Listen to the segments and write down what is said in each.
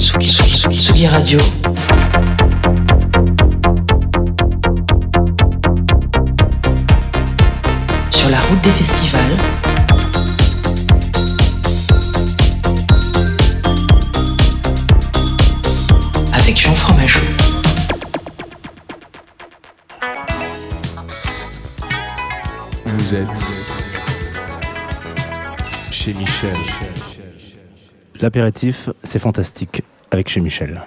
Tsugi, Tsugi, Tsugi, Radio. Sur la route des festivals. Avec Jean Fromageau. Vous êtes chez Michel. L'apéritif, c'est fantastique avec chez Michel.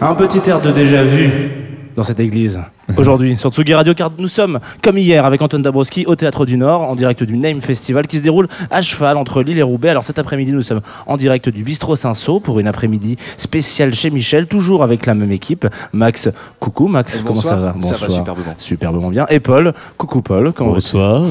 Un petit air de déjà vu dans cette église. Aujourd'hui, sur Tsugi Radio, car nous sommes, comme hier, avec Antoine Dabrowski au Théâtre du Nord, en direct du Name Festival qui se déroule à cheval entre Lille et Roubaix. Alors cet après-midi, nous sommes en direct du Bistrot Saint-Sau pour une après-midi spéciale chez Michel, toujours avec la même équipe. Max, coucou Max, comment bonsoir. ça va? Ça va superbement. Superbement bien. Et Paul, coucou Paul, comment Bonsoir.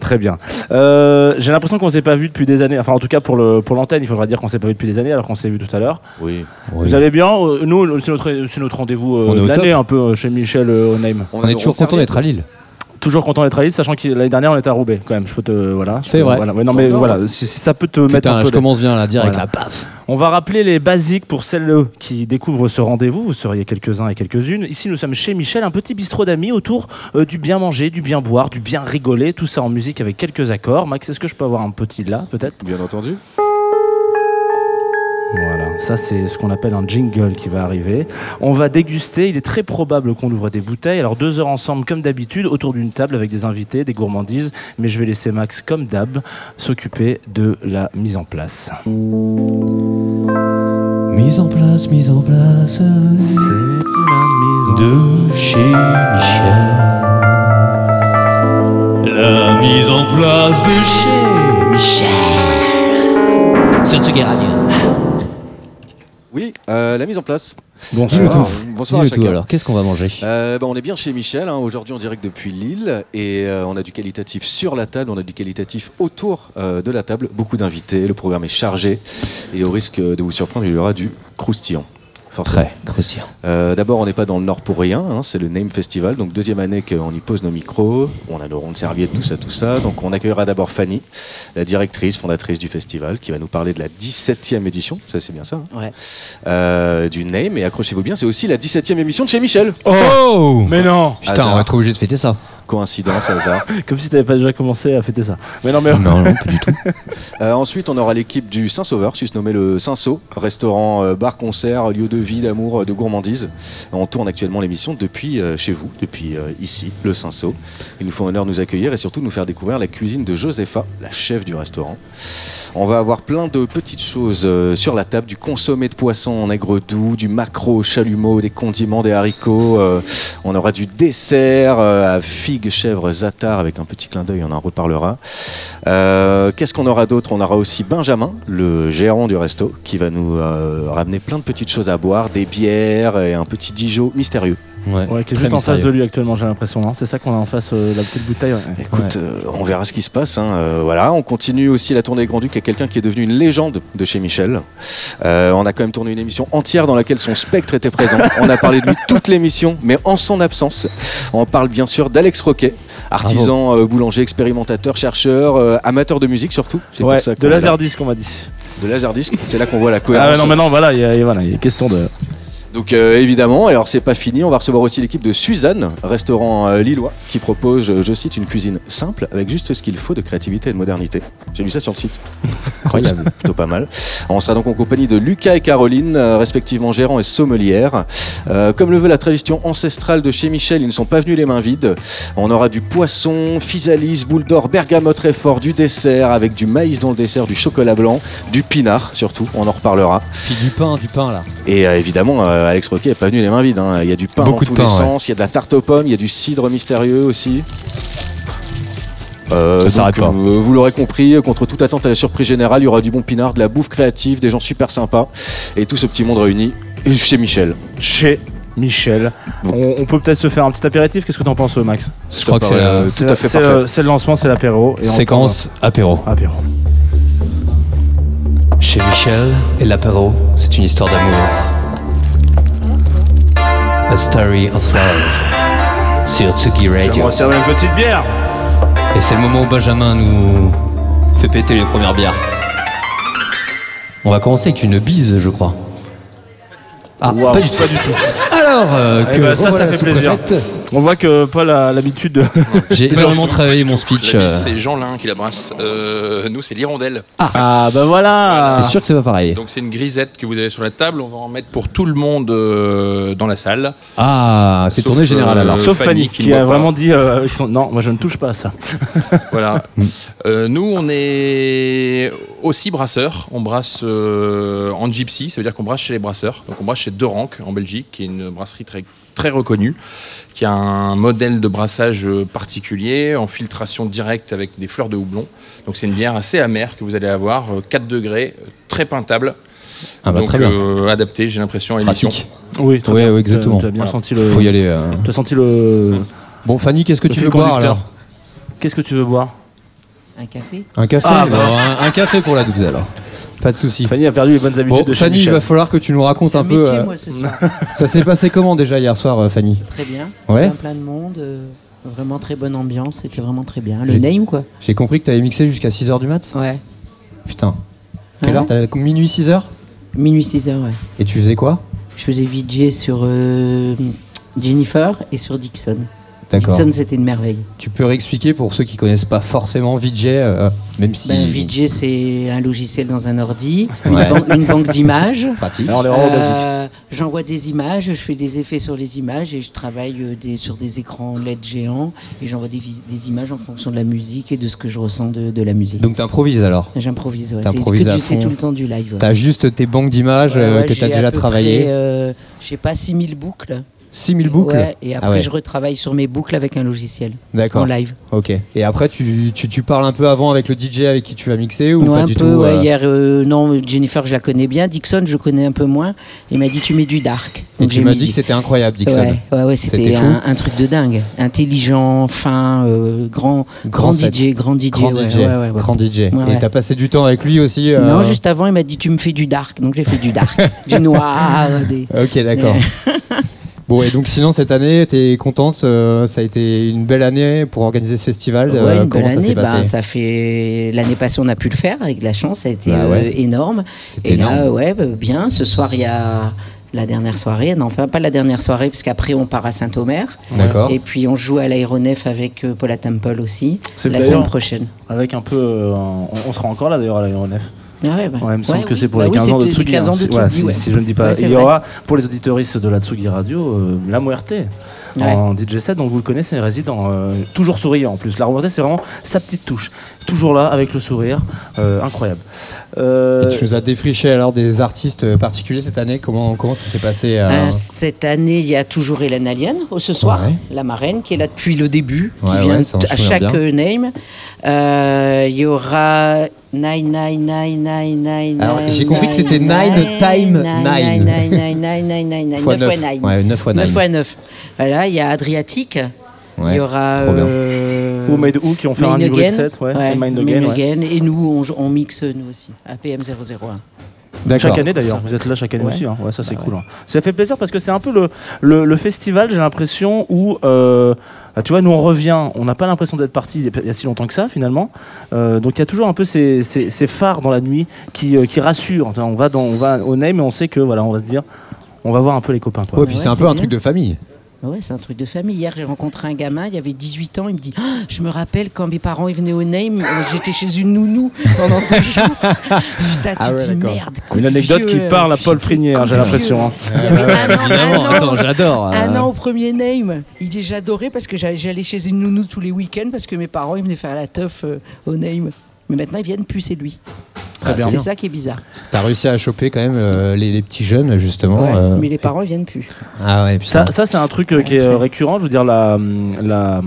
Très bien. Euh, J'ai l'impression qu'on s'est pas vu depuis des années. Enfin, en tout cas pour le pour l'antenne, il faudra dire qu'on s'est pas vu depuis des années, alors qu'on s'est vu tout à l'heure. Oui. Vous allez bien? Euh, Nous, c'est notre notre rendez-vous euh, de l'année un peu euh, chez Michel euh, au Name. On est toujours content d'être à Lille. Toujours content d'être à Lille, sachant que l'année dernière on était à Roubaix quand même. Je peux te voilà. C'est vrai. voilà. Ouais, non mais voilà, si, si ça peut te mettre Putain, un peu. je commence bien là, direct Voilà. là, paf. On va rappeler les basiques pour celles qui découvrent ce rendez-vous. Vous seriez quelques-uns et quelques-unes. Ici, nous sommes chez Michel, un petit bistrot d'amis autour euh, du bien manger, du bien boire, du bien rigoler. Tout ça en musique avec quelques accords. Max, est-ce que je peux avoir un petit là, peut-être? Bien entendu. Ça c'est ce qu'on appelle un jingle qui va arriver. On va déguster, il est très probable qu'on ouvre des bouteilles. Alors deux heures ensemble comme d'habitude, autour d'une table avec des invités, des gourmandises, mais je vais laisser Max comme d'hab s'occuper de la mise en place. Mise en place, mise en place C'est la mise en de chez Michel. La mise en place de chez Michel. Sur Radio. Oui, euh, la mise en place. Bonsoir. Tout. Bonsoir à tout alors, qu'est-ce qu'on va manger Euh, bah, on est bien chez Michel, hein, aujourd'hui en direct depuis Lille, et euh, on a du qualitatif sur la table, on a du qualitatif autour euh, de la table, beaucoup d'invités, le programme est chargé, et au risque de vous surprendre, il y aura du croustillant. Forcément. Très croustillant. Euh, D'abord, on n'est pas dans le Nord pour rien, hein, c'est le Name Festival, donc deuxième année qu'on y pose nos micros, on a nos rondes serviettes, tout ça, tout ça. Donc on accueillera d'abord Fanny, la directrice, fondatrice du festival, qui va nous parler de la 17e édition, ça c'est bien ça, hein, Ouais. euh, du Name, et accrochez-vous bien, c'est aussi la 17e émission de chez Michel. Oh, Mais non Putain, Hasard. on va être obligé de fêter ça. Coïncidence, hasard. Comme si t'avais pas déjà commencé à fêter ça. Mais non, mais Non, non, pas du tout. Euh, ensuite, on aura l'équipe du Saint-Sauveur, surnommé le Saint-Sau, restaurant, euh, bar, concert, lieu de vie, d'amour, euh, de gourmandise. On tourne actuellement l'émission depuis euh, chez vous, depuis euh, ici, le Saint-Sau. Il nous faut honneur de nous accueillir et surtout de nous faire découvrir la cuisine de Josepha, la chef du restaurant. On va avoir plein de petites choses euh, sur la table, du consommé de poisson en aigre doux, du maquereau au chalumeau, des condiments, des haricots. euh, on aura du dessert euh, à figues, chèvres, zatar avec un petit clin d'œil, on en reparlera. Euh, Qu'est-ce qu'on aura d'autre? On aura aussi Benjamin, le gérant du resto, qui va nous euh, ramener plein de petites choses à boire, des bières et un petit Dijon mystérieux. Ouais, Ouais, qui est juste en face de lui actuellement, j'ai l'impression. hein. C'est ça qu'on a en face, euh, la petite bouteille. ouais. Écoute, euh, on verra ce qui se passe. hein. Euh, voilà, on continue aussi la tournée Grand Duc avec quelqu'un qui est devenu une légende de chez Michel. Euh, on a quand même tourné une émission entière dans laquelle son spectre était présent. On a parlé de lui toute l'émission, mais en son absence. On parle bien sûr d'Alex Roquet, artisan, euh, boulanger, expérimentateur, chercheur, euh, amateur de musique surtout. C'est Ouais, pour ça de. Laserdisc, on m'a dit. de Laserdisc. C'est là qu'on voit la Ah cohérence. ouais, non, mais non, voilà, il y a, voilà, il y a question de. Donc euh, évidemment, alors c'est pas fini, on va recevoir aussi l'équipe de Suzanne, restaurant euh, lillois, qui propose, euh, je cite, une cuisine simple avec juste ce qu'il faut de créativité et de modernité. J'ai vu ça sur le site. Incroyable, plutôt pas mal. On sera donc en compagnie de Lucas et Caroline, euh, respectivement gérants et sommelières. Comme le veut la tradition ancestrale de chez Michel, ils ne sont pas venus les mains vides. On aura du poisson, physalis, boule d'or, bergamote très fort, du dessert avec du maïs dans le dessert, du chocolat blanc, du pinard surtout, on en reparlera. Puis du pain, du pain là. Et évidemment, Alex Roquet n'est pas venu les mains vides. hein. Il y a du pain Beaucoup dans de tous les ouais. sens, il y a de la tarte aux pommes, il y a du cidre mystérieux aussi. Euh, Ça s'arrête donc, pas. euh, vous l'aurez compris, contre toute attente à la surprise générale, il y aura du bon pinard, de la bouffe créative, des gens super sympas et tout ce petit monde réuni chez Michel. Chez Michel. On, on peut peut-être se faire un petit apéritif. Qu'est-ce que t'en penses, Max? Je crois que c'est la euh, tout à fait c'est, parfait. euh, c'est le lancement, c'est l'apéro. séquence apéro. Apéro. Chez Michel et l'apéro, c'est une histoire d'amour. A Story of Love sur Tsugi Je vais me Radio. une petite bière. Et c'est le moment où Benjamin nous fait péter les premières bières. On va commencer avec une bise, je crois. Ah, pas du tout. Pas du tout. Alors, euh, Eh que ben, ça, ça fait plaisir. On voit que Paul a l'habitude de. J'ai énormément travaillé mon speech. Euh, c'est Jean Lin qui la brasse. Euh, nous, c'est l'hirondelle. Ah bah voilà. C'est sûr que c'est pas pareil. Donc, c'est une grisette que vous avez sur la table. On va en mettre pour tout le monde euh, dans la salle. Ah, c'est Sauf, tournée générale euh, alors. Sauf Fanny Fanny qui ne a pas. vraiment dit euh, avec son- non, moi je ne touche pas à ça. Voilà. Euh, nous, on est aussi brasseurs. On brasse euh, en gypsy, ça veut dire qu'on brasse chez les brasseurs. Donc, on brasse chez De Rank en Belgique, qui est une brasserie très, très reconnue, qui a un modèle de brassage euh, particulier, en filtration directe avec des fleurs de houblon. Donc, c'est une bière assez amère que vous allez avoir, euh, 4 degrés, euh, très peintable. Ah bah Donc, très bien. euh, adapté, j'ai l'impression, à l'émission. Pratique. Oui, bien. ouais, exactement. Tu as bien Voilà. senti le. Faut y aller. euh. Tu as senti le. Bon, Fanny, qu'est-ce que le tu veux boire alors? Qu'est-ce que tu veux boire? Un café Un café Ah, Bon, un, un café pour la douze alors. Pas de souci. Fanny a perdu les bonnes habitudes Bon, de Fanny, il va falloir que tu nous racontes un Un peu. métier, euh, moi, ce soir. ça s'est passé comment déjà hier soir, euh, Fanny? Très bien. Ouais. Plein, plein de monde. euh, vraiment très bonne ambiance. C'était vraiment très bien. Le J'ai- name, quoi. J'ai compris que t'avais mixé jusqu'à 6h du mat? Ouais. Putain. Quelle Ouais. heure t'avais Minuit 6h Minuit 6 heures, ouais. Et tu faisais quoi? Je faisais VJ sur euh, Jennifer et sur Dixon. D'accord. Dixon, c'était une merveille. Tu peux réexpliquer pour ceux qui connaissent pas forcément VJ, euh, même si. Ben, VJ, c'est un logiciel dans un ordi, Ouais. une, ban- une banque d'images. Pratique. Alors. Euh, J'envoie des images, je fais des effets sur les images et je travaille euh, des- sur des écrans LED géants et j'envoie des, images en fonction de la musique et de ce que je ressens de, de la musique. Donc t'improvises alors? J'improvise, ouais. T'improvises C'est tout le temps du live. ouais. T'as juste tes banques d'images Ouais, euh, que t'as à déjà travaillé. euh, je sais pas, 6000 boucles. 6000 boucles Ouais, et après, Ah ouais. je retravaille sur mes boucles avec un logiciel en live. Ok. Et après, tu, tu, tu parles un peu avant avec le DJ avec qui tu vas mixer ou pas un du peu, tout ouais, euh, hier, euh, non, Jennifer, je la connais bien. Dixon, je connais un peu moins. Il m'a dit, tu mets du dark. Et Donc tu j'ai m'as dit que c'était incroyable, Dixon. Ouais, C'était un, un truc de dingue. Intelligent, fin, euh, grand, grand. DJ, grand DJ. Grand DJ. Grand Et t'as passé du temps avec lui aussi euh, Non, juste avant, il m'a dit, tu me fais du dark. Donc j'ai fait du dark. du noir, des... Ok, d'accord. bon, et donc sinon, cette année, t'es contente euh, Ça a été une belle année pour organiser ce festival. Ouais, euh, une comment belle ça année. bah, ça fait l'année passée, on a pu le faire avec de la chance. Ça a été Bah ouais. euh, énorme. C'était Et là, ouais, bah, bien. Ce soir, il y a la dernière soirée. Non, enfin pas la dernière soirée, parce qu'après on part à Saint-Omer. D'accord. Et puis on joue à l'aéronef avec euh, Paula Temple aussi la semaine prochaine. Avec un peu. euh, on, on sera encore là d'ailleurs à l'aéronef. Ah ouais, bah, Ouais, il me semble ouais, que oui. c'est pour Bah les oui, 15 ans de Tsugi. 15 ans hein. de Si- voilà, Tsugi, si, ouais. si je ne dis pas. Il y aura pour les auditoristes de la Tsugi Radio euh, la Muerte. Ouais. En DJ set, donc vous le connaissez, il réside en, euh, toujours souriant en plus. La Muerte, c'est vraiment sa petite touche. Toujours là avec le sourire, euh, incroyable. Euh, Et tu nous as défriché alors des artistes euh, particuliers cette année. Comment, comment ça s'est passé euh, Euh, cette année, il y a toujours Hélène Alien au ce soir, Ouais. la marraine qui est là depuis le début, Ouais, qui vient à chaque bien. euh, name. Euh, Il y aura Nine Nine Nine Nine Nine. Alors, nine, j'ai compris que c'était nine time nine. Nine Nine Nine Nine Nine Nine Nine. fois 9 fois 9 9. Ouais, 9 fois 9. 9 fois 9. Voilà, il y a Adriatique. Il y aura. euh, Ou Made Who qui ont fait un Again. set, ouais. Ouais, et Mind Main Again, ouais. Again. Et nous, on, on mixe nous aussi, PM001. D'accord. Chaque année d'ailleurs, vous êtes là chaque année Ouais. aussi, hein. ouais, ça c'est Bah cool. hein. Ça fait plaisir parce que c'est un peu le, le, le festival, j'ai l'impression, où, euh, ah, tu vois, nous on revient, on n'a pas l'impression d'être parti il y a- si longtemps que ça finalement. Euh, donc il y a toujours un peu ces, ces, ces phares dans la nuit qui, euh, qui rassurent. Enfin, on, va dans, on va au name et on sait que voilà, on va se dire, on va voir un peu les copains. Quoi. Ouais, puis Ouais, c'est un peu un truc de famille. Ouais, c'est un truc de famille. Hier, j'ai rencontré un gamin, il y avait 18 ans, il me dit Ah, Je me rappelle quand mes parents ils venaient au Name, euh, j'étais chez une nounou pendant deux jours. Putain, tu Ah ouais, te dis merde. Une anecdote vieux, qui euh, parle à Paul Frinier, hein, j'ai l'impression. hein. Il y avait un an, un attends, j'adore. Un euh, an au premier name. Il dit j'adorais parce que j'allais j'allais chez une nounou tous les week-ends parce que mes parents ils venaient faire la teuf euh, au name. Mais maintenant ils viennent plus, c'est lui. Très bien. C'est ça qui est bizarre. T'as réussi à choper quand même euh, les, les petits jeunes, justement. Ouais, euh. Mais les parents ils viennent plus. Ah ouais. Ça, ça c'est un truc euh, qui est euh, récurrent. Je veux dire, la, la,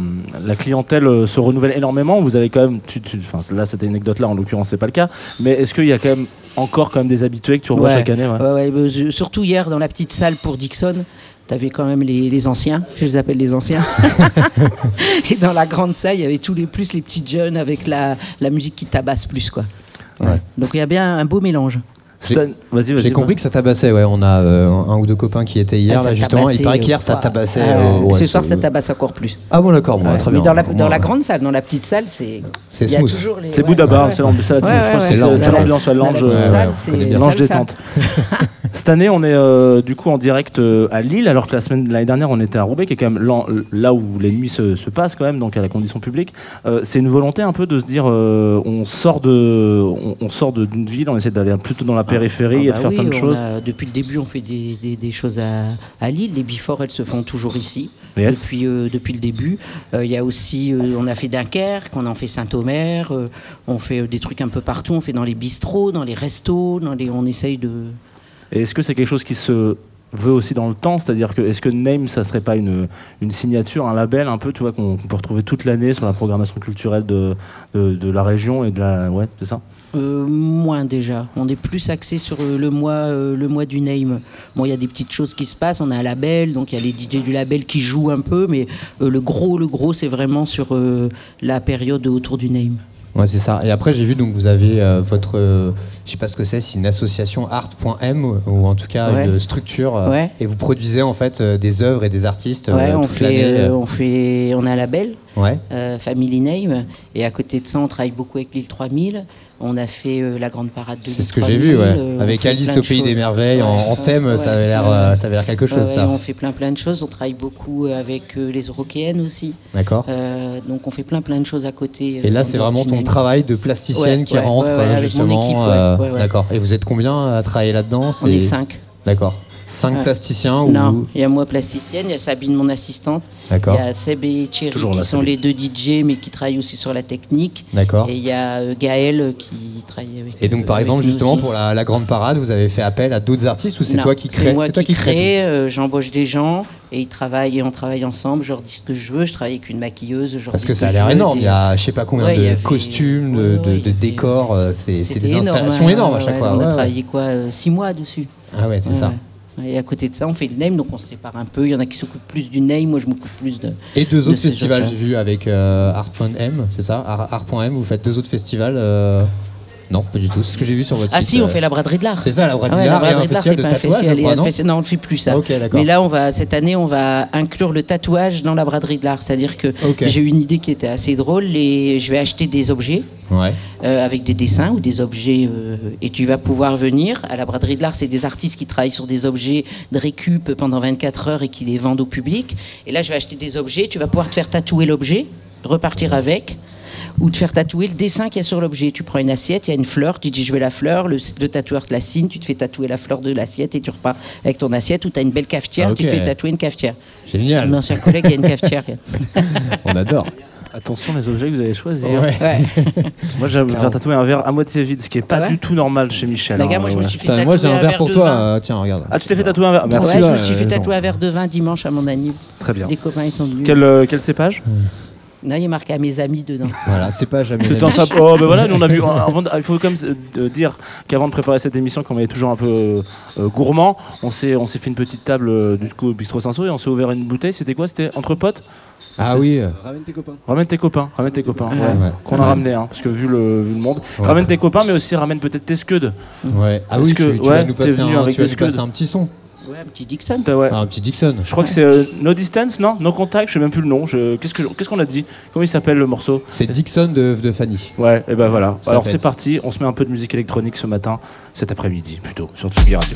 la clientèle euh, se renouvelle énormément. Vous avez quand même, tu, tu- enfin, là, cette anecdote-là, en l'occurrence, c'est pas le cas. Mais est-ce qu'il y a quand même encore quand même des habitués que tu revois Ouais. chaque année ouais? Ouais, ouais, je- surtout hier dans la petite salle pour Dixon. T'avais quand même les, les anciens, je les appelle les anciens. et dans la grande salle, il y avait tous les plus les petites jeunes avec la, la musique qui tabasse plus quoi. Donc il y a bien un beau mélange. J'ai- compris que ça tabassait, ouais. On a euh, un ou deux copains qui étaient hier, Ah, là, justement. Il paraît qu'hier, ça tabassait. ah, euh, ouais, ce soir, ça tabasse encore plus. Ah bon, d'accord, moi, Ouais. très Mais bien. dans la, dans la grande salle, dans la petite salle, c'est. C'est smooth. les- C'est ouais, c'est l'ambiance, c'est l'ambiance. la l'ange, détente. Cette année, on est euh, du coup en direct euh, à Lille, alors que la semaine l'année dernière, on était à Roubaix, qui est quand même là où les nuits se, se passent quand même, donc à la condition publique. Euh, c'est une volonté un peu de se dire, euh, on sort de, on, on sort d'une ville, on essaie d'aller plutôt dans la périphérie et Ah de bah faire oui, plein de choses. a- depuis le début, on fait des, des- des choses à, à Lille. Les before, elles se font toujours ici. Yes. Depuis, euh, depuis le début. Euh, Il y a aussi, euh, on a fait Dunkerque, on en fait Saint-Omer, on fait des trucs un peu partout. On fait dans les bistrots, dans les restos, dans les, on essaye de. Et est-ce que c'est quelque chose qui se veut aussi dans le temps C'est-à-dire que est-ce que Name, ça serait pas une, une signature, un label un peu, tu vois, qu'on peut retrouver toute l'année sur la programmation culturelle de, de, la région et de la, ouais, c'est ça? Euh, moins déjà. On est plus axé sur euh, le mois, euh, le mois du name. Bon, il y a des petites choses qui se passent. On a un label, donc il y a les DJ du label qui jouent un peu, mais le gros, le gros, c'est vraiment sur la période autour du name. Ouais, c'est ça. Et après, j'ai vu donc vous avez euh, votre, euh, je sais pas ce que c'est, c'est une association art.m ou en tout cas Ouais. une structure. euh, Ouais. Et vous produisez en fait euh, des œuvres et des artistes Ouais, on toute fait, l'année. euh, euh. on fait, on a un label, Ouais. euh, Family Name, et à côté de ça, on travaille beaucoup avec l'île 3000. On a fait euh, la grande parade de C'est ce que j'ai 3000, vu, ouais. euh, Avec Alice au pays des merveilles en, Ouais, en thème, ouais, ça avait l'air, euh, ça avait l'air quelque chose, ça. on fait plein plein de choses. On travaille beaucoup avec euh, les Européennes aussi. D'accord. Donc on fait plein plein de choses à côté. Et là, en c'est vraiment ton travail de plasticienne qui rentre justement. D'accord. Et vous êtes combien à travailler là-dedans? On est cinq. D'accord. Cinq Ouais. plasticiens ou Non, il y a moi plasticienne, il y a Sabine mon assistante, il y a Seb et Thierry Toujours qui là, sont Sabine. les deux DJ mais qui travaillent aussi sur la technique. D'accord. Et il y a euh, Gaël qui travaille avec Et donc, par exemple, justement, aussi. pour la, la grande parade, vous avez fait appel à d'autres artistes ou c'est toi qui crée C'est moi toi qui, crée crée, euh, j'embauche des gens et ils travaillent et on travaille ensemble. Je leur dis ce que je veux. Je travaille avec une maquilleuse. Je leur Parce dis que ça a l'air énorme. des- Il y a je sais pas combien Ouais, de avait- costumes, de, ouais, de- ouais, de il y avait- décors. euh, C'est des énorme, installations hein, énormes à chaque ouais, fois. On a travaillé quoi Six mois dessus. Ah ouais, c'est ça. Et à côté de ça, on fait le name, donc on se sépare un peu. Il y en a qui s'occupent plus du name, moi je m'occupe plus de. Et deux de autres festivals, j'ai vu avec euh, Art.m, c'est ça? Art- Art.m, vous faites deux autres festivals euh, Non, pas du tout. C'est ce que j'ai vu sur votre Ah site. si, on euh, fait la braderie de l'art. C'est ça, la braderie Ouais, de l'art braderie de c'est pas un festival, crois, non festi- Non, on ne fait plus ça. Mais là, on va cette année, on va inclure le tatouage dans la braderie de l'art. C'est-à-dire que j'ai eu une idée qui était assez drôle. Et je vais acheter des objets Ouais. euh, avec des dessins ou des objets, euh, et tu vas pouvoir venir à la braderie de l'art. C'est des artistes qui travaillent sur des objets de récup pendant 24 heures et qui les vendent au public. Et là, je vais acheter des objets. Tu vas pouvoir te faire tatouer l'objet, repartir avec ou te faire tatouer le dessin qu'il y a sur l'objet. Tu prends une assiette, il y a une fleur, tu dis je veux la fleur, le, le tatoueur te la signe, tu te fais tatouer la fleur de l'assiette et tu repars avec ton assiette ou tu as une belle cafetière, Ah, ok. tu te fais tatouer une cafetière. Génial. Mon ancien collègue a une cafetière. On adore. Attention les objets que vous allez choisir. Ouais. Ouais. Moi j'ai j'ai tatoué un verre à moitié vide, ce qui est pas Ah ouais du tout normal chez Michel. Bah, hein, gars, moi je me ouais. suis fait Putain, tatouer moi j'ai un verre pour de toi. vin. euh, tiens, regarde. Ah tu t'es fait tatouer un verre Merci. ouais, je là, me suis fait tatouer un verre de vin dimanche à mon anniv. Très bien. Des copains, ils sont venus. Quel, euh, quel cépage? Non, il est marqué à mes amis dedans. Voilà, c'est pas jamais. Dans sa- Oh, ben voilà, nous on a vu. avant de- il faut quand même euh, dire qu'avant de préparer cette émission, comme on est toujours un peu euh, gourmand, on s'est on s'est fait une petite table euh, du coup au bistrot Saint-Saul et on s'est ouvert une bouteille. C'était quoi C'était entre potes? Ah oui. euh, Ramène tes copains. Ramène tes copains, ramène tes copains. ouais. ouais. Qu'on a ramené, hein, parce que vu le, vu le monde. Ouais, ramène tes copains, mais aussi ramène peut-être tes scuds. Ouais. Ah Est-ce oui, que- tu, tu ouais, vas nous t'es passer, venu un, avec tu vas des nous passer scuds. un petit son. Ouais, un petit Dixon. Ouais. Ah, un petit Dixon. Je crois que c'est euh, No Distance, non? No Contact, je sais même plus le nom. Je... Qu'est-ce que- qu'est-ce qu'on a dit? Comment il s'appelle le morceau? C'est Dixon de, de Fanny. Ouais, et ben voilà. Ça Alors c'est parti, on se met un peu de musique électronique ce matin, cet après-midi plutôt, sur Tsugi Radio.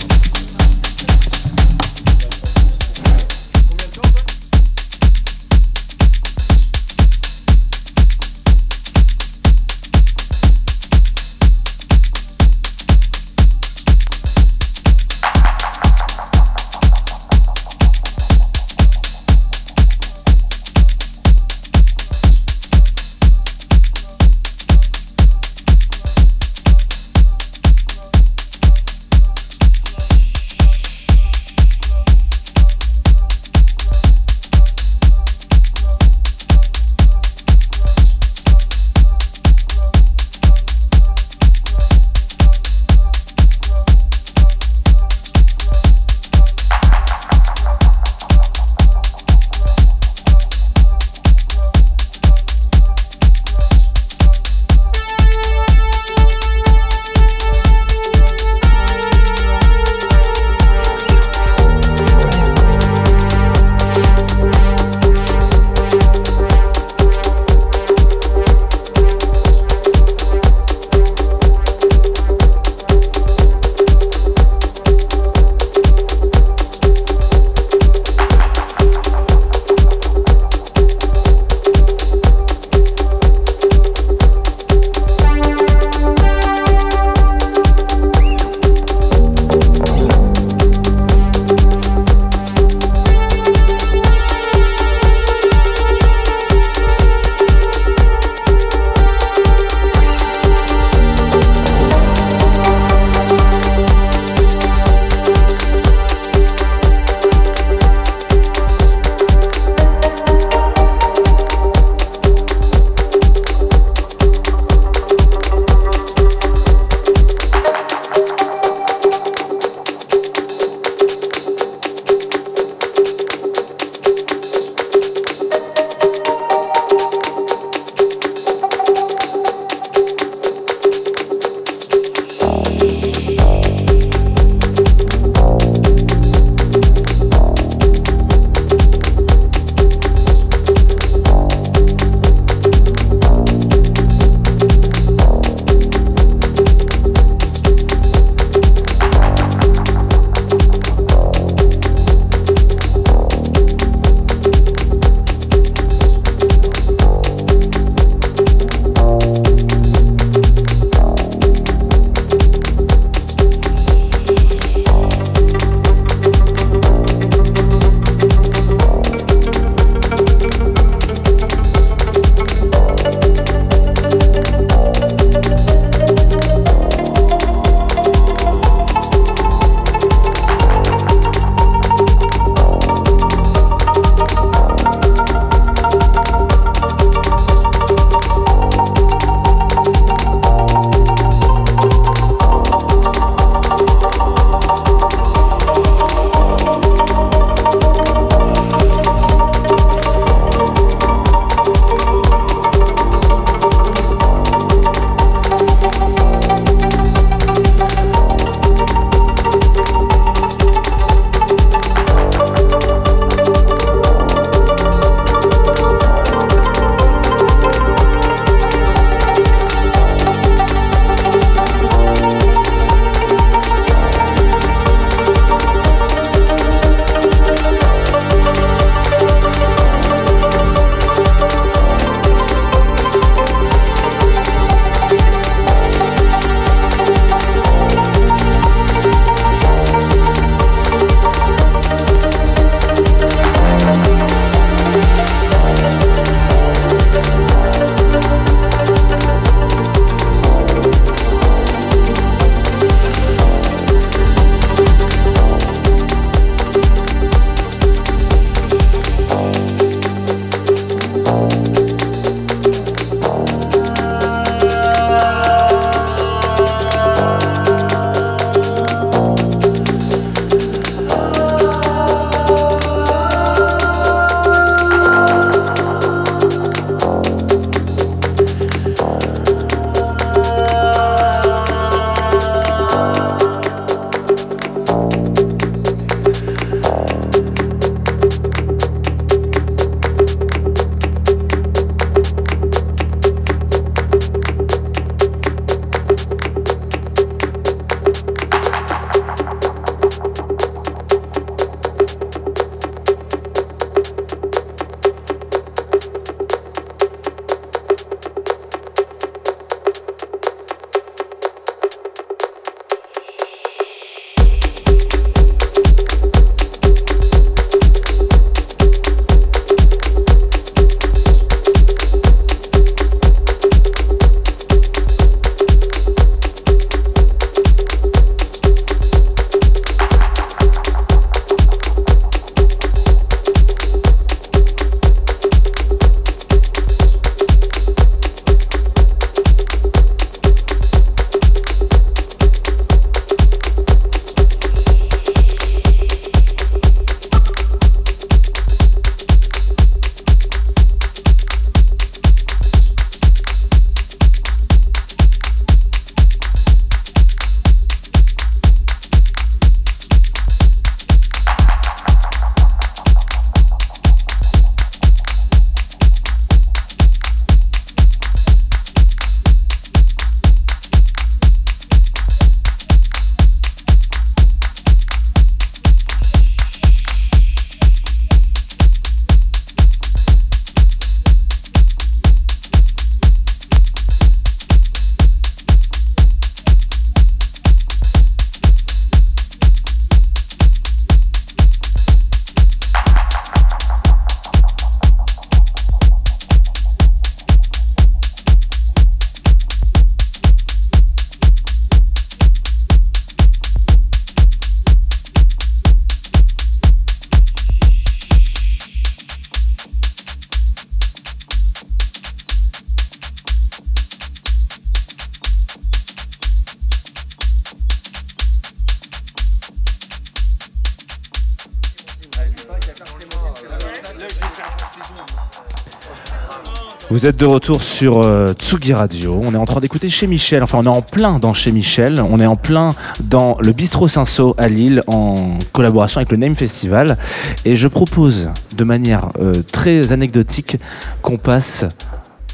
Vous êtes de retour sur euh, Tsugi Radio. On est en train d'écouter chez Michel. Enfin, on est en plein dans chez Michel. On est en plein dans le Bistrot Cinsault à Lille en collaboration avec le Name Festival. Et je propose de manière euh, très anecdotique qu'on passe,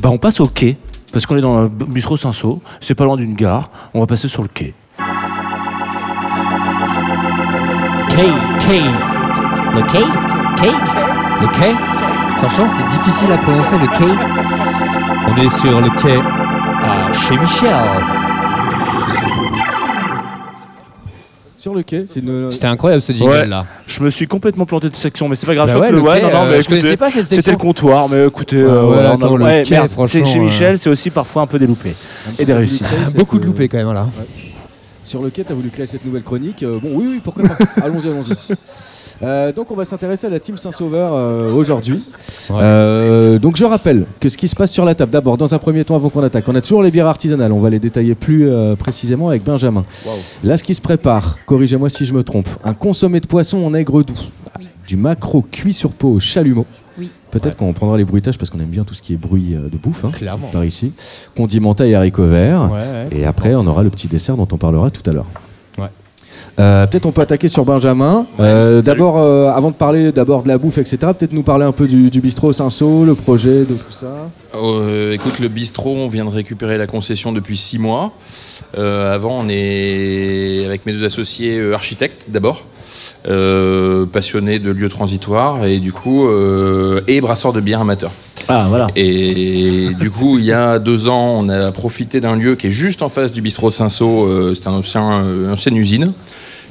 bah, on passe au quai parce qu'on est dans le Bistrot Cinsault. C'est pas loin d'une gare. On va passer sur le quai. K, K. Le K K Le K Franchement, c'est difficile à prononcer le K. On est sur le quai à chez Michel. Sur le quai, c'est une. C'était incroyable ce jingle Ouais. là. Je me suis complètement planté de section, mais c'est pas grave. Bah je crois ouais, que le quai, non, non, euh, mais je connaissais écoutez, pas cette C'était section. le comptoir, mais écoutez, Ouais, euh, ouais, voilà, on a- attends, le ouais, quai, merde, franchement, c'est chez euh, Michel, c'est aussi parfois un peu des loupés et des réussites. Beaucoup de loupés quand même là. Sur le quai, tu as voulu créer cette nouvelle chronique. Euh, bon, oui, oui, pourquoi pas. allons-y, allons-y. Euh, donc on va s'intéresser à la team Saint-Sauveur euh, aujourd'hui. Ouais. Euh, donc je rappelle que ce qui se passe sur la table, d'abord dans un premier temps avant qu'on attaque, on a toujours les bières artisanales, on va les détailler plus euh, précisément avec Benjamin. Là ce qui se prépare, corrigez-moi si je me trompe, un consommé de poisson en aigre doux, du macro cuit sur peau au chalumeau. Oui. Peut-être qu'on prendra les bruitages parce qu'on aime bien tout ce qui est bruit de bouffe hein, Clairement. par ici. Condimenté et haricots verts. Ouais, ouais. Et après, on aura le petit dessert dont on parlera tout à l'heure. Euh, peut-être on peut attaquer sur Benjamin. Euh, d'abord, euh, avant de parler d'abord de la bouffe, etc., peut-être nous parler un peu du, du bistrot Saint-Saul, le projet, de tout ça. Euh, écoute, le bistrot, on vient de récupérer la concession depuis six mois. Euh, avant, on est avec mes deux associés euh, architectes d'abord, euh, passionnés de lieux transitoires et du coup euh, et brasseurs de bière amateurs. Ah, voilà. Et du coup, il y a deux ans, on a profité d'un lieu qui est juste en face du bistrot de Saint-Saul. Euh, c'est un ancien, une ancienne usine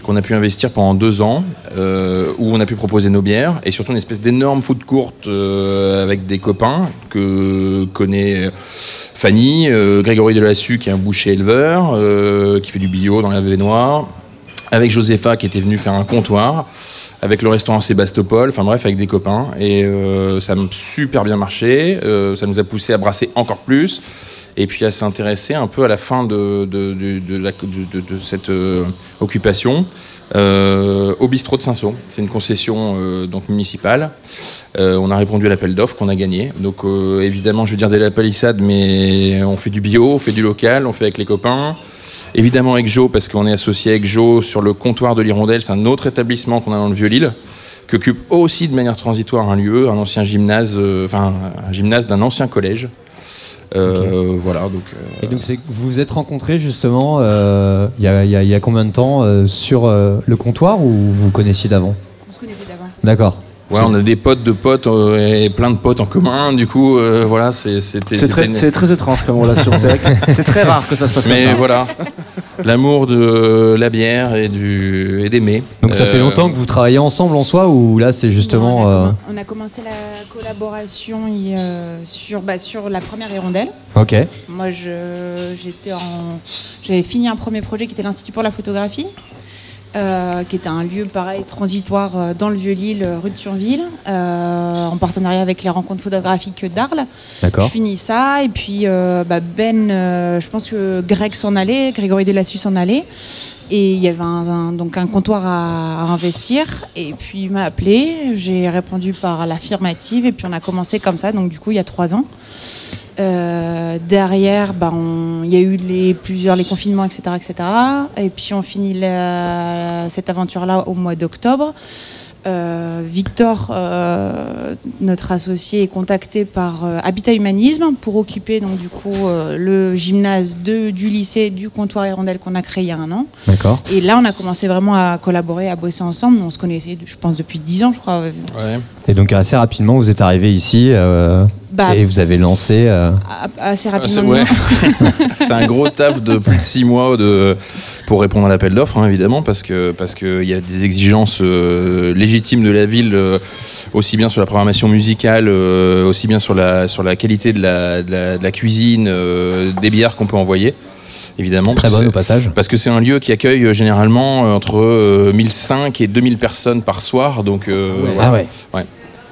qu'on a pu investir pendant deux ans, euh, où on a pu proposer nos bières et surtout une espèce d'énorme food court euh, avec des copains que connaît Fanny, euh, Grégory Delassus qui est un boucher éleveur, qui fait du bio dans la Vénoire, avec Josepha qui était venu faire un comptoir, avec le restaurant Sébastopol, enfin bref, avec des copains. Et ça a super bien marché, ça nous a poussé à brasser encore plus, et puis à s'intéresser un peu à la fin de, de, de- de de- de- de cette euh, occupation. euh, au bistrot de Saint-Saul. C'est une concession euh, donc municipale. On a répondu à l'appel d'offres qu'on a gagné. Donc évidemment, je veux dire dès la palissade, mais on fait du bio, on fait du local, on fait avec les copains. Évidemment avec Joe, parce qu'on est associé avec Joe sur le comptoir de l'Hirondelle, c'est un autre établissement qu'on a dans le Vieux-Lille, qui occupe aussi de manière transitoire un lieu, un ancien gymnase, enfin un gymnase d'un ancien collège. Euh, Voilà, donc. euh, Et donc vous vous êtes rencontrés justement euh, il y, a, il y a- il y a combien de temps euh, sur euh, le comptoir ou vous vous connaissiez d'avant? On se connaissait d'avant. D'accord. ouais, on a des potes de potes euh, et plein de potes en commun. Du coup, euh, voilà, c'est- c'était. C'est très, une- très étrange comme relation. C'est vrai que c'est très rare que ça se passe comme Mais ça. voilà, l'amour de la bière et du et d'aimer. Donc ça fait Euh, longtemps que vous travaillez ensemble en soi ou là c'est justement on, a euh, on a commencé la collaboration sur, bah, sur la première hirondelle. Ok. Moi, je- j'étais en, j'avais fini un premier projet qui était l'Institut pour la photographie, euh, qui était un lieu pareil transitoire euh, dans le Vieux-Lille, euh, rue de euh, en partenariat avec les rencontres photographiques d'Arles. Je finis ça et puis bah, Ben, je pense que Greg s'en allait, Grégory Delassus s'en allait. Et il y avait un, un- donc un comptoir à, à investir. Et puis il m'a appelé, j'ai répondu par l'affirmative et puis on a commencé comme ça, donc du coup il y a trois ans. Euh, derrière, bah, on- il y a eu les, plusieurs les confinements, etc., etc. Et puis on finit la- cette aventure-là au mois d'octobre. Euh, Victor, euh, notre associé, est contacté par euh, Habitat Humanisme pour occuper donc du coup euh, le gymnase de, du lycée du comptoir Hirondelle qu'on a créé il y a un an. D'accord. Et là, on a commencé vraiment à collaborer, à bosser ensemble. On se connaissait, je pense, depuis 10 ans, je crois. Ouais. Et donc assez rapidement vous êtes arrivé ici euh, Bah, et vous avez lancé. euh, a- assez Ah, c'est rapidement. ouais. C'est un gros taf de plus de six mois de, pour répondre à l'appel d'offres, hein, évidemment, parce que parce qu'il y a des exigences euh, légitimes de la ville, euh, aussi bien sur la programmation musicale, euh, aussi bien sur la, sur la qualité de la, de la, de la cuisine, euh, des bières qu'on peut envoyer, évidemment. Très bonne au c'est- passage. Parce que c'est un lieu qui accueille généralement entre euh, 1005 et 2000 personnes par soir, donc euh, Ah ouais.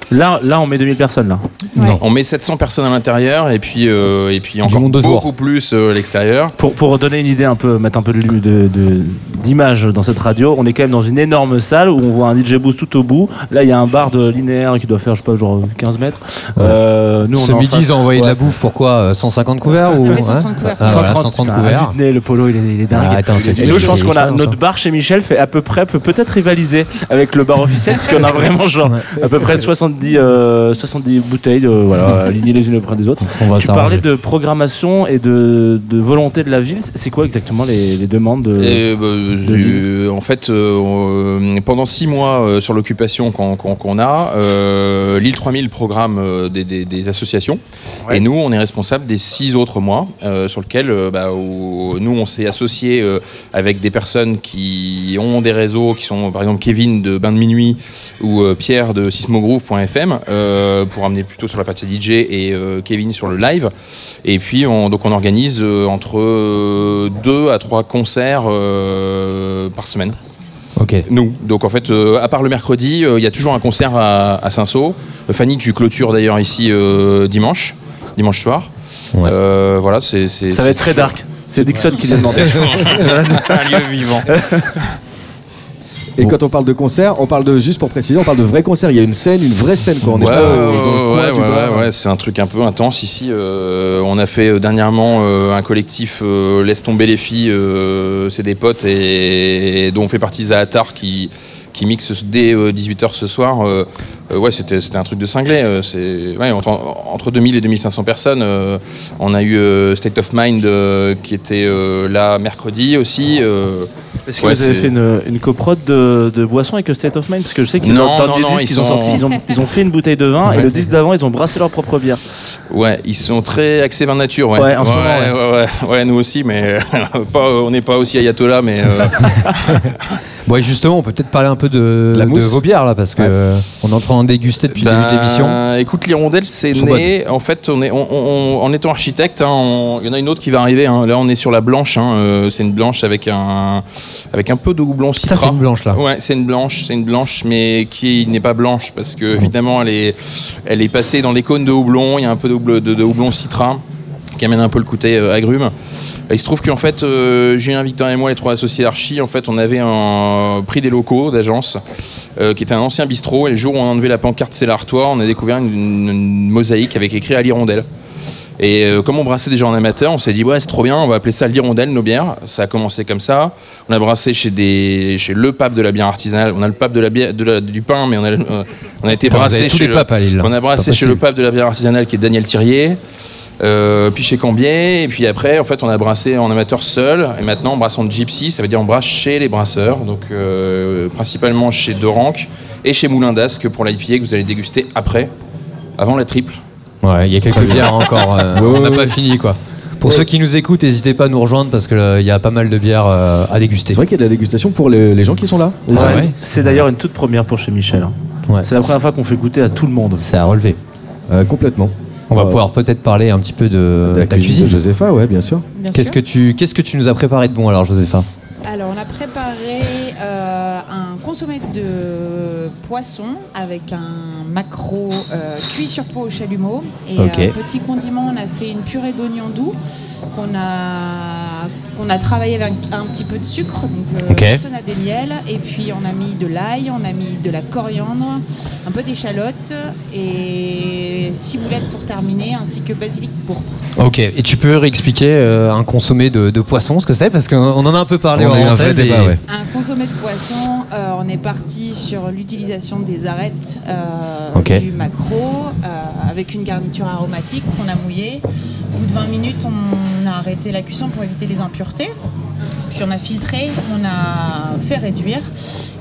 Là, là, on met 2000 personnes là. Ouais. On met 700 personnes à l'intérieur et puis, euh, et puis encore beaucoup plus euh, à l'extérieur. Pour, pour donner une idée un peu, mettre un peu de lu- de- de- d'image dans cette radio, on est quand même dans une énorme salle où on voit un DJ boost tout au bout. Là, il y a un bar de linéaire qui doit faire, je sais pas, genre 15 mètres. Euh, nous, on Ce midi, ils ont envoyé de la bouffe pour quoi euh, 150 couverts ou On fait 130 couverts. Ah, voilà, 130, 130 putain, couverts. de nez, le polo, il est, il est dingue. Ah, attends, c'est- Et nous, je pense qu'on a notre bar chez Michel fait à peu près, peut peut-être rivaliser avec le bar officiel, parce qu'on a vraiment genre à peu près 70, euh, 70 bouteilles, euh, voilà, alignées les unes auprès des autres. On va Tu parlais de programmation et de, de volonté de la ville. C'est quoi exactement les, les demandes de... Et, bah, euh, en fait, euh, euh, pendant six mois euh, sur l'occupation qu'on a, euh, l'île 3000 programme euh, des, des- des associations. Ouais. Et nous, on est responsable des six autres mois euh, sur lesquels euh, bah, où nous, on s'est associé euh, avec des personnes qui ont des réseaux, qui sont par exemple Kevin de Bain de Minuit ou euh, Pierre de sismogrove.fm euh, pour amener plutôt sur la partie DJ et euh, Kevin sur le live. Et puis, on, donc on organise euh, entre euh, deux à trois concerts euh, par semaine. Ok. Nous. Donc en fait, euh, à part le mercredi, euh, il y a toujours un concert à, à Saint-Saul. Euh, Fanny, tu clôtures d'ailleurs ici euh, dimanche, dimanche soir. Ouais. Euh, voilà, c'est. Ça va être très dark. C'est Dixon qui l'a demandé. un lieu vivant. Et quand on parle de concert, on parle de, juste pour préciser, on parle de vrais concerts. Il y a une scène, une vraie scène. Quoi. On Ouais, pas euh, ouais, coin ouais, ouais, c'est un truc un peu intense ici. euh, on a fait euh, dernièrement euh, un collectif euh, Laisse tomber les filles, euh, c'est des potes et, dont on fait partie Zahatar qui, qui mixe dès 18h ce soir. euh, euh, ouais, c'était c'était un truc de cinglé. euh, c'est entre, entre 2000 et 2500 personnes. euh, on a eu euh, State of Mind euh, qui était euh, là mercredi aussi. euh, Est-ce que Ouais, vous avez fait une, une coprode de, de boisson avec le State of Mind? Parce que je sais qu'ils Non, non, non, ils ont sont- sorti, ils, ont, ils ont fait une bouteille de vin et le disque d'avant, ils ont brassé leur propre bière. Ouais, ils sont très axés vin nature. Ouais, Ouais, en ce ouais, moment, ouais. ouais, ouais, ouais, nous aussi, mais pas, on n'est pas aussi ayatollah, mais euh, Ouais, justement, on peut peut-être parler un peu de, La de vos bières là, parce que on est en train d'en déguster depuis le début de l'émission. Ben, Écoute, l'hirondelle, c'est né. En fait, on est, on- on- en étant architecte, hein, on- il y en a une autre qui va arriver. hein. Là, on est sur la blanche. hein, euh, c'est une blanche avec un, avec un peu de houblon Ça, citra. c'est une blanche là. Ouais, c'est une blanche, c'est une blanche, mais qui n'est pas blanche parce que évidemment, elle est, elle est passée dans les cônes de houblon. Il y a un peu de houblon, de, de houblon citra qui amène un peu le côté euh, agrume. Et il se trouve qu'en fait, euh, Julien, Victor et moi, les trois associés d'Archi, en fait, on avait un prix des locaux d'agence euh, qui était un ancien bistrot. Et le jour où on a enlevé la pancarte C'est l'artois, on a découvert une, une- une mosaïque avec écrit à l'hirondelle. Et euh, comme on brassait déjà en amateur, on s'est dit ouais c'est trop bien, on va appeler ça l'hirondelle nos bières. Ça a commencé comme ça. On a brassé chez des chez le pape de la bière artisanale. On a le pape de la bière de la- du pain, mais on a euh, on a été vous brassé chez le- papes à Lille. on a brassé chez le pape de la bière artisanale qui est Daniel Thirier. Euh, puis chez Cambier, et puis après, en fait, on a brassé en amateur seul, et maintenant on brasse en gypsy, ça veut dire on brasse chez les brasseurs, donc euh, principalement chez Doranque et chez Moulin d'Asque pour l'IPA que vous allez déguster après, avant la triple. Ouais, il y a quelques bières encore. euh, on n'a pas fini quoi. Pour ceux qui nous écoutent, n'hésitez pas à nous rejoindre parce qu'il y a pas mal de bières euh, à déguster. C'est vrai qu'il y a de la dégustation pour les, les gens qui sont là. Ouais, ouais. C'est d'ailleurs une toute première pour chez Michel. hein. Ouais. C'est la première fois qu'on fait goûter à tout le monde. C'est à relever. Euh, complètement. On va Euh, pouvoir peut-être parler un petit peu de, de la, cuisine, de Josepha, ouais, bien sûr. Bien Qu'est-ce sûr. que tu qu'est-ce que tu nous as préparé de bon alors, Josepha? Alors, on a préparé euh, un consommé de poisson avec un maquereau euh, cuit sur peau au chalumeau. Et euh, petit condiment, on a fait une purée d'oignons doux qu'on a, qu'on a travaillé avec un, un petit peu de sucre, donc euh, Ok. façonnade des miels. Et puis, on a mis de l'ail, on a mis de la coriandre, un peu d'échalote et ciboulette pour terminer, ainsi que basilic pourpre. Ok. Et tu peux réexpliquer euh, un consommé de, de poisson, ce que c'est? Parce qu'on on en a un peu parlé On a en vrai débat, ouais. Un consommé de poisson, euh, on est parti sur l'utilisation des arêtes euh, du maquereau euh, avec une garniture aromatique qu'on a mouillée. Au bout de 20 minutes, on a arrêté la cuisson pour éviter les impuretés. Puis on a filtré, on a fait réduire.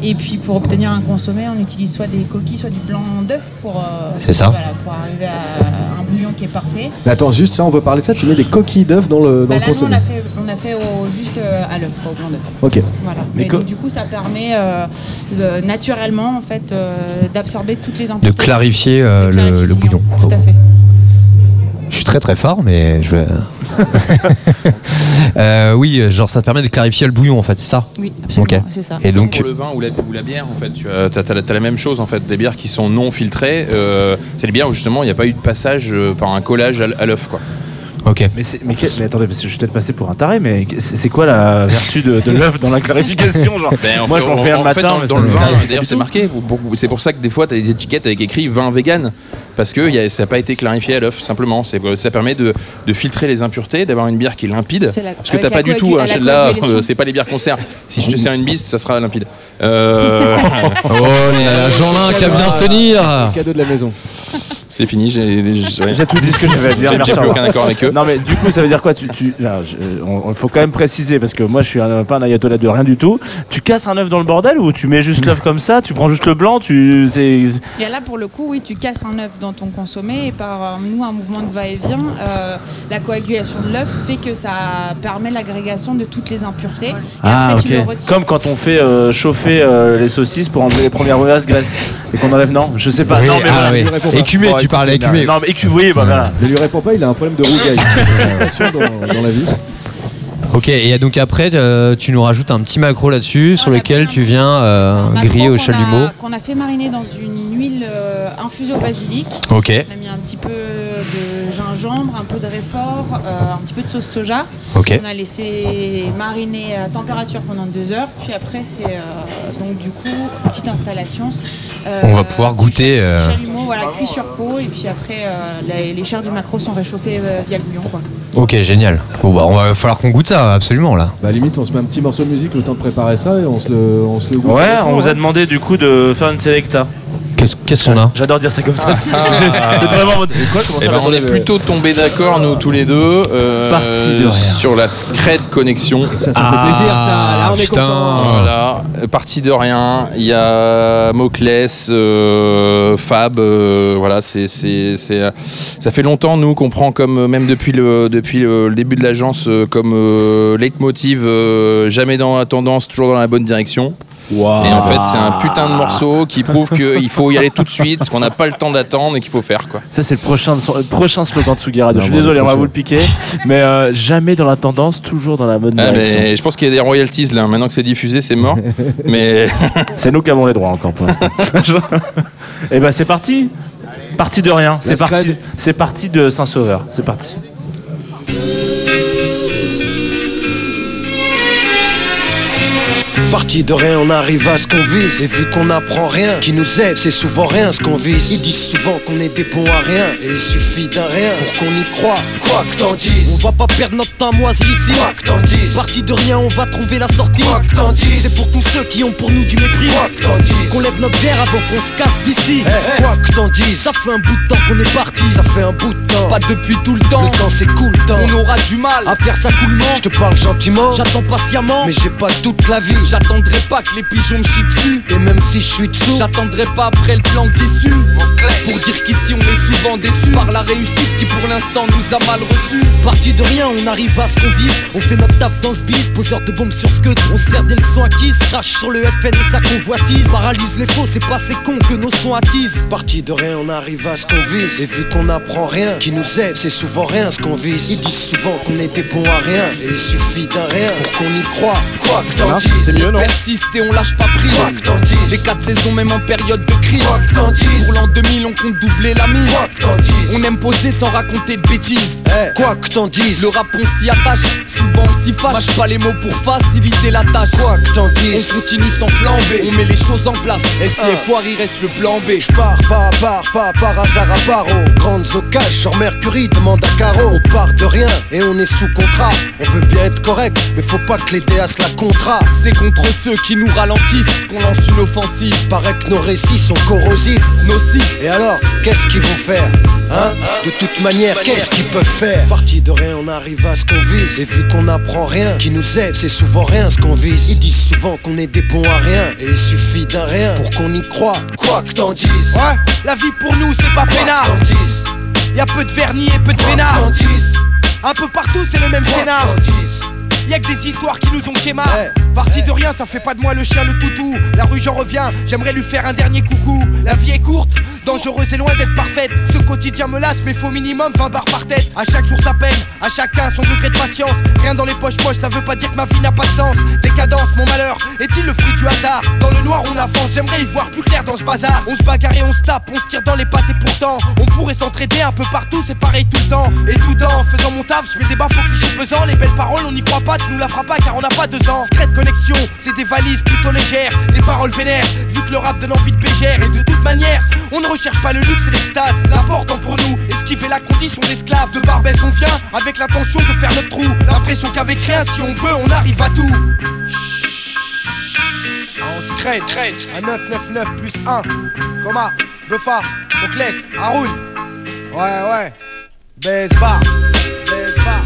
Et puis pour obtenir un consommé, on utilise soit des coquilles, soit du blanc d'œuf pour, euh, C'est ça. voilà, pour arriver à un bouillon qui est parfait. Mais attends, juste ça, on peut parler de ça? Tu mets des coquilles d'œufs dans le, dans Bah le là, nous, on consommé? a fait, on a fait au- juste euh, à l'œuf, au blanc d'œuf. Ok. Voilà. Mais Mais co- donc, du coup, ça permet euh, naturellement en fait euh, d'absorber toutes les de impuretés. clarifier euh, De clarifier le, le bouillon. bouillon. Tout à fait. Très très fort, mais je vais. Euh, oui, genre ça te permet de clarifier le bouillon en fait, c'est ça Oui, absolument, Ok. c'est ça. Et donc, Pour le vin ou la, ou la bière, en fait, tu as, t'as- t'as la même chose en fait. Des bières qui sont non filtrées, euh, c'est des bières où justement il n'y a pas eu de passage euh, par un collage à l'œuf, quoi. Ok. Mais, attendez, parce que je suis peut-être passé pour un taré, mais c'est quoi la vertu de, de l'œuf dans la clarification genre Ben, en Moi, fait, je m'en en- fais un en matin, fait, dans, mais dans le vin, d'ailleurs, c'est marqué. C'est pour ça que des fois, tu as des étiquettes avec écrit vin vegan. Parce que y a- ça n'a pas été clarifié à l'œuf, simplement. Ça permet de, de filtrer les impuretés, d'avoir une bière qui est limpide. La- Parce que avec t'as pas du tout, hein, là, euh, c'est pas les bières qu'on sert. Si je te sers une bise, ça sera limpide. Euh, Oh là là, Jean-Lin qui a bien se tenir Cadeau de la maison. C'est fini, j'ai ouais. Tout dit ce que j'avais à dire. J'ai- plus aucun accord avec eux. Non mais du coup ça veut dire quoi tu, tu, Il faut quand même préciser parce que moi je suis un- pas un ayatollah de rien du tout. Tu casses un œuf dans le bordel ou tu mets juste l'œuf comme ça, tu prends juste le blanc, tu Et là, pour le coup, oui, tu casses un œuf dans ton consommé et par euh, nous, un mouvement de va-et-vient, euh, la coagulation de l'œuf fait que ça permet l'agrégation de toutes les impuretés. Et ah après, ok. tu le retires. Comme quand on fait euh, chauffer euh, les saucisses pour enlever les premières mauvaises graisses et qu'on enlève non, je sais pas. Oui, non mais ah voilà. oui. Écumé, Bon, tu parles écoute, écumé. Non mais écu- oui bah voilà. Ne lui réponds pas, il a un problème de rougaille. C'est dans, dans la vie. Ok, et donc après, euh, tu nous rajoutes un petit macro là-dessus sur lequel tu viens euh, griller au chalumeau. Qu'on a fait mariner dans une huile euh, infusée au basilic. Ok, On a mis un petit peu de gingembre, un peu de réfort, euh, un petit peu de sauce soja. On a laissé mariner à température pendant deux heures. Puis après, c'est euh, donc du coup petite installation. Euh, On va pouvoir goûter, euh, Chalumeau, voilà, cuit sur peau. Et puis après, euh, les, les chairs du macro sont réchauffées euh, via le bouillon. Quoi. Ok, génial. Bon, bah, on va falloir qu'on goûte ça, absolument là. Bah limite on se met un petit morceau de musique le temps de préparer ça et on se le, on se le goûte. Ouais, on vous a hein. demandé du coup de faire une selecta. Qu'est-ce qu'on a? J'adore dire ça comme ça. C'est c'est vraiment mode- Eh ben, on est plutôt tombés d'accord, nous tous les deux, euh, sur la Scred Connexion. Ça, ça fait plaisir ça. Là on est Ah, putain. content. Voilà, euh, parti de rien. Il y a Moclès, euh, Fab. euh, voilà, c'est, c'est, c'est, ça fait longtemps nous qu'on prend comme même depuis le depuis le, début de l'agence comme euh, leitmotiv euh, jamais dans la tendance, toujours dans la bonne direction. Et en fait, c'est un putain de morceau qui prouve qu'il faut y aller tout de suite, qu'on n'a pas le temps d'attendre et qu'il faut faire quoi. Ça, c'est le prochain, le prochain slogan de Sugi Radio. Non, Je suis désolé, on va vous le piquer. Mais euh, jamais dans la tendance, toujours dans la bonne Ah, direction. mais je pense qu'il y a des royalties là. Maintenant que c'est diffusé, c'est mort. mais C'est nous qui avons les droits encore pour l'instant. Et ben c'est parti. Parti de rien. C'est parti. C'est parti de Saint-Sauveur. C'est parti. De rien, on arrive à ce qu'on vise. Et vu qu'on n'apprend rien, qui nous aide, c'est souvent rien ce qu'on vise. Ils disent souvent qu'on est des bons à rien. Et il suffit d'un rien pour qu'on y croit. Quoi que t'en dises. On va pas perdre notre temps moisi ici. Quoi que t'en dises. Parti de rien, on va trouver la sortie. Quoi que t'en dises. C'est pour tous ceux qui ont pour nous du mépris. Quoi que t'en dises. Qu'on lève notre verre avant qu'on se casse d'ici. Eh, Quoi que t'en dises. Ça fait un bout de temps qu'on est parti. Ça fait un bout de temps. Pas depuis tout le temps. Le temps c'est cool, temps. On aura du mal à faire ça coulement. Je te parle gentiment. J'attends patiemment. Mais j'ai pas toute la vie. J'attendrai pas que les pigeons me chient dessus. Et même si je suis dessous. J'attendrai pas après le plan de l'issue. Pour dire qu'ici on est souvent déçus par la réussite qui pour l'instant nous a mal reçus. Parti de rien, on arrive à ce qu'on vise. On fait notre taf dans ce bis, poseur de bombes sur ce que on sert des leçons acquises. Crache sur le FN et sa convoitise. Paralyse les faux, c'est pas ces cons que nos sons attisent. Parti de rien, on arrive à ce qu'on vise. Et vu qu'on n'apprend rien, qui nous aide, c'est souvent rien ce qu'on vise. Ils disent souvent qu'on des bons à rien. Et il suffit d'un rien pour qu'on y croit. Quoi que t'en dises. C'est mieux non Persiste et on lâche pas prise. Les quatre saisons, même en période de crise. Pour l'an 2000, on compte doubler la mise. On aime poser sans raconter de bêtises. Eh, quoi que t'en dises. Le rap, on s'y attache. Souvent, on s'y fâche. Mâche pas les mots pour faciliter la tâche. Quoi que t'en On dises. continue sans flamber. On met les choses en place. Et si Ah. les foires, il reste le plan B. Je pars pas à part, pas par hasard à part aux grandes occasions. Genre Mercury demande à Caro. On part de rien et on est sous contrat. On veut bien être correct, mais faut pas que les DA se la contrat. C'est contre ceux qui nous ralentissent qu'on lance une offensive. Paraît que nos récits sont corrosifs. Nocif. Et alors, qu'est-ce qu'ils vont faire Hein? De toute manière, qu'est-ce qu'ils peuvent faire? Parti de rien, on arrive à ce qu'on vise. Et vu qu'on n'apprend rien, qui nous aide, c'est souvent rien ce qu'on vise. Ils disent souvent qu'on est des bons à rien. Et il suffit d'un rien pour qu'on y croit. Quoi que t'en dises. Ouais, la vie pour nous, c'est pas Quoi que peinard. t'en dises. Y a peu de vernis et peu de dises. Un peu partout, c'est le même scénar. Y'a que des histoires qui nous ont quémar. Eh, Parti de rien, ça fait pas de moi le chien, le toutou. La rue, j'en reviens, j'aimerais lui faire un dernier coucou. La vie est courte, dangereuse et loin d'être parfaite. Ce quotidien me lasse, mais faut minimum 20 barres par tête. À chaque jour sa peine, à chacun son degré de patience. Rien dans les poches poches, ça veut pas dire que ma vie n'a pas de sens. Décadence, mon malheur, est-il le fruit du hasard? Dans le noir, on avance, j'aimerais y voir plus clair dans ce bazar. On se bagarre et on se tape, on se tire dans les pattes et pourtant, on pourrait s'entraider un peu partout, c'est pareil tout le temps. Et tout en faisant mon taf, je mets des baffes au cliché pesant. Les belles paroles, on n'y croit pas, tu nous la feras pas car on n'a pas deux ans. Secret connexion, c'est des valises plutôt légères, des paroles vénères, vu que le rap donne envie de bégère. Et de toute manière, on ne recherche pas le luxe et l'extase. L'important pour nous, esquiver la condition d'esclave. De Barbès, on vient avec l'intention de faire notre trou. L'impression qu'avec rien, si on veut, on arrive à tout. On se crête, crête, à 999 plus 1. Coma, Buffa, Moclès, Haroun. Ouais, ouais. Baisse bar, baisse bar,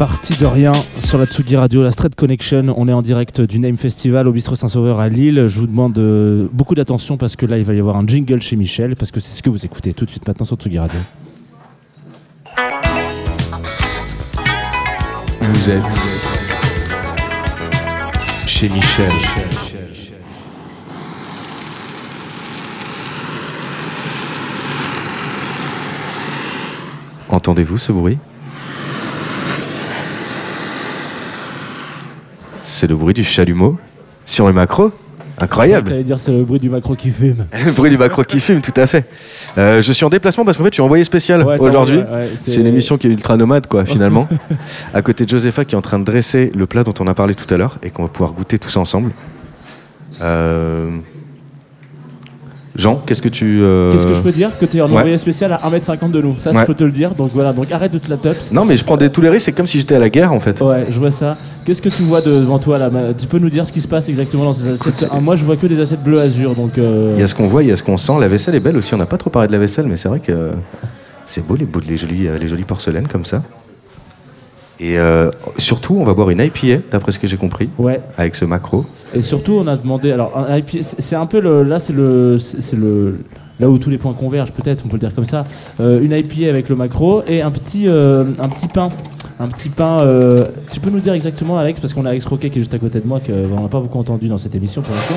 Parti de rien sur la Tsugi Radio, la Street Connection. On est en direct du Name Festival au Bistrot Saint-Sauveur à Lille. Je vous demande euh, beaucoup d'attention parce que là, il va y avoir un jingle chez Michel parce que c'est ce que vous écoutez tout de suite maintenant sur Tsugi Radio. Vous êtes chez Michel. Entendez-vous ce bruit? C'est le bruit du chalumeau sur le macro Incroyable T'allais dire c'est le bruit du macro qui fume. Le bruit du macro qui fume, tout à fait. Euh, je suis en déplacement parce qu'en fait, je suis envoyé spécial Ouais, aujourd'hui. ouais, c'est une émission qui est ultra nomade, quoi, finalement. à côté de Josepha qui est en train de dresser le plat dont on a parlé tout à l'heure et qu'on va pouvoir goûter tous ensemble. Euh, Jean, qu'est-ce que tu. euh, Qu'est-ce que je peux dire Que tu es en ouais. envoyé spécial à 1m50 de nous. Ça, Ouais. je peux te le dire. Donc voilà, donc arrête de te la tops. Non, mais je prends des, tous les risques, c'est comme si j'étais à la guerre, en fait. Ouais, je vois ça. Qu'est-ce que tu vois devant toi là Tu peux nous dire ce qui se passe exactement dans ces assiettes? Ah, Moi, je vois que des assiettes bleu azur, donc. euh, Il y a ce qu'on voit, il y a ce qu'on sent. La vaisselle est belle aussi. On n'a pas trop parlé de la vaisselle, mais c'est vrai que c'est beau les, beaux- les, jolies, euh, les jolies porcelaines comme ça. Et euh, surtout, on va boire une IPA, d'après ce que j'ai compris, Ouais. avec ce macro. Et surtout, on a demandé. Alors, un IPA, c'est un peu le. Là, c'est le. C'est le. Là où tous les points convergent, peut-être, on peut le dire comme ça. Euh, une IPA avec le macro et un petit, euh, un petit pain. Un petit pain. Tu peux nous dire exactement, Alex, parce qu'on a Alex Roquet qui est juste à côté de moi, qu'on n'a pas beaucoup entendu dans cette émission pour l'instant.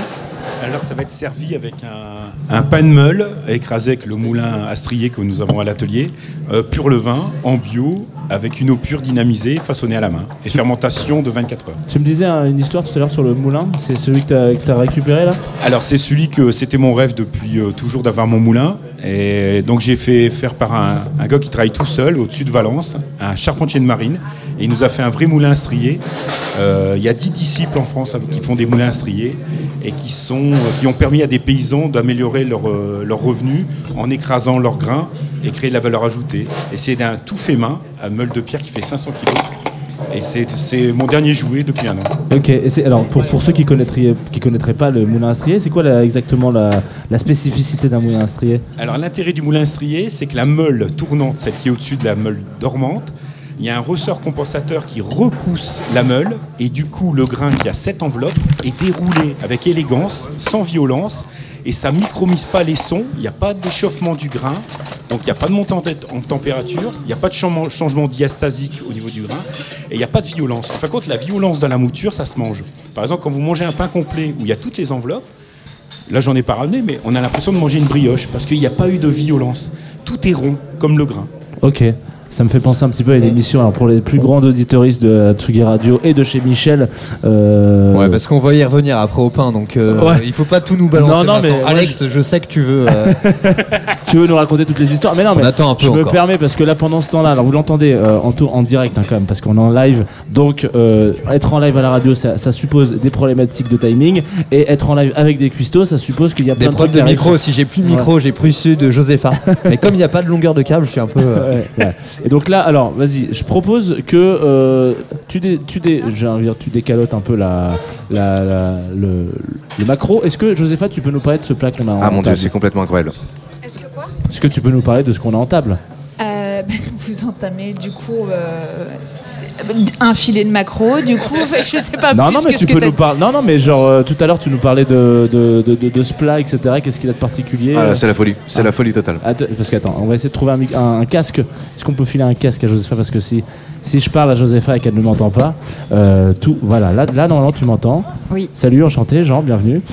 Alors ça va être servi avec un, un pain de meule écrasé avec le moulin astrier que nous avons à l'atelier, euh, pur levain, en bio, avec une eau pure dynamisée, façonnée à la main, et fermentation de 24 heures. Tu me disais hein, une histoire tout à l'heure sur le moulin. C'est celui que tu as, récupéré là? Alors c'est celui que c'était mon rêve depuis euh, toujours d'avoir mon moulin, et donc j'ai fait faire par un, un gars qui travaille tout seul au-dessus de Valence, un charpentier de marine, et il nous a fait un vrai moulin strié. Euh, Il y a 10 disciples en France qui font des moulins striés et qui, sont, euh, qui ont permis à des paysans d'améliorer leurs euh, leurs revenus en écrasant leurs grains et créer de la valeur ajoutée. Et c'est d'un tout fait main, un meule de pierre qui fait 500 kg. Et c'est mon dernier jouet depuis un an. Ok, et alors pour, pour ceux qui connaîtraient, qui connaîtraient pas le moulin à strier, c'est quoi la- exactement la, la spécificité d'un moulin à strier Alors l'intérêt du moulin strié, c'est que la meule tournante, celle qui est au-dessus de la meule dormante, il y a un ressort compensateur qui repousse la meule et du coup le grain qui a cette enveloppe est déroulé avec élégance, sans violence et ça micromise pas les sons, il n'y a pas d'échauffement du grain, donc il n'y a pas de montée en température, il n'y a pas de changement, diastasique au niveau du grain et il n'y a pas de violence. En fin la violence dans la mouture, ça se mange. Par exemple, quand vous mangez un pain complet où il y a toutes les enveloppes, Là, j'en ai pas ramené, mais on a l'impression de manger une brioche parce qu'il n'y a pas eu de violence. Tout est rond, comme le grain. Ok. Ça me fait penser un petit peu à une émission. Alors pour les plus grands auditoristes de Tsugi Radio et de chez Michel. euh, Ouais, parce qu'on va y revenir après au pain, donc euh, Ouais. il faut pas tout nous balancer. Non, non, mais maintenant. Alex, je sais que tu veux. euh, tu veux nous raconter toutes les histoires Mais non, mais On attend un peu je me permets parce que là, pendant ce temps-là, alors vous l'entendez euh, en, tour, en direct hein, quand même, parce qu'on est en live. Donc, être en live à la radio, ça, ça suppose des problématiques de timing. Et être en live avec des cuistots, ça suppose qu'il y a Des plein de problèmes de micro, si j'ai plus de Ouais. micro, j'ai plus ceux de Josepha. Mais comme il n'y a pas de longueur de câble, je suis un peu. Et donc là, alors, vas-y, je propose que euh, tu, dé, tu, dé, j'ai envie de dire, tu décalotes un peu la, la, la- le, le macro. Est-ce que, Josépha, tu peux nous parler de ce plat qu'on a en Ah mon dieu, table c'est complètement incroyable. Est-ce que tu peux nous parler de ce qu'on a en table? Euh, ben, vous entamez du coup euh, un filet de macro, du coup, je sais pas non, plus non, mais que tu ce peux nous parler. Non, non, mais genre euh, tout à l'heure, tu nous parlais de, de, de, de- de ce plat, etc. Qu'est-ce qu'il a de particulier Ah euh là, c'est la folie, c'est la folie totale. Attends, parce qu'attends, on va essayer de trouver un, mic- un- un casque. Est-ce qu'on peut filer un casque à Josépha Parce que si, si je parle à Josépha et qu'elle ne m'entend pas, euh, tout. Voilà, là, là normalement, tu m'entends. Oui. Salut, enchanté, Jean, bienvenue.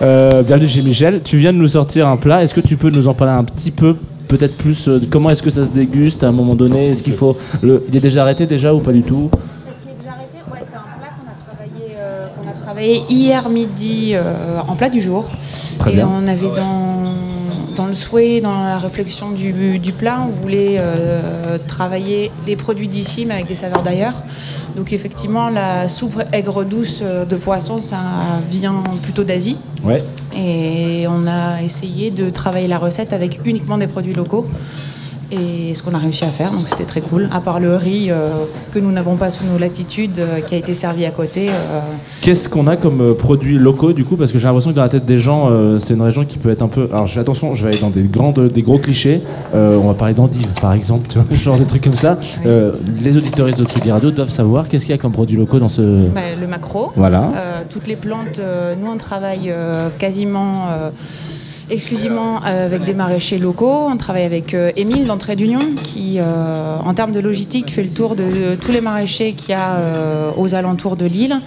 Euh, bienvenue chez Michel. Tu viens de nous sortir un plat. Est-ce que tu peux nous en parler un petit peu? Peut-être plus euh, comment est-ce que ça se déguste à un moment donné? Est-ce qu'il faut le... Il est déjà arrêté déjà ou pas du tout? Est-ce qu'il est déjà arrêté Ouais, c'est un plat qu'on a travaillé, euh, qu'on a travaillé hier midi euh, en plat du jour. Très et bien. on avait dans, dans le souhait, dans la réflexion du, du plat, on voulait euh, travailler des produits d'ici mais avec des saveurs d'ailleurs. Donc effectivement, la soupe aigre douce euh, de poisson, ça vient plutôt d'Asie. Ouais. Et on a essayé de travailler la recette avec uniquement des produits locaux. Et ce qu'on a réussi à faire, donc c'était très cool. À part le riz euh, que nous n'avons pas sous nos latitudes, euh, qui a été servi à côté. euh, Qu'est-ce qu'on a comme euh, produits locaux du coup? Parce que j'ai l'impression que dans la tête des gens, euh, c'est une région qui peut être un peu. Alors je fais attention, je vais aller dans des, grandes, des gros clichés. Euh, on va parler d'endives par exemple, tu vois, genre des trucs comme ça. Euh, les auditoristes de Tsugi Radio doivent savoir qu'est-ce qu'il y a comme produits locaux dans ce. bah, le macro. Voilà. Euh, toutes les plantes, euh, nous on travaille euh, quasiment euh, exclusivement euh, avec des maraîchers locaux. On travaille avec euh, Émile d'Entrée d'Union qui, euh, en termes de logistique, fait le tour de, tous les maraîchers qu'il y a aux alentours de l'île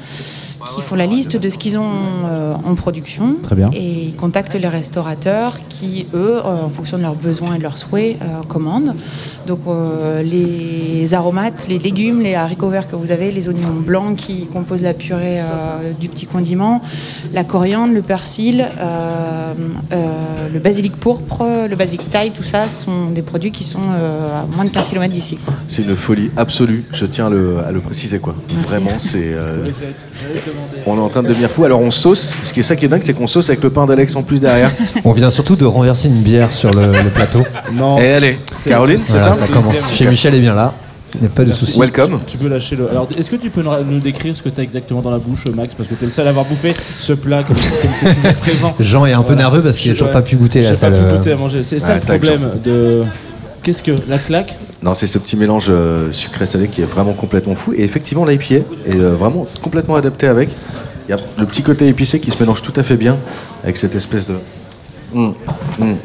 qui font la liste de ce qu'ils ont euh, en production. Très bien. Et ils contactent les restaurateurs qui, eux, euh, en fonction de leurs besoins et de leurs souhaits, euh, commandent. Donc euh, les aromates, les légumes, les haricots verts que vous avez, les oignons blancs qui composent la purée euh, du petit condiment, la coriandre, le persil, euh, euh, le basilic pourpre, le basilic thaï, tout ça sont des produits qui sont euh, à moins de 15 km d'ici. C'est une folie absolue, je tiens à le, à le préciser quoi. Vraiment, c'est. On est en train de devenir fou. Alors on sauce, ce qui est ça qui est dingue, c'est qu'on sauce avec le pain d'Alex en plus derrière. On vient surtout de renverser une bière sur le, le plateau. Non. Et allez, Caroline, c'est Voilà, ça ça commence. Chez Michel est bien là. Il n'y a pas de souci. Welcome. Tu peux lâcher le. Alors, est-ce que tu peux nous décrire ce que tu as exactement dans la bouche, Max? Parce que tu es le seul à avoir bouffé ce plat comme tu prévent. Jean est un peu nerveux parce qu'il a toujours Ouais. pas pu goûter J'ai la pas pu goûter à manger. C'est ça le problème de. Qu'est-ce que la claque? Non, c'est ce petit mélange euh, sucré-salé qui est vraiment complètement fou. Et effectivement, l'IPA est euh, vraiment complètement adapté avec. Il y a le petit côté épicé qui se mélange tout à fait bien avec cette espèce de. Mm, mm.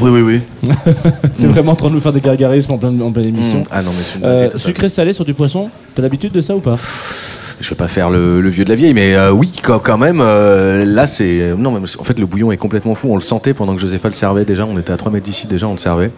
Oui, oui, oui. T'es vraiment en train de nous faire des gargarismes en pleine, en pleine émission. Mm. Ah non, mais c'est une Euh, dinguerie totale. sucré salé sur du poisson, t'as l'habitude de ça ou pas? Je vais pas faire le, le vieux de la vieille, mais euh, oui, quand, quand même. euh, là, c'est. Non, mais en fait, le bouillon est complètement fou. On le sentait pendant que Josépha le servait déjà. On était à 3 mètres d'ici déjà, on le servait.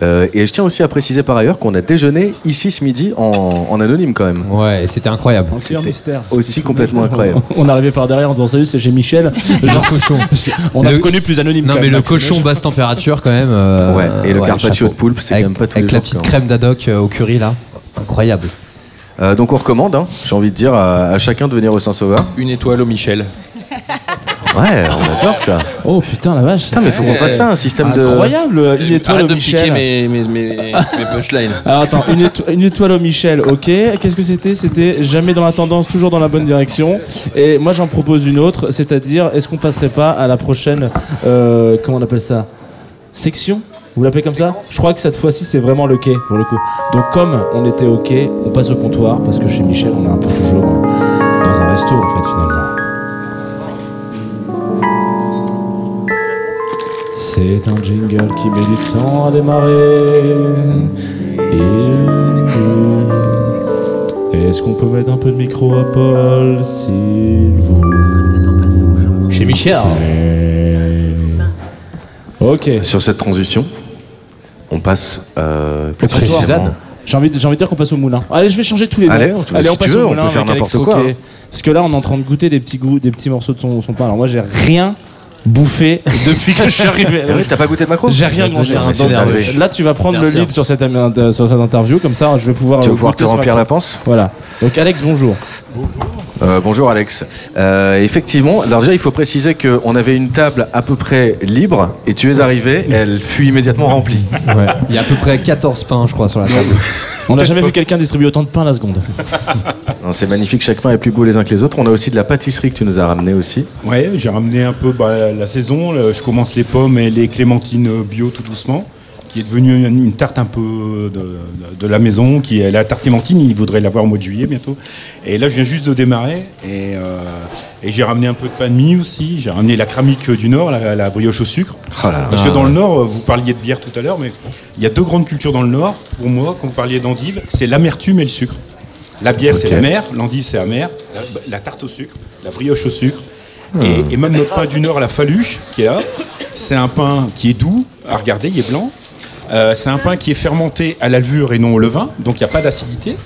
Euh, et je tiens aussi à préciser par ailleurs qu'on a déjeuné ici ce midi en, en anonyme quand même. Ouais, et c'était incroyable. C'est un mystère. Aussi complètement incroyable. On est arrivé par derrière en disant salut, c'est chez Michel. Genre, c'est- on a Le- connu plus anonyme. Non quand mais même, le cochon basse température quand même. euh, Ouais, et le carpaccio chapeau. de poulpe, c'est quand même pas les Avec la jours, petite ça. crème d'addoc euh, au curry là. Incroyable. Euh, donc on recommande, hein, j'ai envie de dire à, à chacun de venir au Saint-Sauveur. Une étoile au Michel. Ouais, on adore ça. Oh putain la vache. Putain, mais faut qu'on fasse ça, un système de. Incroyable, une étoile Arrête au de Michel. piquer mes, mes, mes, mes punchlines. Alors attends, une, éto- une étoile au Michel, ok. Qu'est-ce que c'était? C'était jamais dans la tendance, toujours dans la bonne direction. Et moi j'en propose une autre, c'est-à-dire est-ce qu'on passerait pas à la prochaine, euh, comment on appelle ça? Section? Vous l'appelez comme ça? Je crois que cette fois-ci c'est vraiment le quai pour le coup. Donc comme on était au quai, on passe au comptoir parce que chez Michel on est un peu toujours euh, dans un resto en fait finalement. C'est un jingle qui met du temps à démarrer. Est-ce qu'on peut mettre un peu de micro à Paul, s'il vous Chez Michel. plaît Ok. Sur cette transition. on passe euh, plus précisément- Suzanne. J'ai envie, de- j'ai envie de dire qu'on passe au moulin. Allez, je vais changer tous les deux. Allez, on- Allez, si on passe veux, au on moulin peut faire avec Alex n'importe quoi. Parce que là, on est en train de goûter des petits goûts, des petits morceaux de son, son pain. Alors moi, j'ai rien bouffé depuis que je suis arrivé. Ah oui, t'as pas goûté de macro J'ai rien mangé. Là, tu vas prendre Merci. le lead sur cette, euh, sur cette interview. Comme ça, je vais pouvoir. Tu vas euh, pouvoir te remplir la panse Voilà. Donc, Alex, bonjour. Euh, bonjour Alex. Euh, effectivement, alors déjà il faut préciser qu'on avait une table à peu près libre et tu es arrivé, elle fut immédiatement remplie. Ouais. Il y a à peu près 14 pains, je crois, sur la table. On n'a jamais vu quelqu'un distribuer autant de pain à la seconde. C'est magnifique, chaque pain est plus beau les uns que les autres. On a aussi de la pâtisserie que tu nous as ramené aussi. Ouais, j'ai ramené un peu bah, la saison. Je commence les pommes et les clémentines bio tout doucement, qui est devenue une, une tarte un peu de, la maison, qui est la tarte clémentine. Il voudrait l'avoir au mois de juillet bientôt. Et là, je viens juste de démarrer et, euh, et j'ai ramené un peu de pain de mie aussi. J'ai ramené la cramique du Nord, la, la brioche au sucre. Oh là là. Parce que dans le Nord, vous parliez de bière tout à l'heure, mais il y a deux grandes cultures dans le Nord. Pour moi, quand vous parliez d'endive, c'est l'amertume et le sucre. La bière, c'est Ok. la mer, l'endive, c'est amer, la, la tarte au sucre, la brioche au sucre. Et, et même notre pain du Nord, la faluche, qui est là, c'est un pain qui est doux à regarder, il est blanc. Euh, c'est un pain qui est fermenté à la levure et non au levain, donc il n'y a pas d'acidité.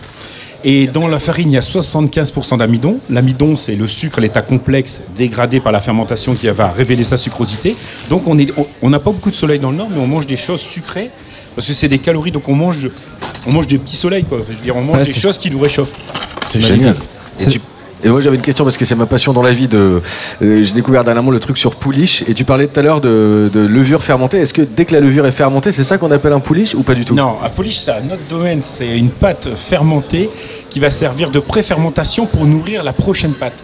Et dans la farine, il y a 75% d'amidon. L'amidon, c'est le sucre, l'état complexe dégradé par la fermentation qui va révéler sa sucrosité. Donc on est- on on n'a pas beaucoup de soleil dans le Nord, mais on mange des choses sucrées parce que c'est des calories. Donc on mange, on mange des petits soleils, quoi. Je veux dire, on mange Ouais, des choses qui nous réchauffent. C'est génial. Et, tu- et moi j'avais une question parce que c'est ma passion dans la vie. De, euh, j'ai découvert dernièrement le truc sur pouliche et tu parlais tout à l'heure de, de levure fermentée. Est-ce que dès que la levure est fermentée, c'est ça qu'on appelle un pouliche ou pas du tout? Non, à polish, c'est un autre domaine. C'est une pâte fermentée qui va servir de pré-fermentation pour nourrir la prochaine pâte.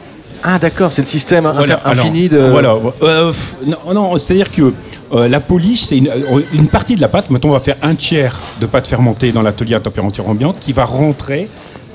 Ah d'accord, c'est le système alors, infini de. Voilà. Euh, non, non, c'est-à-dire que euh, la polish, c'est une, euh, une partie de la pâte. Mettons, on va faire un tiers de pâte fermentée dans l'atelier à température ambiante qui va rentrer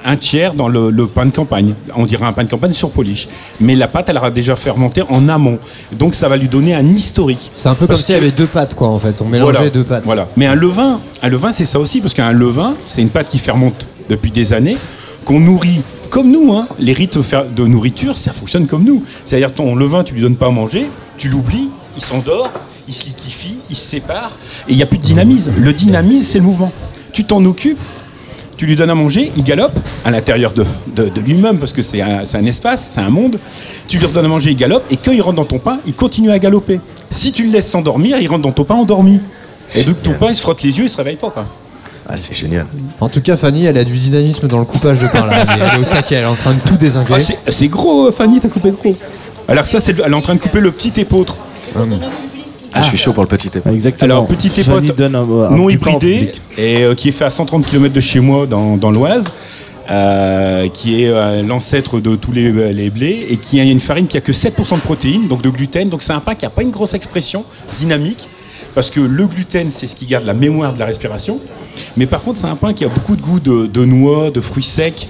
un tiers dans le, le pain de campagne. On dirait un pain de campagne sur polish. Mais la pâte, elle aura déjà fermenté en amont. Donc ça va lui donner un historique. C'est un peu comme s'il y avait deux pâtes, quoi, en fait. On mélangeait voilà, deux pâtes. Voilà. Mais un levain, un levain, c'est ça aussi, parce qu'un levain, c'est une pâte qui fermente depuis des années, qu'on nourrit comme nous. Hein. Les rites de nourriture, ça fonctionne comme nous. C'est-à-dire ton levain, tu lui donnes pas à manger, tu l'oublies, il s'endort, il se liquifie, il se sépare, et il n'y a plus de dynamisme. Le dynamisme, c'est le mouvement. Tu t'en occupes, tu lui donnes à manger, il galope à l'intérieur de, de- de lui-même, parce que c'est un, c'est un espace, c'est un monde. Tu lui redonnes à manger, il galope, et quand il rentre dans ton pain, il continue à galoper. Si tu le laisses s'endormir, il rentre dans ton pain endormi. Et donc ton pain, il se frotte les yeux, il se réveille pas. quoi. Ah c'est génial. En tout cas, Fanny, elle a du dynamisme dans le coupage de pain, là. Elle est, elle est au taquet, elle est en train de tout désinguer. Ah, c'est- c'est gros, Fanny, t'as coupé gros. Alors ça, c'est elle est en train de couper le petit épeautre. Ah, je suis chaud pour le petit épaule. Exactement. Alors, petit Fanny épote donne un- un non hybridé, et euh, qui est fait à 130 km de chez moi dans, dans l'Oise, euh, qui est euh, l'ancêtre de tous les, euh, les blés, et qui a une farine qui a que 7% de protéines, donc de gluten. Donc c'est un pain qui n'a pas une grosse expression dynamique, parce que le gluten, c'est ce qui garde la mémoire de la respiration. Mais par contre, c'est un pain qui a beaucoup de goût de, de noix, de fruits secs,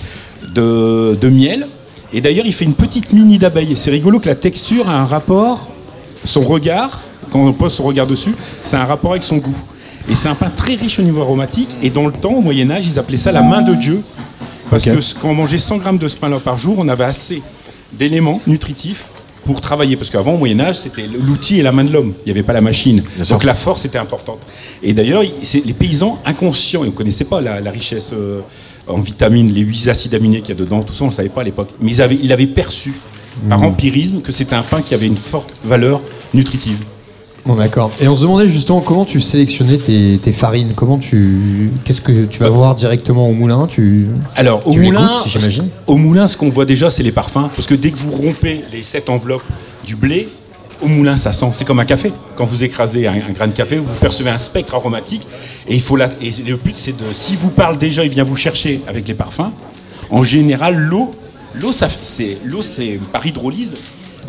de, de miel. Et d'ailleurs, il fait une petite mini d'abeille. C'est rigolo que la texture a un rapport, son regard, quand on pose son regard dessus, c'est un rapport avec son goût. Et c'est un pain très riche au niveau aromatique. Et dans le temps, au Moyen-Âge, ils appelaient ça la main de Dieu. Parce que quand on mangeait 100 grammes de ce pain-là par jour, on avait assez d'éléments nutritifs pour travailler. Parce qu'avant, au Moyen-Âge, c'était l'outil et la main de l'homme. Il n'y avait pas la machine. Donc la force était importante. Et d'ailleurs, les paysans inconscients, ils ne connaissaient pas la, la richesse euh, en vitamines, les huit acides aminés qu'il y a dedans, tout ça, on ne le savait pas à l'époque. Mais ils avaient, ils avaient perçu, par Mmh. empirisme, que c'était un pain qui avait une forte valeur nutritive. Bon, d'accord. Et on se demandait justement comment tu sélectionnais tes, tes farines. Comment tu. Qu'est-ce que tu vas voir directement au moulin? Tu... Alors, au Tu moulin, j'imagine? au moulin, ce qu'on voit déjà, c'est les parfums. Parce que dès que vous rompez les sept enveloppes du blé, au moulin, ça sent. C'est comme un café. Quand vous écrasez un, un grain de café, vous percevez un spectre aromatique. Et, il faut la, et le but, c'est de. Si vous parle déjà, il vient vous chercher avec les parfums. En général, l'eau, l'eau, ça- c'est, l'eau, c'est par hydrolyse.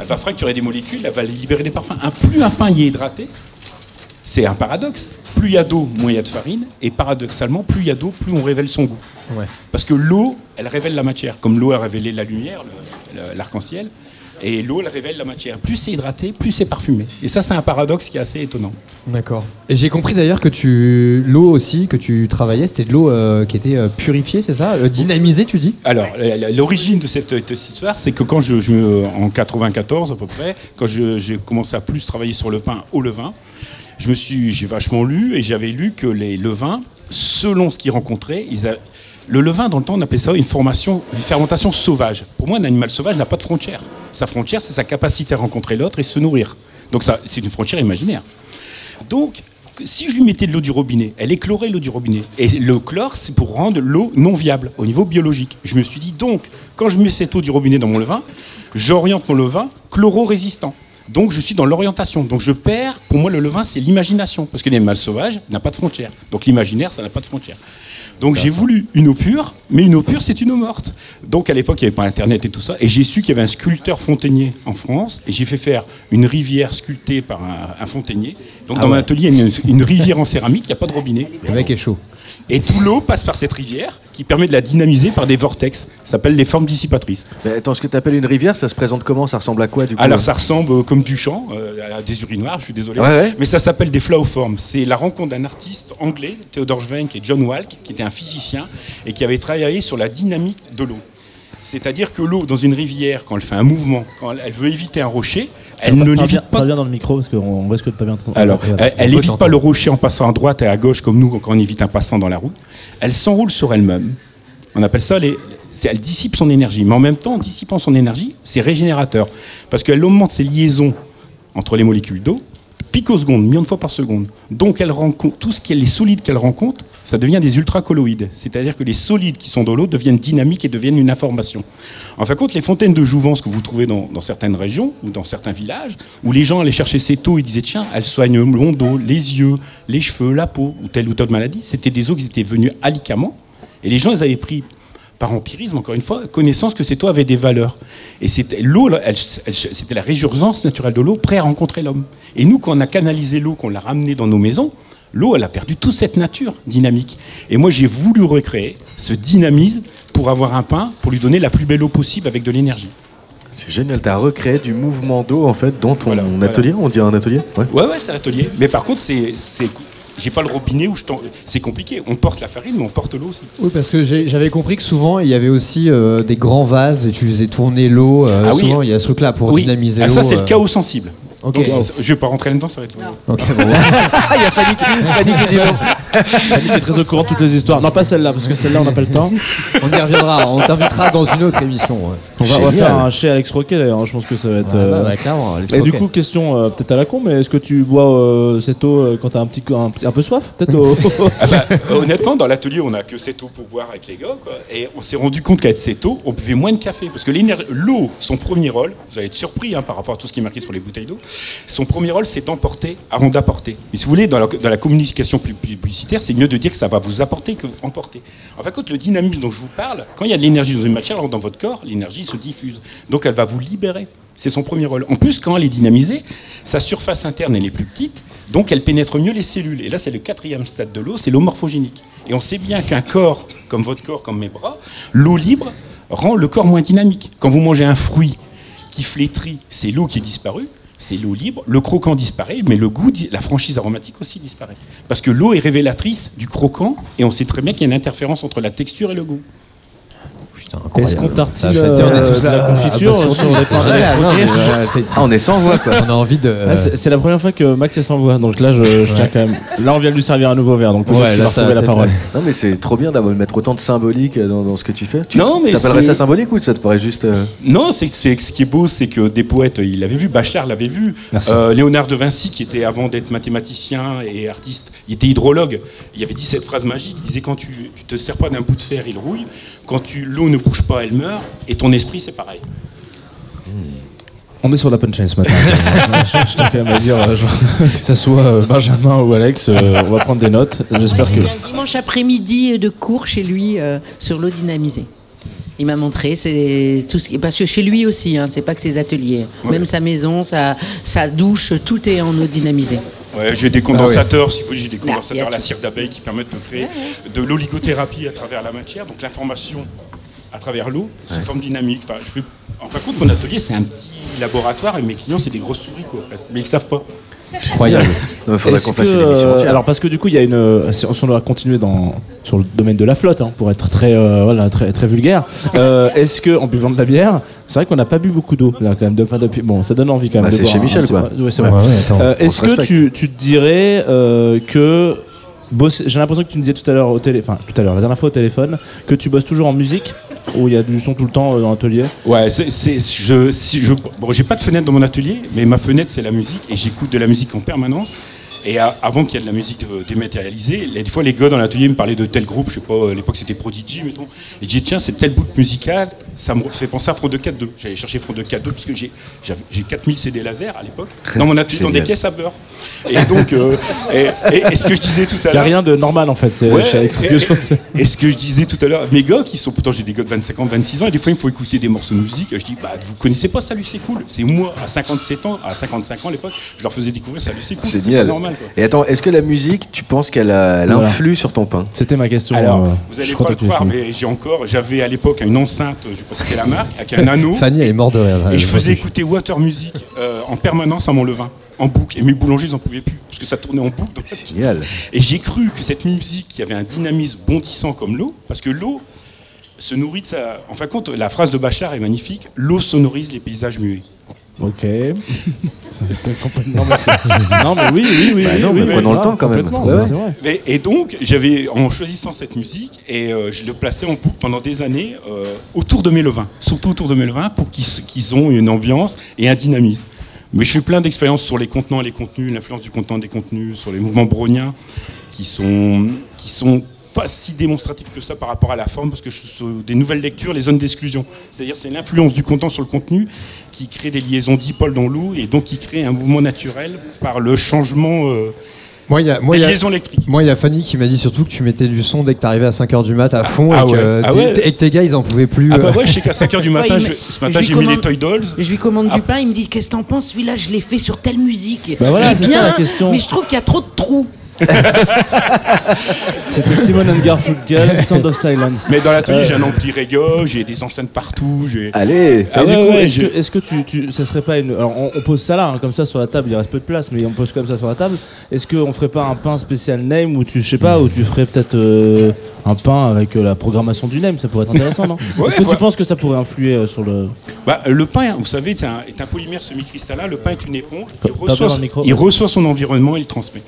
Elle va fracturer des molécules, elle va libérer des parfums. Un, plus un pain y est hydraté, c'est un paradoxe. Plus il y a d'eau, moins il y a de farine. Et paradoxalement, plus il y a d'eau, plus on révèle son goût. Ouais. Parce que l'eau, elle révèle la matière. Comme l'eau a révélé la lumière, l'arc-en-ciel. Et l'eau, elle révèle la matière. Plus c'est hydraté, plus c'est parfumé. Et ça, c'est un paradoxe qui est assez étonnant. D'accord. Et j'ai compris d'ailleurs que tu. L'eau aussi que tu travaillais, c'était de l'eau euh, qui était euh, purifiée, c'est ça? Euh, Dynamisée, tu dis? Alors, l'origine de cette, histoire, c'est que quand je, je en 94 à peu près, quand je- j'ai commencé à plus travailler sur le pain au levain, je me suis, j'ai vachement lu et j'avais lu que les levains, selon ce qu'ils rencontraient, ils a- le levain dans le temps on appelait ça une formation, une fermentation sauvage. Pour moi, un animal sauvage n'a pas de frontière. Sa frontière, c'est sa capacité à rencontrer l'autre et se nourrir. Donc c'est une frontière imaginaire. Donc, si je lui mettais de l'eau du robinet, elle éclorait l'eau du robinet. Et le chlore, c'est pour rendre l'eau non viable au niveau biologique. Je me suis dit, donc, quand je mets cette eau du robinet dans mon levain, j'oriente mon levain chloro-résistant. Donc, je suis dans l'orientation. Donc, je perds, pour moi, le levain, c'est l'imagination. Parce que l'animal sauvage n'a pas de frontière. Donc, l'imaginaire, ça n'a pas de frontière. Donc j'ai voulu une eau pure, mais une eau pure c'est une eau morte. Donc à l'époque il n'y avait pas internet et tout ça, et j'ai su qu'il y avait un sculpteur fontainier en France, et j'ai fait faire une rivière sculptée par un, un fontainier. Donc Ah dans mon atelier il y a une, une rivière en céramique, il n'y a pas de robinet. Le mec est chaud. Et tout l'eau passe par cette rivière qui permet de la dynamiser par des vortex. Ça s'appelle des formes dissipatrices. Mais attends, ce que tu appelles une rivière, ça se présente comment? Ça ressemble à quoi du coup? Alors ça ressemble euh, comme du champ, euh, à des urinoirs, je suis désolé. Ouais, ouais. Mais ça s'appelle des flowforms. C'est la rencontre d'un artiste anglais, Theodore Schwenk et John Walk, qui était un physicien et qui avait travaillé sur la dynamique de l'eau. C'est-à-dire que l'eau dans une rivière, quand elle fait un mouvement, quand elle- elle veut éviter un rocher, elle ne l'évite pas. parle bien dans le micro parce qu'on risque de pas bien t'entendre. Alors, elle, elle on peut évite pas le rocher en passant à droite et à gauche comme nous quand on évite un passant dans la route. Elle s'enroule sur elle-même. On appelle ça les. Elle dissipe son énergie, mais en même temps, en dissipant son énergie, c'est régénérateur. Parce qu'elle augmente ses liaisons entre les molécules d'eau, picosecondes, millions de fois par seconde. Donc elle rencontre, tout ce qui est les solides qu'elle rencontre, ça devient des ultracolloïdes. C'est-à-dire que les solides qui sont dans l'eau deviennent dynamiques et deviennent une information. En fin de compte, les fontaines de jouvence que vous trouvez dans, certaines régions ou dans certains villages, où les gens allaient chercher cette eau, ils disaient tiens, elle soigne le dos, les yeux, les cheveux, la peau, ou telle ou telle maladie, c'était des eaux qui étaient venues alicamment. Et les gens, ils avaient pris par empirisme, encore une fois, connaissance que cette eau avait des valeurs. Et c'était l'eau, c'était la résurgence naturelle de l'eau, prêt à rencontrer l'homme. Et nous, quand on a canalisé l'eau, qu'on l'a ramenée dans nos maisons, l'eau, elle a perdu toute cette nature dynamique. Et moi, j'ai voulu recréer ce dynamisme pour avoir un pain, pour lui donner la plus belle eau possible avec de l'énergie. C'est génial, tu as recréé du mouvement d'eau en fait dans ton Voilà, voilà. atelier, on dit un atelier Ouais. Ouais, ouais, c'est un atelier. Mais par contre, c'est, c'est, j'ai pas le robinet où je t'en- c'est compliqué. On porte la farine, mais on porte l'eau aussi. Oui, parce que j'ai- j'avais compris que souvent il y avait aussi euh, des grands vases et tu faisais tourner l'eau. euh, Ah oui. souvent il y a ce truc-là pour Oui. dynamiser Ah, l'eau. ça, c'est euh. le chaos sensible. Ok. Donc, Wow. je vais pas rentrer là-dedans, ça va être. Ok, bon. Il y a Fanny, Fanny qui dit non. Fanny qui est très au courant de toutes les histoires. Non, pas celle-là, parce que celle-là, on n'a pas le temps. On y reviendra, on t'invitera dans une autre émission. ouais. On va, on va Génial. faire un chez Alex Roquet d'ailleurs, je pense que ça va être. Ouais, euh, bah, clairement, Alex Et du coup, question euh, peut-être à la con, mais est-ce que tu bois euh, cette eau euh, quand t'as un petit, un, petit- un peu soif Peut-être au- Ah bah, honnêtement, dans l'atelier, on a que cette eau pour boire avec les gars. quoi. Et on s'est rendu compte qu'avec cette eau, on buvait moins de café. Parce que l'eau, son premier rôle, vous allez être surpris hein, par rapport à tout ce qui est marqué sur les bouteilles d'eau, son premier rôle, c'est d'emporter avant d'apporter. Mais si vous voulez, dans la, dans la communication publicitaire, c'est mieux de dire que ça va vous apporter que emporter. En fait, quand le dynamisme dont je vous parle, quand il y a de l'énergie dans une matière, dans votre corps, l'énergie se diffuse. Donc elle va vous libérer. C'est son premier rôle. En plus, quand elle est dynamisée, sa surface interne, elle est plus petite, donc elle pénètre mieux les cellules. Et là, c'est le quatrième stade de l'eau, c'est l'eau morphogénique. Et on sait bien qu'un corps, comme votre corps, comme mes bras, l'eau libre rend le corps moins dynamique. Quand vous mangez un fruit qui flétrit, c'est l'eau qui est disparue, c'est l'eau libre, le croquant disparaît, mais le goût, la franchise aromatique aussi disparaît. Parce que l'eau est révélatrice du croquant, et on sait très bien qu'il y a une interférence entre la texture et le goût. Est-ce qu'on Ça, euh, c'était- on est tous de là, la ah, confiture bah, surtout, sur les c'est pains d'Alex génial, non, Roquet mais voilà, c'est- Ah, on est sans voix quoi. On a envie de. Ah, c'est c'est la première fois que Max est sans voix, donc là je, je tiens quand même. Là on vient de lui servir un nouveau verre, donc peut-être Ouais, qu'il là, va ça retrouver va la peut-être, parole. Non mais c'est trop bien d'avoir mettre autant de symbolique dans, dans ce que tu fais. Tu Non, mais t'appellerais c'est- ça symbolique ou ça te paraît juste euh, Non, c'est c'est- ce qui est beau, c'est que des poètes, il l'avait vu, Bachelard l'avait vu, Merci. Euh, Léonard de Vinci, qui était avant d'être mathématicien et artiste, il était hydrologue. Il avait dit cette phrase magique, il disait quand tu, tu te sers pas d'un bout de fer, il rouille. Quand tu l'eau ne bouge pas, elle meurt. Et ton esprit, c'est pareil. On est sur la punchline ce matin. je, je tiens quand même à dire, euh, genre, que ça soit euh, Benjamin ou Alex, euh, on va prendre des notes. J'espère que. Il y a un dimanche après-midi de cours chez lui euh, sur l'eau dynamisée. Il m'a montré, c'est tout ce qui... parce que chez lui aussi, hein, c'est pas que ses ateliers, même sa maison, sa, sa douche, tout est en eau dynamisée. Ouais, j'ai Ah des condensateurs, s'il faut, j'ai des condensateurs à la cire d'abeille qui permettent de créer de l'oligothérapie à travers la matière, donc l'information à travers l'eau, sous forme dynamique. Enfin, je fais... En fin de compte, mon atelier, c'est un petit laboratoire et mes clients, c'est des grosses souris, quoi, mais ils ne savent pas. Incroyable. Il faudrait qu'on fasse une émission entière. alors parce que du coup il y a une, euh, si on doit continuer dans sur le domaine de la flotte hein, pour être très euh, voilà très très vulgaire. Euh, Est-ce que en buvant de la bière, c'est vrai qu'on n'a pas bu beaucoup d'eau là quand même. de- enfin, depuis, bon, ça donne envie quand même. Bah, c'est chez Michel, quoi. Ouais, c'est vrai. Ouais. Euh, Est-ce que tu, tu te dirais euh, que j'ai l'impression que tu me disais tout à l'heure au télé, enfin tout à l'heure la dernière fois au téléphone que tu bosses toujours en musique où il y a du son tout le temps euh, dans l'atelier. Ouais, c'est, c'est- je, si bon, pas de fenêtre dans mon atelier, mais ma fenêtre c'est la musique et j'écoute de la musique en permanence. Et à- avant qu'il y ait de la musique euh, dématérialisée, des fois les gars dans l'atelier me parlaient de tel groupe, je sais pas, à l'époque c'était Prodigy, mettons. Et je dis tiens, c'est tel bout musical, ça me fait penser à Front de 4.2. J'allais chercher Front de 4.2 parce que j'ai, j'ai 4000 CD laser à l'époque dans mon atelier, dans des caisses à beurre. Et donc, euh, et, et- et ce que je disais tout à Il y a l'heure. rien de normal en fait. C'est Ouais, et- ce que je disais tout à l'heure, mes gars qui sont, pourtant j'ai des gars de 25 ans, 26 ans, et des fois il me faut écouter des morceaux de musique, je dis, bah vous connaissez pas Salut c'est cool. C'est moi, à 57 ans, à 55 ans à l'époque, je leur faisais découvrir Salut c'est cool. C'est normal quoi. Et attends, est-ce que la musique, tu penses qu'elle a- elle Voilà. influe sur ton pain C'était ma question. Alors, euh, vous je allez crois pas le tu croire, fini. mais j'ai encore, j'avais à l'époque une enceinte, je sais pas si c'était la marque, avec un anneau. Fanny, elle est morte de rire. Et je faisais écouter Water Music euh, en permanence à mon levain, en boucle. Et mes boulangers, ils en pouvaient plus, parce que ça tournait en boucle. Génial. Et j'ai cru que cette musique qui avait un dynamisme bondissant comme l'eau, parce que l'eau se nourrit de sa. En fin de compte, la phrase de Bachar est magnifique l'eau sonorise les paysages muets. Ok. Non, mais non, mais oui, oui, oui. Bah oui, non, oui, mais oui, prenons le grave, temps quand même. Ouais, mais ouais. c'est vrai. Mais- et donc, j'avais, en choisissant cette musique, et euh, je le plaçais en boucle pendant des années euh, autour de mes levains, surtout autour de mes levains, pour qu'ils qu'ils ont une ambiance et un dynamisme. Mais je fais plein d'expériences sur les contenants et les contenus, l'influence du contenant et des contenus, sur les mouvements browniens, qui sont, qui sont pas si démonstratifs que ça par rapport à la forme, parce que je, sur des nouvelles lectures, les zones d'exclusion. C'est-à-dire c'est l'influence du contenant sur le contenu qui crée des liaisons dipôles dans l'eau et donc qui crée un mouvement naturel par le changement euh, Moi, il y a, moi, y a- liaisons électriques. moi, il y a Fanny qui m'a dit surtout que tu mettais du son dès que t'arrivais à 5h du mat à fond Ah et, que ouais, ah ouais. et que tes gars ils en pouvaient plus. Ah bah euh. ouais, je sais qu'à 5h du matin, je- ce matin j'ai mis les Toy Dolls. Je lui commande Ah. du pain, il me dit Qu'est-ce que t'en penses Celui-là, je l'ai fait sur telle musique. Bah voilà, Eh c'est ça, la question. Mais je trouve qu'il y a trop de trous. C'était Simon and Garfunkel, Sound of Silence. Mais dans l'atelier, Euh, j'ai un ampli Rega, j'ai des enceintes partout. j'ai- Allez Ah ouais, coup, ouais, est-ce je- que, est-ce que tu, tu, ça serait pas une. Alors, on, on pose ça là, hein, comme ça sur la table, il reste peu de place, mais on pose comme ça sur la table. Est-ce qu'on ferait pas un pain spécial name où tu, je sais pas, où tu ferais peut-être euh, un pain avec euh, la programmation du name Ça pourrait être intéressant, non Ouais, Est-ce que ouais. tu penses que ça pourrait influer euh, sur le. Bah, le pain, vous savez, est un, est un polymère semi-cristallin. Le pain est une éponge. Il, reçoit, micro, il reçoit son environnement et il transmet.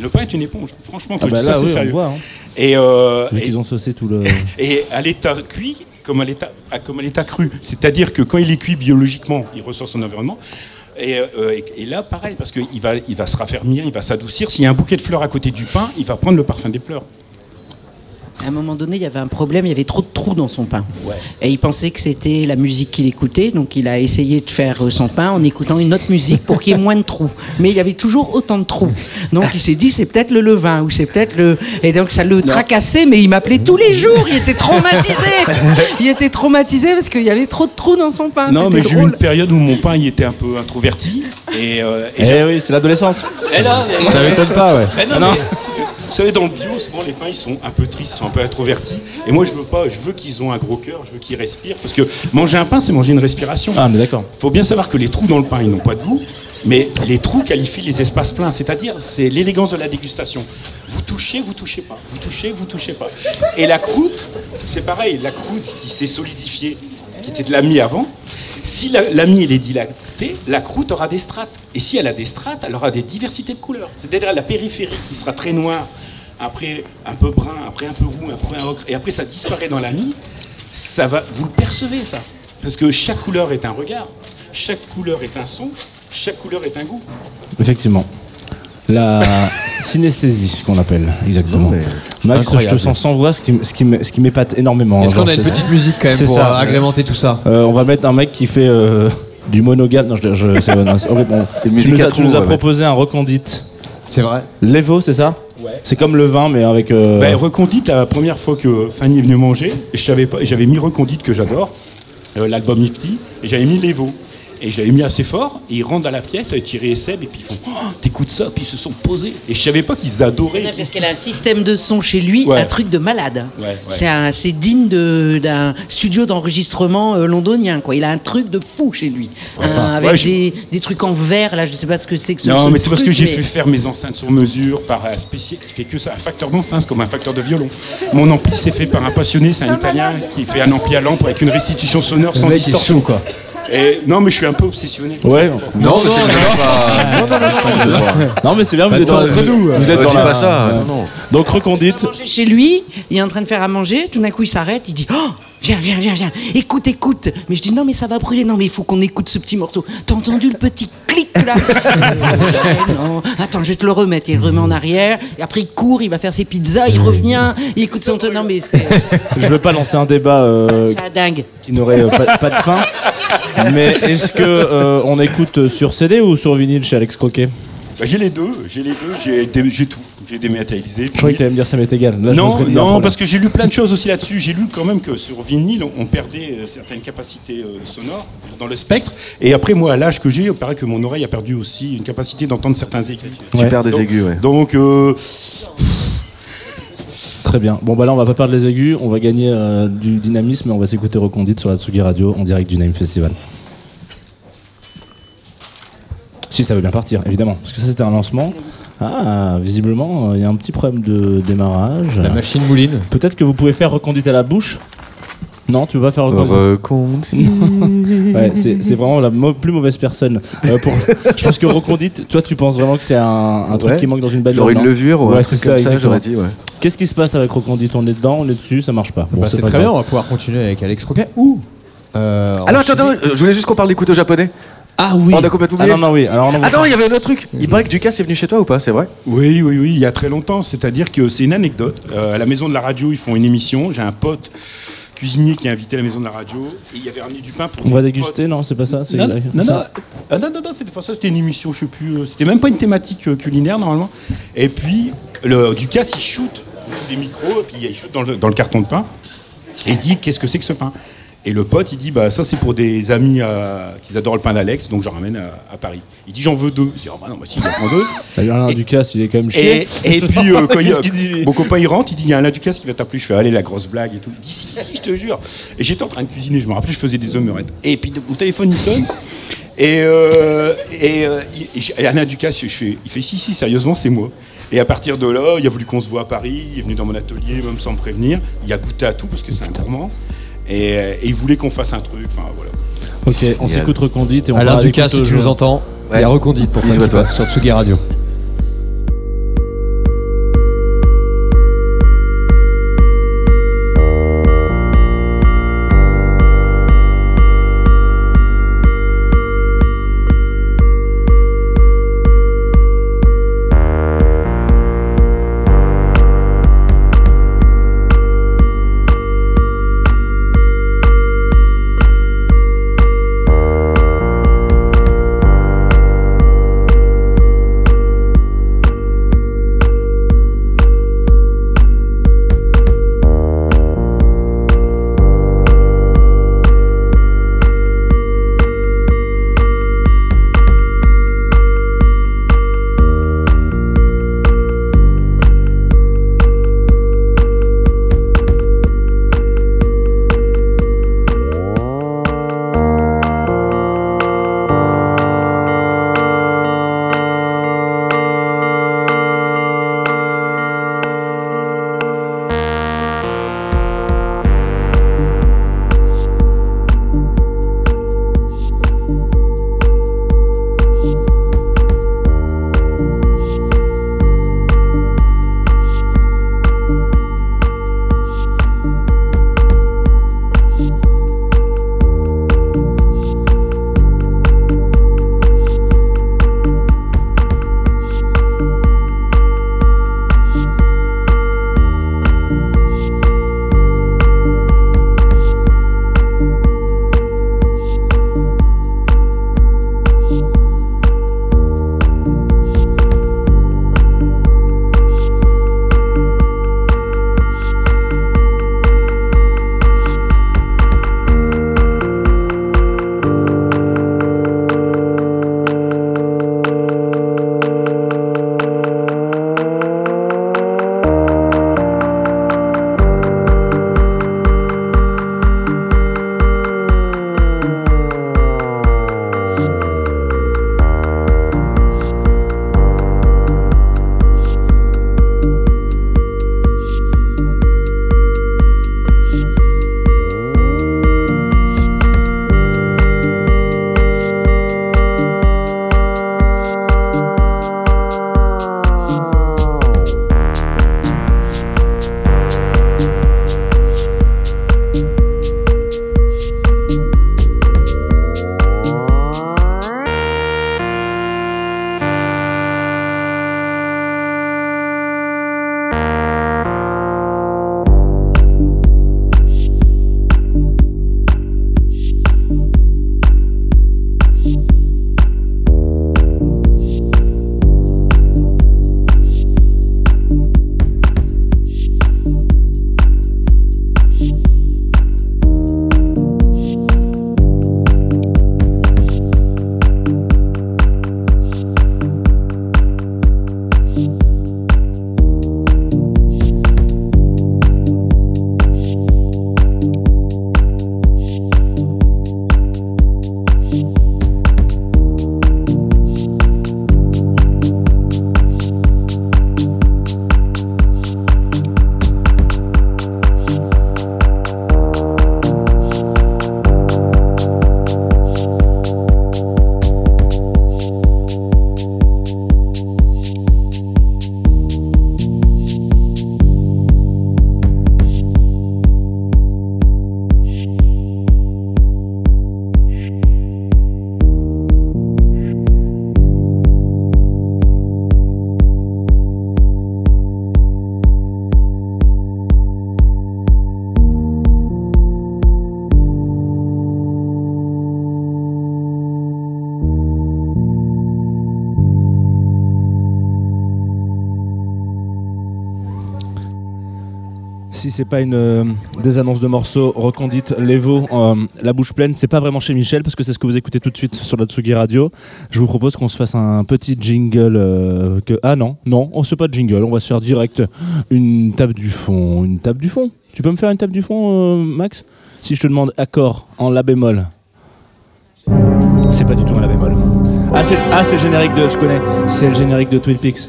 Le pain est une éponge. Franchement, quand Ah bah je dis là, ça, oui, sérieux. voit. Hein. Et, euh, et- ont saucé tout le. et à l'état cuit, comme à l'état, à- comme à l'état cru. C'est-à-dire que quand il est cuit biologiquement, il reçoit son environnement. Et, euh, et- et là, pareil, parce qu'il va, il va se raffermir, il va s'adoucir. S'il y a un bouquet de fleurs à côté du pain, il va prendre le parfum des fleurs. À un moment donné, il y avait un problème, il y avait trop de trous dans son pain. Et il pensait que c'était la musique qu'il écoutait, donc il a essayé de faire euh, son pain en écoutant une autre musique pour qu'il y ait moins de trous. Mais il y avait toujours autant de trous. Donc il s'est dit, c'est peut-être le levain, ou c'est peut-être le... Et donc ça le tracassait, mais il m'appelait tous les jours, il était traumatisé Il était traumatisé parce qu'il y avait trop de trous dans son pain, non, mais j'ai eu une période où mon pain il était un peu introverti. Et, euh, et Eh oui, c'est l'adolescence. Là, Ça m'étonne pas, ouais. Eh non, Ah non. mais, vous savez, dans le bio, souvent les pains ils sont un peu tristes, ils sont un peu introvertis. Et moi, je veux pas, je veux qu'ils ont un gros cœur, je veux qu'ils respirent. Parce que manger un pain, c'est manger une respiration. Ah, mais d'accord. Il faut bien savoir que les trous dans le pain, ils n'ont pas de goût, mais les trous qualifient les espaces pleins, c'est-à-dire c'est l'élégance de la dégustation. Vous touchez, vous touchez pas. Vous touchez, vous touchez pas. Et la croûte, c'est pareil, la croûte qui s'est solidifiée, qui était de la mie avant, si la, la est dilatée, la croûte aura des strates. Et si elle a des strates, elle aura des diversités de couleurs. C'est-à-dire la périphérie qui sera très noire, après un peu brun, après un peu roux, après un ocre, et après ça disparaît dans la mie, ça va, vous le percevez ça. Parce que chaque couleur est un regard, chaque couleur est un son, chaque couleur est un goût. Effectivement. La synesthésie, ce qu'on appelle, exactement. Max, Incroyable. je te sens sans voix, ce qui, m- ce qui, m- ce qui m'épate énormément. Est-ce qu'on Genre, a une petite musique quand même c'est pour ça. euh, agrémenter tout ça Euh, on va mettre un mec qui fait euh, du monogame. Non, je, je, c'est, non, c'est horrible. On- Une tu nous as, tu nous trous, as ouais. proposé un recondite. C'est vrai. Levo, c'est ça Ouais. C'est comme le vin, mais avec. euh, Ben, recondite, la première fois que Fanny est venue manger, j'avais mis recondite que j'adore, euh, l'album Nifty, et j'avais mis l'Evo. Et je l'avais mis assez fort, et ils rentrent dans la pièce avec Thierry et Seb, et puis ils font oh, T'écoutes ça Puis ils se sont posés. Et je savais pas qu'ils adoraient. Non, parce qu'elle a un système de son chez lui, Ouais. un truc de malade. Ouais, ouais. C'est un- C'est digne de- d'un studio d'enregistrement euh, londonien. Quoi. Il a un truc de fou chez lui. Avec des, des trucs en verre, là, je sais pas ce que c'est que ce Non, ce mais c'est parce que j'ai mais- fait faire mes enceintes sur mesure par un spécial qui fait que ça. Un facteur d'enceinte, comme un facteur de violon. Mon ampli, c'est fait par un passionné, c'est un italien qui fait un ampli à lampe avec une restitution sonore sans distorsion. quoi. Et, non, mais je suis un peu obsessionné. Ouais. Non, mais c'est pas. Non, mais c'est bien, vous êtes dans- entre nous. Vous êtes Euh, dans dis la- pas ça, non. Donc recondite. manger chez lui, il est en train de faire à manger, tout d'un coup il s'arrête, il dit Oh, viens, viens, viens, viens, écoute, écoute. Mais je dis Non, mais ça va brûler, non, mais il faut qu'on écoute ce petit morceau. T'as entendu le petit clic là Ouais, Non, attends, je vais te le remettre. Il le remet en arrière, et après il court, il va faire ses pizzas, il revient, il écoute son ton. Non, mais c'est Je veux pas lancer un débat euh, dingue. qui n'aurait euh, pas, pas de fin. Mais est-ce que euh, on écoute sur CD ou sur vinyle chez Alex Croquet Bah, j'ai les deux, j'ai les deux, j'ai des- j'ai tout. J'ai dématérialisé. Je croyais que tu allais me dire ça m'est égal. Là, non, non, parce que j'ai lu plein de choses aussi là-dessus. J'ai lu quand même que sur vinyle, on, on perdait euh, certaines capacités euh, sonores dans le spectre. Et après, moi, à l'âge que j'ai, il paraît que mon oreille a perdu aussi une capacité d'entendre certains aigus. Tu Ouais. perds des Donc- aigus, ouais. Donc, euh, Très bien. Bon, bah là, on va pas perdre les aigus, on va gagner euh, du dynamisme et on va s'écouter Recondite sur la Tsugi Radio en direct du Name Festival. Si ça veut bien partir, évidemment. Parce que ça, c'était un lancement. Ah, visiblement, euh, il y a un petit problème de démarrage. La machine mouline. Peut-être que vous pouvez faire Recondite à la bouche Non, tu veux pas faire Recondite Recondite? Ouais, c'est vraiment la plus mauvaise personne. euh, pour... Je pense que Recondite, toi, tu penses vraiment que c'est un, un truc Ouais. qui manque dans une bagnole J'aurais une non levure, ouais, Ouais, un c'est truc ça, comme ça, exactement. j'aurais dit, ouais. Qu'est-ce qui se passe avec Recondite On est dedans, on est dessus, ça marche pas. Bon, Bah, c'est très bien, on va pouvoir continuer avec Alex Croquet. Ou. euh, Alors attends, attends, je voulais juste qu'on parle des couteaux japonais. Ah oui On a complètement Ah oublié. non, non, oui. Alors, non, Attends, il y avait un autre truc. Il paraît que Ducasse est venu chez toi ou pas, c'est vrai? Oui, oui, oui, il y a très longtemps. C'est-à-dire que c'est une anecdote. Euh, à la maison de la radio, ils font une émission. J'ai un pote cuisinier qui a invité à la maison de la radio. Et il y avait ramené du pain pour. On va potes. déguster, non, c'est pas ça c'est Non, la- non, non, ça ah, non, non, non, c'était pas ça, c'était une émission, je sais plus. euh, C'était même pas une thématique euh, culinaire normalement. Et puis, le Ducasse, il shoot des micros, et puis il shoot dans le, dans le carton de pain, et il dit Qu'est-ce que c'est que ce pain? Et le pote, il dit Bah, ça, c'est pour des amis euh, qui adorent le pain d'Alex, donc j'en ramène à, à Paris. Il dit J'en veux deux. Je dis Ah, bah non, bah si, il en prend deux. Alain Ducasse, il est quand même chier. et puis, euh, quand il- qu'il dit mon copain il rentre, il dit il y a un Laducas qui va t'appeler. Je fais allez la grosse blague et tout. Il dit si si, je te jure. Et j'étais en train de cuisiner, je me rappelais, je faisais des omelettes. Et puis mon téléphone il sonne. Et, euh, et, euh, et Alain Ducasse, je fais, il fait si si, sérieusement c'est moi. Et à partir de là, il a voulu qu'on se voit à Paris. Il est venu dans mon atelier, même sans me prévenir. Il a goûté à tout parce que c'est un gourmand. Et, euh, et il voulait qu'on fasse un truc. Enfin voilà. Ok, on s'écoute Recondite et on Alain parle Ducasse, si tu nous entends, il y a Recondite pour toi, sur Tsugi Radio. Si c'est pas une euh, des annonces de morceaux recondite, Levo, euh, la bouche pleine, c'est pas vraiment chez Michel parce que c'est ce que vous écoutez tout de suite sur la Tsugi Radio. Je vous propose qu'on se fasse un petit jingle. euh, que... Ah non, non, on se fait pas de jingle, on va se faire direct une table du fond. Une table du fond Tu peux me faire une table du fond, euh, Max? Si je te demande accord en La bémol. C'est pas du tout un La bémol. Ah, c'est ah, le générique de. Je connais, c'est le générique de Twin Peaks.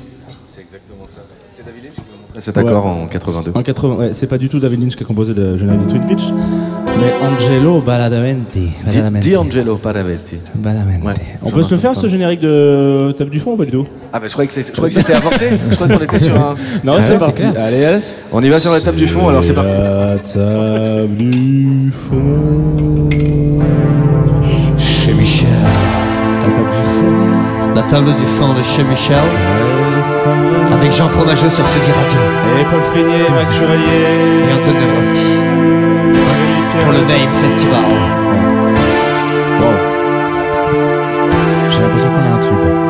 Cet accord Ouais. en 82. En 80, ouais, c'est pas du tout David Lynch qui a composé le générique de Twin Peaks, mais Angelo Badalamenti. Di, Angelo. Badalamenti. Ouais, On peut se le faire pas. ce générique de Table du fond ou pas du tout? Ah bah je croyais que c'est- je croyais que c'était avorté. Je croyais qu'on était sur un. Non, Ah c'est ouais, parti. clair. Allez, allez. On y va sur la table du fond, alors c'est parti. La table du fond. Chez Michel. La table du fond. La table du fond de chez Michel. Avec Jean Fromageau sur Tsugi Radio. Et Paul Frinier, Max Chevalier. Et Antoine Dabrowski. Pour le Name Festival. J'ai l'impression qu'on a un tube.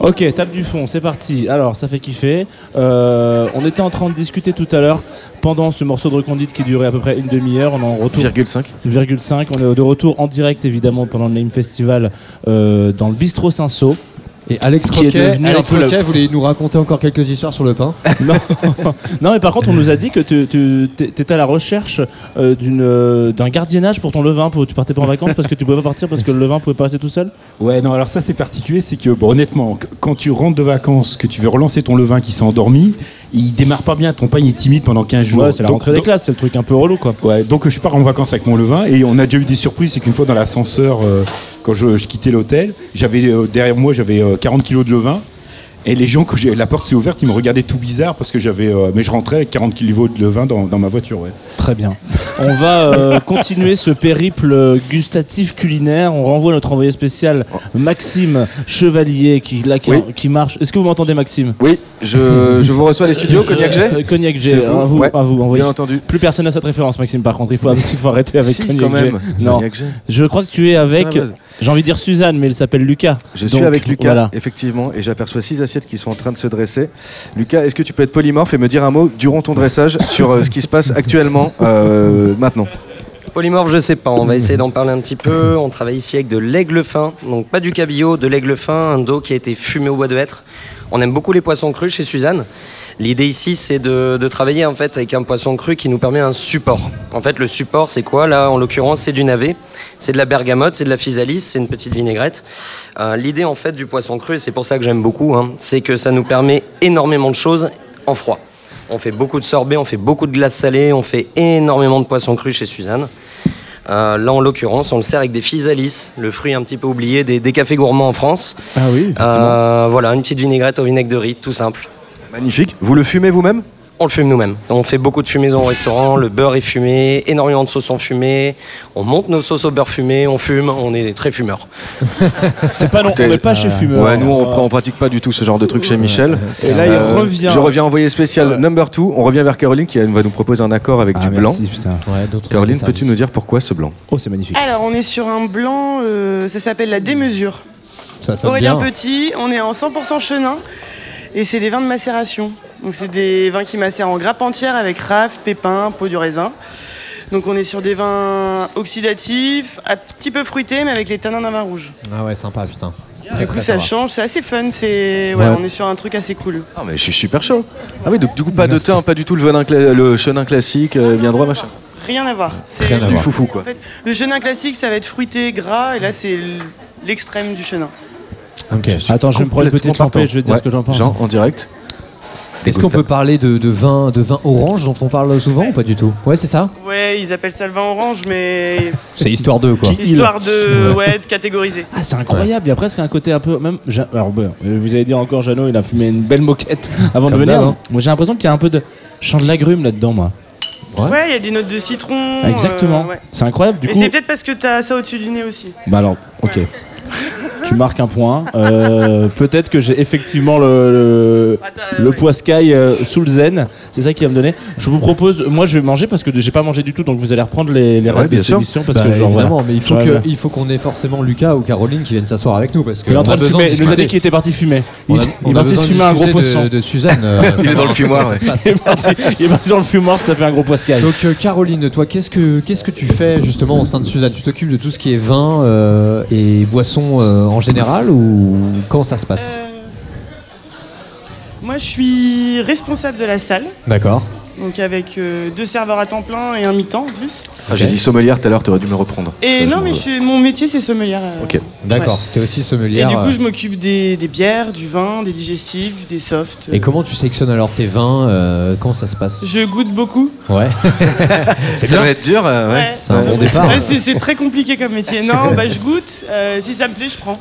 Ok, table du fond, c'est parti. Alors, ça fait kiffer. Euh, on était en train de discuter tout à l'heure pendant ce morceau de recondite qui durait à peu près une demi-heure. On est en retour. 0,5. 0,5. On est de retour en direct évidemment pendant le Name Festival euh, dans le bistrot Saint-Sau. Et Alex Qui est Croquet, devenu un Alex peu la- Croquet voulait nous raconter encore quelques histoires sur le pain? non. non, mais par contre, on nous a dit que tu tu- t'étais à la recherche euh, d'une, euh, d'un gardiennage pour ton levain. Pour, tu partais pas en vacances parce que tu pouvais pas partir parce que le levain pouvait pas rester tout seul? Ouais, non, alors ça c'est particulier, c'est que bon, honnêtement, qu- quand tu rentres de vacances, que tu veux relancer ton levain qui s'est endormi, il démarre pas bien, ton pain il est timide pendant 15 jours. Ouais, c'est la Donc- rentrée des classes, c'est le truc un peu relou quoi. Ouais, donc je pars en vacances avec mon levain et on a déjà eu des surprises. C'est qu'une fois dans l'ascenseur, euh, quand je, je quittais l'hôtel, j'avais euh, derrière moi j'avais euh, 40 kilos de levain. Et les gens, quand j'ai- la porte s'est ouverte, ils me regardaient tout bizarre parce que j'avais. euh, mais je rentrais avec 40 kilos de levain dans, dans ma voiture, ouais. Très bien. On va euh, continuer ce périple gustatif culinaire. On renvoie notre envoyé spécial Maxime Chevalier qui, là, qui, Oui. qui marche. Est-ce que vous m'entendez Maxime? Oui, je, je vous reçois les studios, Cognac G Euh, Cognac G, C'est à vous, Ouais, à vous, envoyez. Bien entendu. Plus personne n'a cette référence, Maxime, par contre. Il faut, il faut arrêter avec Si, Cognac quand même. G. Non. Cognac G. Je crois que tu es avec, j'ai envie de dire Suzanne, mais il s'appelle Lucas. Je suis avec Lucas, Voilà. effectivement, et j'aperçois six qui sont en train de se dresser. Lucas, est-ce que tu peux être polymorphe et me dire un mot durant ton dressage sur euh, ce qui se passe actuellement, euh, maintenant? Polymorphe, je sais pas, on va essayer d'en parler un petit peu. On travaille ici avec de l'aigle fin, donc pas du cabillaud, de l'aigle fin, un dos qui a été fumé au bois de hêtre. On aime beaucoup les poissons crus chez Suzanne. L'idée ici, c'est de, de travailler en fait avec un poisson cru qui nous permet un support. En fait, le support, c'est quoi? Là, en l'occurrence, c'est du navet, c'est de la bergamote, c'est de la physalis, c'est une petite vinaigrette. Euh, L'idée en fait du poisson cru, et c'est pour ça que j'aime beaucoup, hein, c'est que ça nous permet énormément de choses en froid. On fait beaucoup de sorbet, on fait beaucoup de glace salée, on fait énormément de poissons crus chez Suzanne. Euh, là, en l'occurrence, on le sert avec des physalis, le fruit un petit peu oublié des, des cafés gourmands en France. Ah oui, Euh, voilà, une petite vinaigrette au vinaigre de riz, tout simple. Magnifique. Vous le fumez vous-même? On le fume nous-mêmes. On fait beaucoup de fumaison au restaurant, le beurre est fumé, énormément de sauces sont fumées. On monte nos sauces au beurre fumé, on fume, on est très fumeurs. C'est pas non, on n'est pas chez Fumeur. Ouais, nous on, on pratique pas du tout ce genre de truc chez Michel. Euh, Et là, il revient. Je reviens envoyé spécial number 2. On revient vers Caroline qui va nous proposer un accord avec Ah, du merci, blanc. putain. Ouais, d'autres Caroline, peux-tu nous dire pourquoi ce blanc? Oh, c'est magnifique. Alors, on est sur un blanc, euh, ça s'appelle la démesure. Ça Aurélien bien. Petit, on est en 100% chenin et c'est des vins de macération. Donc, c'est des vins qui macèrent en grappe entière avec raf, pépins, peau du raisin. Donc, on est sur des vins oxydatifs, un petit peu fruités, mais avec les tanins d'un vin rouge. Ah ouais, sympa, putain. Du coup, ça change, c'est assez fun. C'est, ouais, Ouais. on est sur un truc assez cool. Ah mais je suis super chaud. Ah oui, donc du coup pas de thym, pas du tout le venin, cla- le chenin classique, euh, bien droit machin. Rien à voir. C'est Du voir. foufou quoi. En fait, le chenin classique, ça va être fruité, gras, et là, c'est l'extrême du chenin. Ok. Attends, je vais me prendre une petite lampée, je vais te dire ce que j'en pense. Jean, en direct. Est-ce qu'on peut parler de, de vin, de vin orange dont on parle souvent ou pas du tout? Ouais, c'est ça? Ouais, ils appellent ça le vin orange, mais C'est histoire d'eux, quoi. histoire de, ouais, de catégoriser. Ah, c'est incroyable. Il y a presque un côté un peu. Même, alors, bon, vous avez dit encore, Jeannot, il a fumé une belle moquette avant de venir. hein. Moi, j'ai l'impression qu'il y a un peu de chant de l'agrume là-dedans, moi. Ouais, il y a des notes de citron. Exactement. euh, ouais. C'est incroyable. Du Mais coup. c'est peut-être parce que t'as ça au-dessus du nez aussi. Bah alors, ok. Tu marques un point. Euh, Peut-être que j'ai effectivement le, le, le poiscaille euh, sous le zen. C'est ça qui va me donner. Je vous propose, moi je vais manger parce que j'ai pas mangé du tout, donc vous allez reprendre les, les règles de cette émission parce Bah, que genre, évidemment, voilà. mais il faut Ouais, ouais. qu'on ait forcément Lucas ou Caroline qui viennent s'asseoir avec nous parce que Il est en train de fumer. Il nous a discuter. dit qu'il était parti fumer. Il, on est parti fumer un gros de- poisson. de Suzanne, euh, il est dans le fumoir. Il est parti, dans le fumoir, ça fait un gros poiscaille. Donc euh, Caroline, toi, qu'est-ce que qu'est-ce que tu fais justement au sein de Suzanne? Tu t'occupes de tout ce qui est vin et boissons euh, en général ou comment ça se passe Moi, je suis responsable de la salle. D'accord. Donc avec euh, deux serveurs à temps plein et un mi-temps en plus. Ah, J'ai dit sommelière tout à l'heure, tu aurais dû me reprendre. Et non, mais je suis- mon métier c'est sommelière. euh, Ok. D'accord. ouais. Tu es aussi Et sommelière. du coup, euh, je m'occupe des, des bières, du vin, des digestifs, des softs. Et comment tu sélectionnes alors tes vins euh, Comment ça se passe? Je goûte beaucoup. Ouais. Ça doit être dur, euh, ouais. C'est un bon départ. Ouais, c'est, c'est très compliqué comme métier. Non, bah je goûte. euh, si ça me plaît, je prends.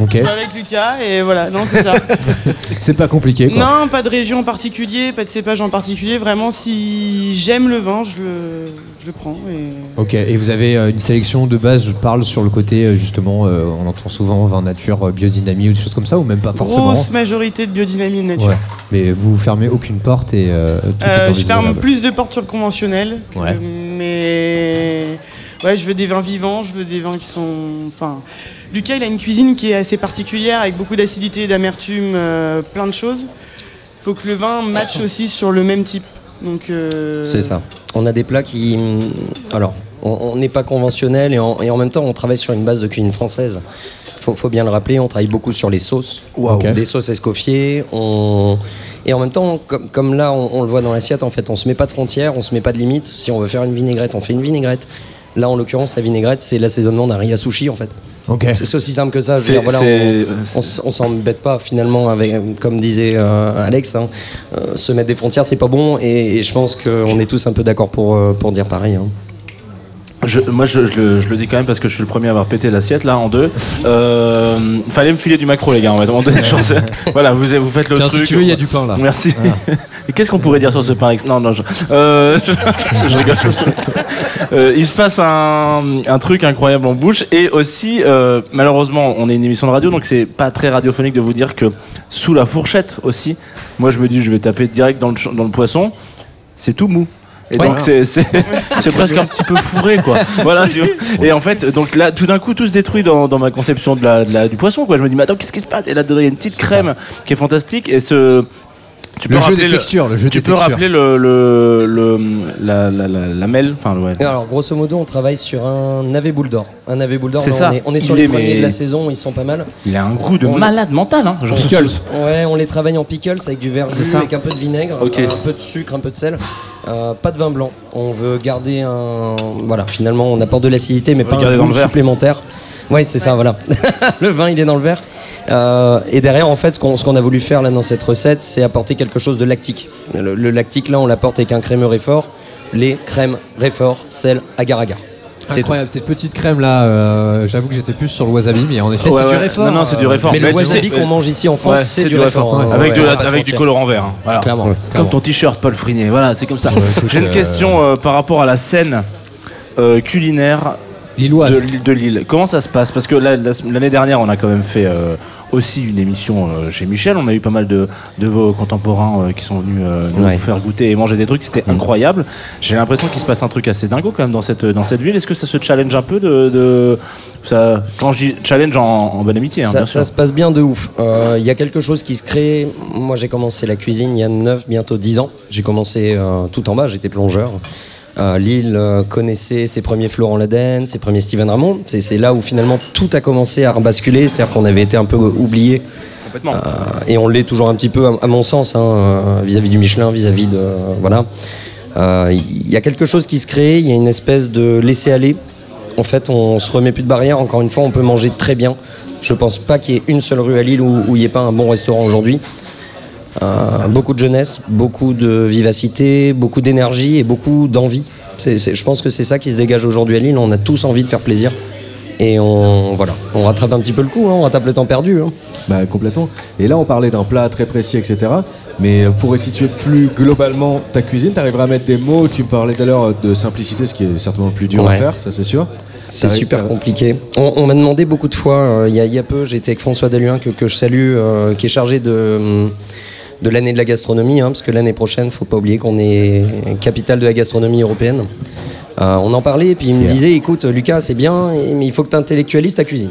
Ok. Avec Lucas et voilà. Non, c'est ça. C'est pas compliqué quoi. non, pas de région en particulier, pas de cépage en particulier. Vraiment, si j'aime le vin, je le, je le prends. Et... Ok, et vous avez euh, une sélection de base, je parle sur le côté euh, justement, euh, on entend souvent vin nature, biodynamie ou des choses comme ça, ou même pas forcément Grosse majorité de biodynamie et de nature. Ouais, mais vous fermez aucune porte et euh, tout Euh, est je ferme plus de portes sur le conventionnel. Ouais. Mais ouais, je veux des vins vivants, je veux des vins qui sont. Enfin, Lucas, il a une cuisine qui est assez particulière avec beaucoup d'acidité, d'amertume, euh, plein de choses. Il faut que le vin matche aussi sur le même type. Donc. euh, C'est ça. On a des plats qui. Alors, on n'est pas conventionnel et en, et en même temps, on travaille sur une base de cuisine française. Faut, faut bien le rappeler, on travaille beaucoup sur les sauces. Waouh. Ok. Des sauces escoffiées. On... Et en même temps, comme, comme là, on, on le voit dans l'assiette, en fait, on se met pas de frontières, on se met pas de limites. Si on veut faire une vinaigrette, on fait une vinaigrette. Là, en l'occurrence, la vinaigrette, c'est l'assaisonnement d'un riz à sushi, en fait. C'est aussi simple que ça. Je veux C'est- dire, voilà, c'est- on, on s'embête pas finalement avec, comme disait euh, Alex, hein, euh, se mettre des frontières, c'est pas bon. Et, et je pense qu'on est tous un peu d'accord pour, euh, pour dire pareil. hein. Je- moi, je, je le, je le dis quand même parce que je suis le premier à avoir pété l'assiette là en deux. Euh, fallait me filer du macro, les gars. On va demander des choses. Voilà, vous, vous faites le Tiens, si truc. tu veux, il y a du pain, là. Merci. Et qu'est-ce qu'on pourrait dire sur ce pain ex- Non, non, je, euh, je, je rigole. Euh, il se passe un, un truc incroyable en bouche et aussi, euh, malheureusement, on est une émission de radio, donc c'est pas très radiophonique de vous dire que sous la fourchette aussi, moi je me dis je vais taper direct dans le, dans le poisson, c'est tout mou. Et Ouais. donc c'est c'est- c'est presque un petit peu fourré quoi. Voilà. tu vois. Et en fait, donc là, tout d'un coup, tout se détruit dans, dans ma conception de la, de la- du poisson quoi. Je me dis mais attends, qu'est-ce qui se passe? Et là dedans il y a une petite crème qui est fantastique et ce tu Le jeu rappeler des textures, le jeu tu des peux textures. rappeler le, le, le- la, la, la, lamelle, enfin ouais. Alors, grosso modo, on travaille sur un navet boule d'or. Un navet boule d'or, C'est là, ça. on est, on est sur Il les est, premiers mais- de la saison, ils sont pas mal. Il a un goût de On- malade mental, hein. On- suis Ouais, on les travaille en pickles avec du verre C'est jus, ça. avec un peu de vinaigre, Ok. un peu de sucre, un peu de sel. Euh, pas de vin blanc. On veut garder un. Voilà, finalement, on apporte de l'acidité, mais On pas un garder dans goût le verre. supplémentaire. Ouais, c'est ça, voilà. le vin, il est dans le verre. Euh, et derrière, en fait, ce qu'on ce qu'on a voulu faire là dans cette recette, c'est apporter quelque chose de lactique. Le, le lactique, là, on l'apporte avec un crémeux réfort, lait, crème, réfort, sel, agar-agar. C'est Incroyable, cette petite crème là, euh, j'avoue que j'étais plus sur le wasabi, mais en effet, Ouais, c'est du réfort. Non, non, c'est du euh, réfort. Mais le Mais tu wasabi sais- qu'on mange ici en France, Ouais, c'est du réfort. hein. Avec, de, avec du colorant vert. hein. Voilà. Clairement, Comme clairement. ton t-shirt Paul Frinier. Voilà, c'est comme ça. J'ai une question euh, par rapport à la scène euh, culinaire Lilloise. de, Lille. Comment ça se passe? Parce que la- la- l'année dernière, on a quand même fait euh, aussi une émission euh, chez Michel. On a eu pas mal de, de vos contemporains euh, qui sont venus euh, nous Ouais. faire goûter et manger des trucs. C'était incroyable. J'ai l'impression qu'il se passe un truc assez dingo quand même dans cette, dans cette ville. Est-ce que ça se challenge un peu de. de- ça, quand je dis challenge en, en bonne amitié, hein, ça, bien ça sûr. se passe bien de ouf. Euh, Il y a quelque chose qui se crée. Moi, j'ai commencé la cuisine il y a 9, bientôt 10 ans. J'ai commencé euh, tout en bas, j'étais plongeur. Euh, Lille euh, connaissait ses premiers Florent Laden, ses premiers Steven Ramon. C'est là où finalement tout a commencé à rebasculer. C'est-à-dire qu'on avait été un peu oublié. Complètement. Euh, et on l'est toujours un petit peu, à, à mon sens, hein, vis-à-vis du Michelin, vis-à-vis de. voilà. Il y a quelque chose qui se crée, il y a une espèce de laisser-aller. En fait, on se remet plus de barrières. Encore une fois, on peut manger très bien. Je pense pas qu'il y ait une seule rue à Lille où où il n'y ait pas un bon restaurant aujourd'hui. Euh, beaucoup de jeunesse, beaucoup de vivacité, beaucoup d'énergie et beaucoup d'envie. C'est- c'est- je pense que c'est ça qui se dégage aujourd'hui à Lille. On a tous envie de faire plaisir. Et on, voilà, on rattrape un petit peu le coup, hein, on rattrape le temps perdu. hein. Bah, complètement. Et là, on parlait d'un plat très précis, etc. Mais euh, pour situer plus globalement ta cuisine, tu arriveras à mettre des mots. Tu me parlais tout à l'heure de simplicité, ce qui est certainement le plus dur à faire, ça c'est sûr. C'est super compliqué. On, on m'a demandé beaucoup de fois, euh, il y, a- il y a peu, j'étais avec François Deluin, que, que je salue, euh, qui est chargé de, hum, de l'année de la gastronomie, hein, parce que l'année prochaine, faut pas oublier qu'on est capitale de la gastronomie européenne. Euh, on en parlait, et puis il me disait, écoute, Lucas, c'est bien, mais il faut que tu intellectualises ta cuisine.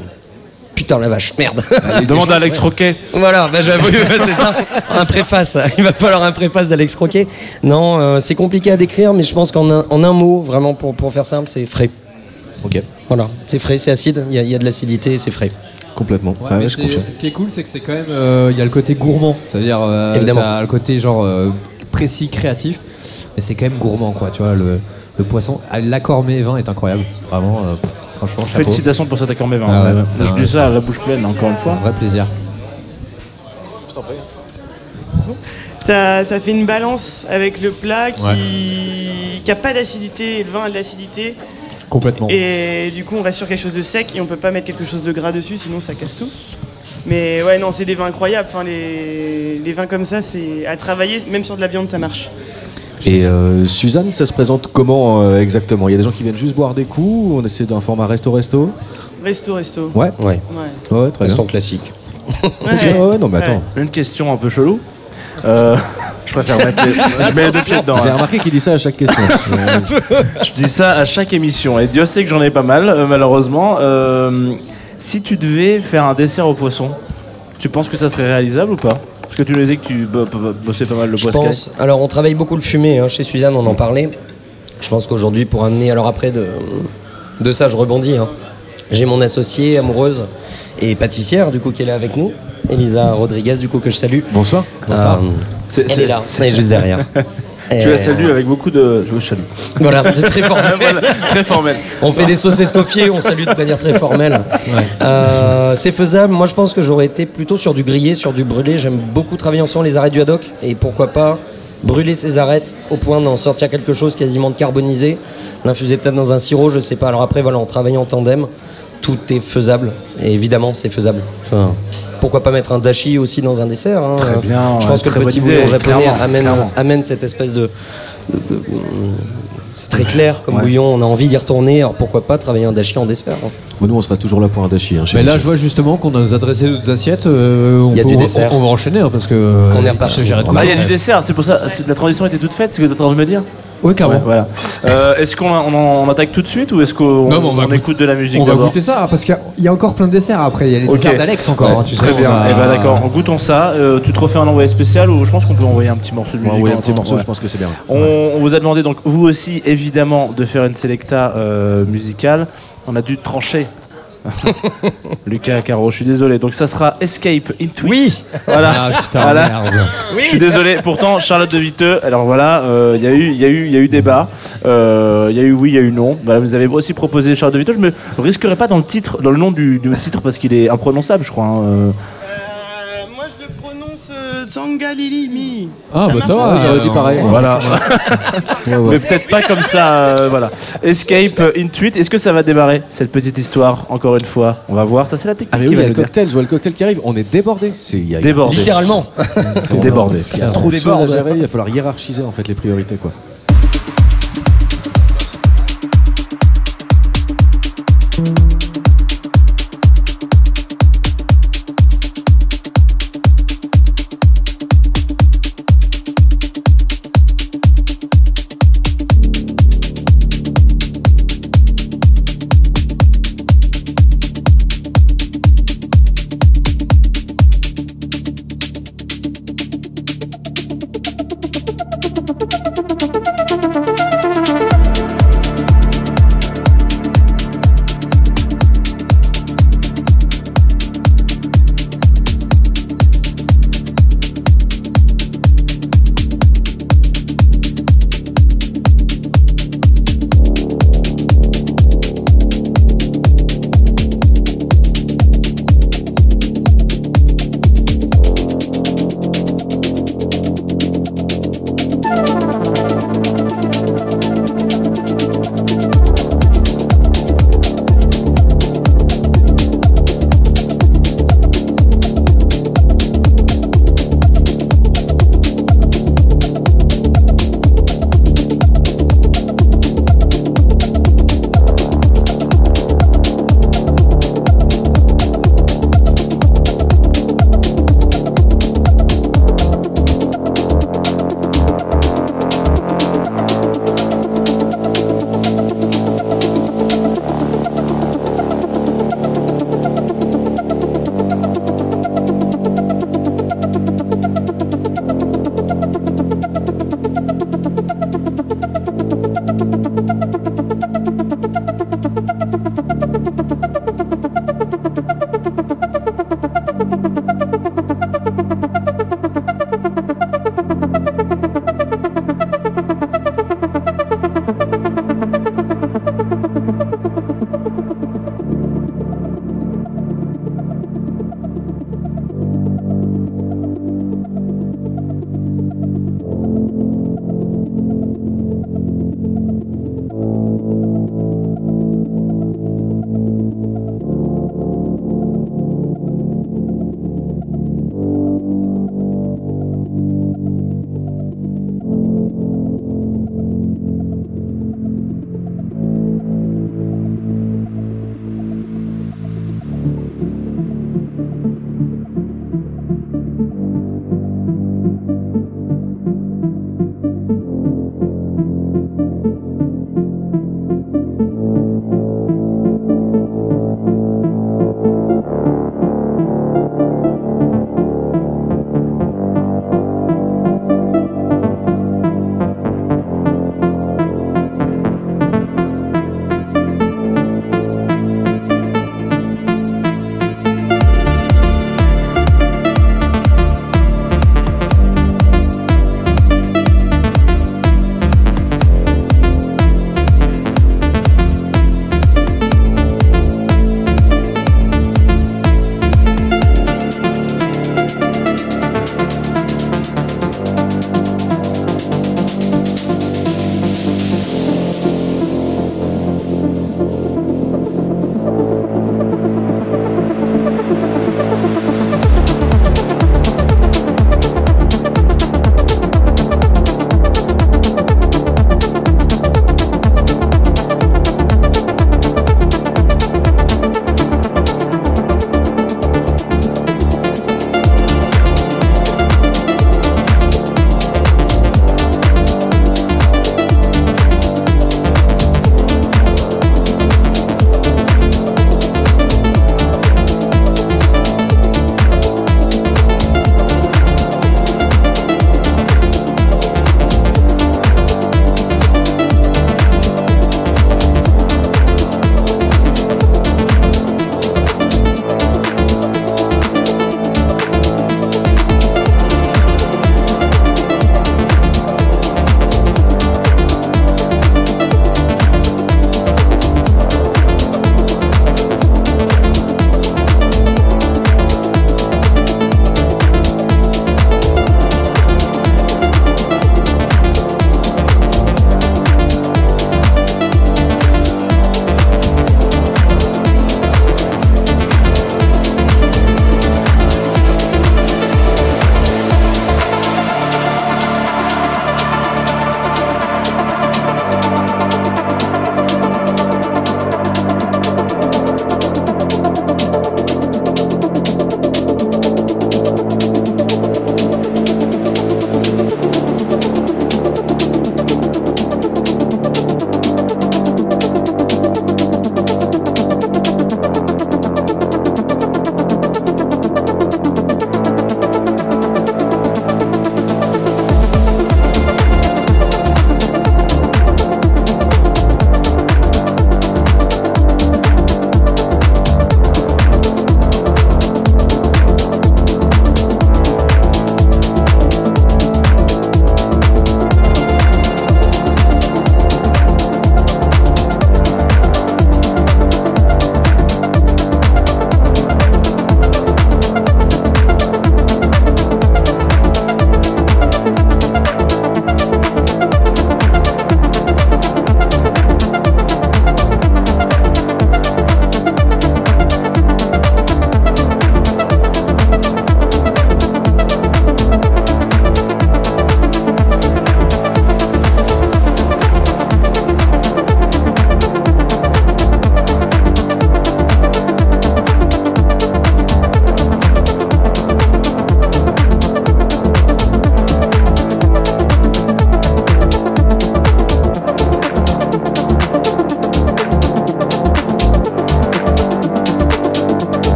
Putain la vache, merde. Demande à Alex Roquet. Voilà, bah j'avoue, c'est ça. Un préface. Il va falloir un préface d'Alex Croquet. Non, euh, c'est compliqué à décrire, mais je pense qu'en un, en un mot, vraiment pour, pour faire simple, c'est frais. Ok. Voilà, c'est frais, c'est acide, il y, y a de l'acidité, c'est frais. Complètement. Ouais, mais c'est- ce qui est cool, c'est que c'est quand même. euh, Il y a le côté gourmand. C'est-à-dire. euh, le côté genre euh, précis, créatif. Mais c'est quand même gourmand, quoi. Tu vois, le, le poisson. ah, L'accord mets vin est incroyable. Vraiment, euh, franchement, chapeau. Félicitations pour cet accord mes vins. Ah ouais. Non, Je ouais. dis ça à la bouche pleine, encore une fois. Un vrai plaisir. Ça, ça fait une balance avec le plat qui n'a pas d'acidité et le vin a de l'acidité. Complètement. Et du coup, on reste sur quelque chose de sec et on peut pas mettre quelque chose de gras dessus, sinon ça casse tout. Mais ouais, non, c'est des vins incroyables. Enfin, les, les vins comme ça, c'est à travailler, même sur de la viande, ça marche. Et euh, Suzanne, ça se présente comment euh, exactement? Il y a des gens qui viennent juste boire des coups On essaie d'un format resto-resto Resto, resto. Ouais Ouais. Ouais. Ouais, très Restons bien. classiques. Parce que- ouais, ouais, non, mais attends. Une question un peu chelou. Euh, je préfère mettre les... Je mets les deux pieds dedans. Avez hein. remarqué qu'il dit ça à chaque question. Je dis ça à chaque émission. Et Dieu sait que j'en ai pas mal, euh, malheureusement. Euh, si tu devais faire un dessert au poisson, tu penses que ça serait réalisable ou pas? Parce que tu nous disais que tu bo- bo- bossais pas mal le Je poisson. pense. Alors, on travaille beaucoup le fumé hein, chez Suzanne, on en parlait. Je pense qu'aujourd'hui, pour amener. Alors, après, de, de ça, je rebondis. hein. J'ai mon associée amoureuse et pâtissière, du coup, qui est là avec nous. Elisa Rodriguez, du coup, que je salue. Bonsoir. Euh, C'est- elle c'est- est là, elle est juste derrière. Tu la salues avec beaucoup de. Je vous salue. Voilà, c'est très formel. Voilà, très formel. On fait des sauces escoffiées, on salue de manière très formelle. Euh, c'est faisable. Moi, je pense que j'aurais été plutôt sur du grillé, sur du brûlé. J'aime beaucoup travailler ensemble les arêtes du haddock. Et pourquoi pas brûler ces arêtes au point d'en sortir quelque chose quasiment de carbonisé. L'infuser peut-être dans un sirop, je sais pas. Alors après, voilà, en travaillant en tandem, tout est faisable. Et évidemment, c'est faisable. Enfin, pourquoi pas mettre un dashi aussi dans un dessert hein. Très bien, Je pense que le petit bouillon japonais clairement, amène, clairement. amène cette espèce de, de- de- c'est très clair comme bouillon, on a envie d'y retourner, alors pourquoi pas travailler un dashi en dessert hein. Bon, nous, on sera toujours là pour un dashi. Hein, chez Mais là, je vois justement qu'on a adressé d'autres assiettes. euh, on Il y a peut- du dessert. On, on va enchaîner hein, parce que. euh, On est il reparti. se gérait de Ah, il y a du dessert, c'est pour ça. La transition était toute faite, c'est ce que vous êtes en train de me dire Oui, carrément. Ouais, voilà. Euh, est-ce qu'on on, attaque tout de suite ou est-ce qu'on Non, on va on goûter- écoute de la musique On va goûter ça parce qu'il y a- y a encore plein de desserts après. Il y a les Ok. desserts d'Alex encore. Ouais, hein, tu très sais, bien. on va- Et ben d'accord, goûtons ça. Euh, tu te refais un envoyé spécial ou je pense qu'on peut envoyer un petit morceau de On va musique. envoyer en un petit morceau, ouais. je pense que c'est bien. On, on vous a demandé donc vous aussi évidemment de faire une selecta euh, musicale. On a dû trancher. Lucas Caro, je suis désolé. Donc ça sera Escape Into Oui. Voilà. Ah putain, Voilà. merde. Je suis désolé. Pourtant, Charlotte de Viteux. Alors voilà, euh, il y a eu, il y a eu, il y a eu débat. Euh, Il y a eu oui, il y a eu non. Voilà, vous avez aussi proposé Charlotte de Viteux. Je me risquerai pas dans le titre, dans le nom du, du titre parce qu'il est imprononçable, je crois. hein, euh. Euh, moi, je le Tsangalilimi. Ah, bah ça va. j'aurais dit pareil. Voilà. Mais peut-être pas comme ça. euh, voilà. Escape euh, Intuit. Est-ce que ça va démarrer cette petite histoire encore une fois? On va voir. Ça c'est la technique. Ah, mais oui, qui il y va a le nous dire. cocktail, je vois le cocktail qui arrive. On est débordé. C'est il y a- Débordé. Littéralement. C'est débordé. Il y a trop de choses à Déborde. gérer. Il va falloir hiérarchiser en fait les priorités quoi.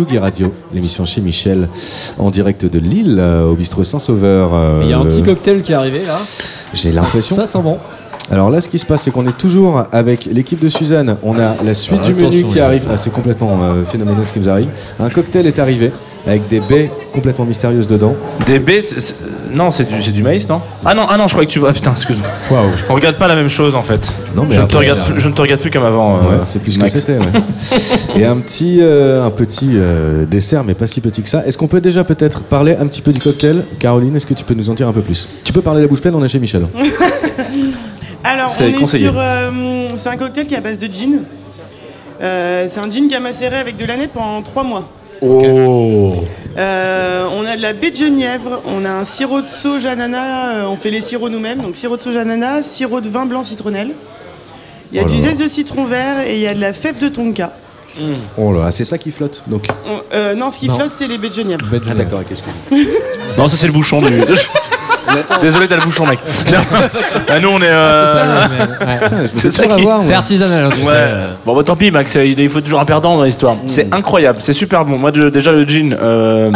Tsugi Radio, l'émission chez Michel, en direct de Lille, euh, au bistrot Saint-Sauveur. euh, Il y a un petit cocktail qui est arrivé là. J'ai l'impression. Ça sent bon. Alors là, ce qui se passe, c'est qu'on est toujours avec l'équipe de Suzanne. On a la suite du menu qui arrive. Ah, c'est complètement euh, phénoménal ce qui nous arrive. Un cocktail est arrivé avec des baies complètement mystérieuses dedans. Des baies, non, c'est du, c'est du maïs, non Ah non, ah non, je crois que tu. Ah putain, excuse-moi. On regarde pas la même chose en fait. Non, mais je, ne après, te regarde plus, je ne te regarde plus comme avant. euh, Ouais, c'est plus ce que Max. c'était. ouais. Et un petit, euh, un petit euh, dessert, mais pas si petit que ça. Est-ce qu'on peut déjà peut-être parler un petit peu du cocktail? Caroline, est-ce que tu peux nous en dire un peu plus? Tu peux parler la bouche pleine, on est chez Michel. Alors, C'est on est conseillé. sur. euh, c'est un cocktail qui est à base de gin. Euh, c'est un gin qui a macéré avec de l'aneth pendant 3 mois. Oh Euh, a de la baie de genièvre, on a un sirop de soja ananas, euh, on fait les sirops nous-mêmes, donc sirop de soja ananas, sirop de vin blanc citronnelle. Il y a Oh du zeste de citron vert et il y a de la fève de tonka. Oh là, c'est ça qui flotte. Donc. On- euh, non, ce qui Non. flotte, c'est les baies de genièvre. Ah d'accord, qu'est-ce que Non, ça c'est le bouchon du. Désolé, t'as le bouchon, mec. Ah, nous, on est. euh, c'est ça, ouais. Fais C'est ça qui-. C'est artisanal, hein, tu Ouais. sais. Bon, bah tant pis, Max, il faut toujours un perdant dans l'histoire. C'est incroyable, c'est super bon. Moi, déjà, le gin. euh,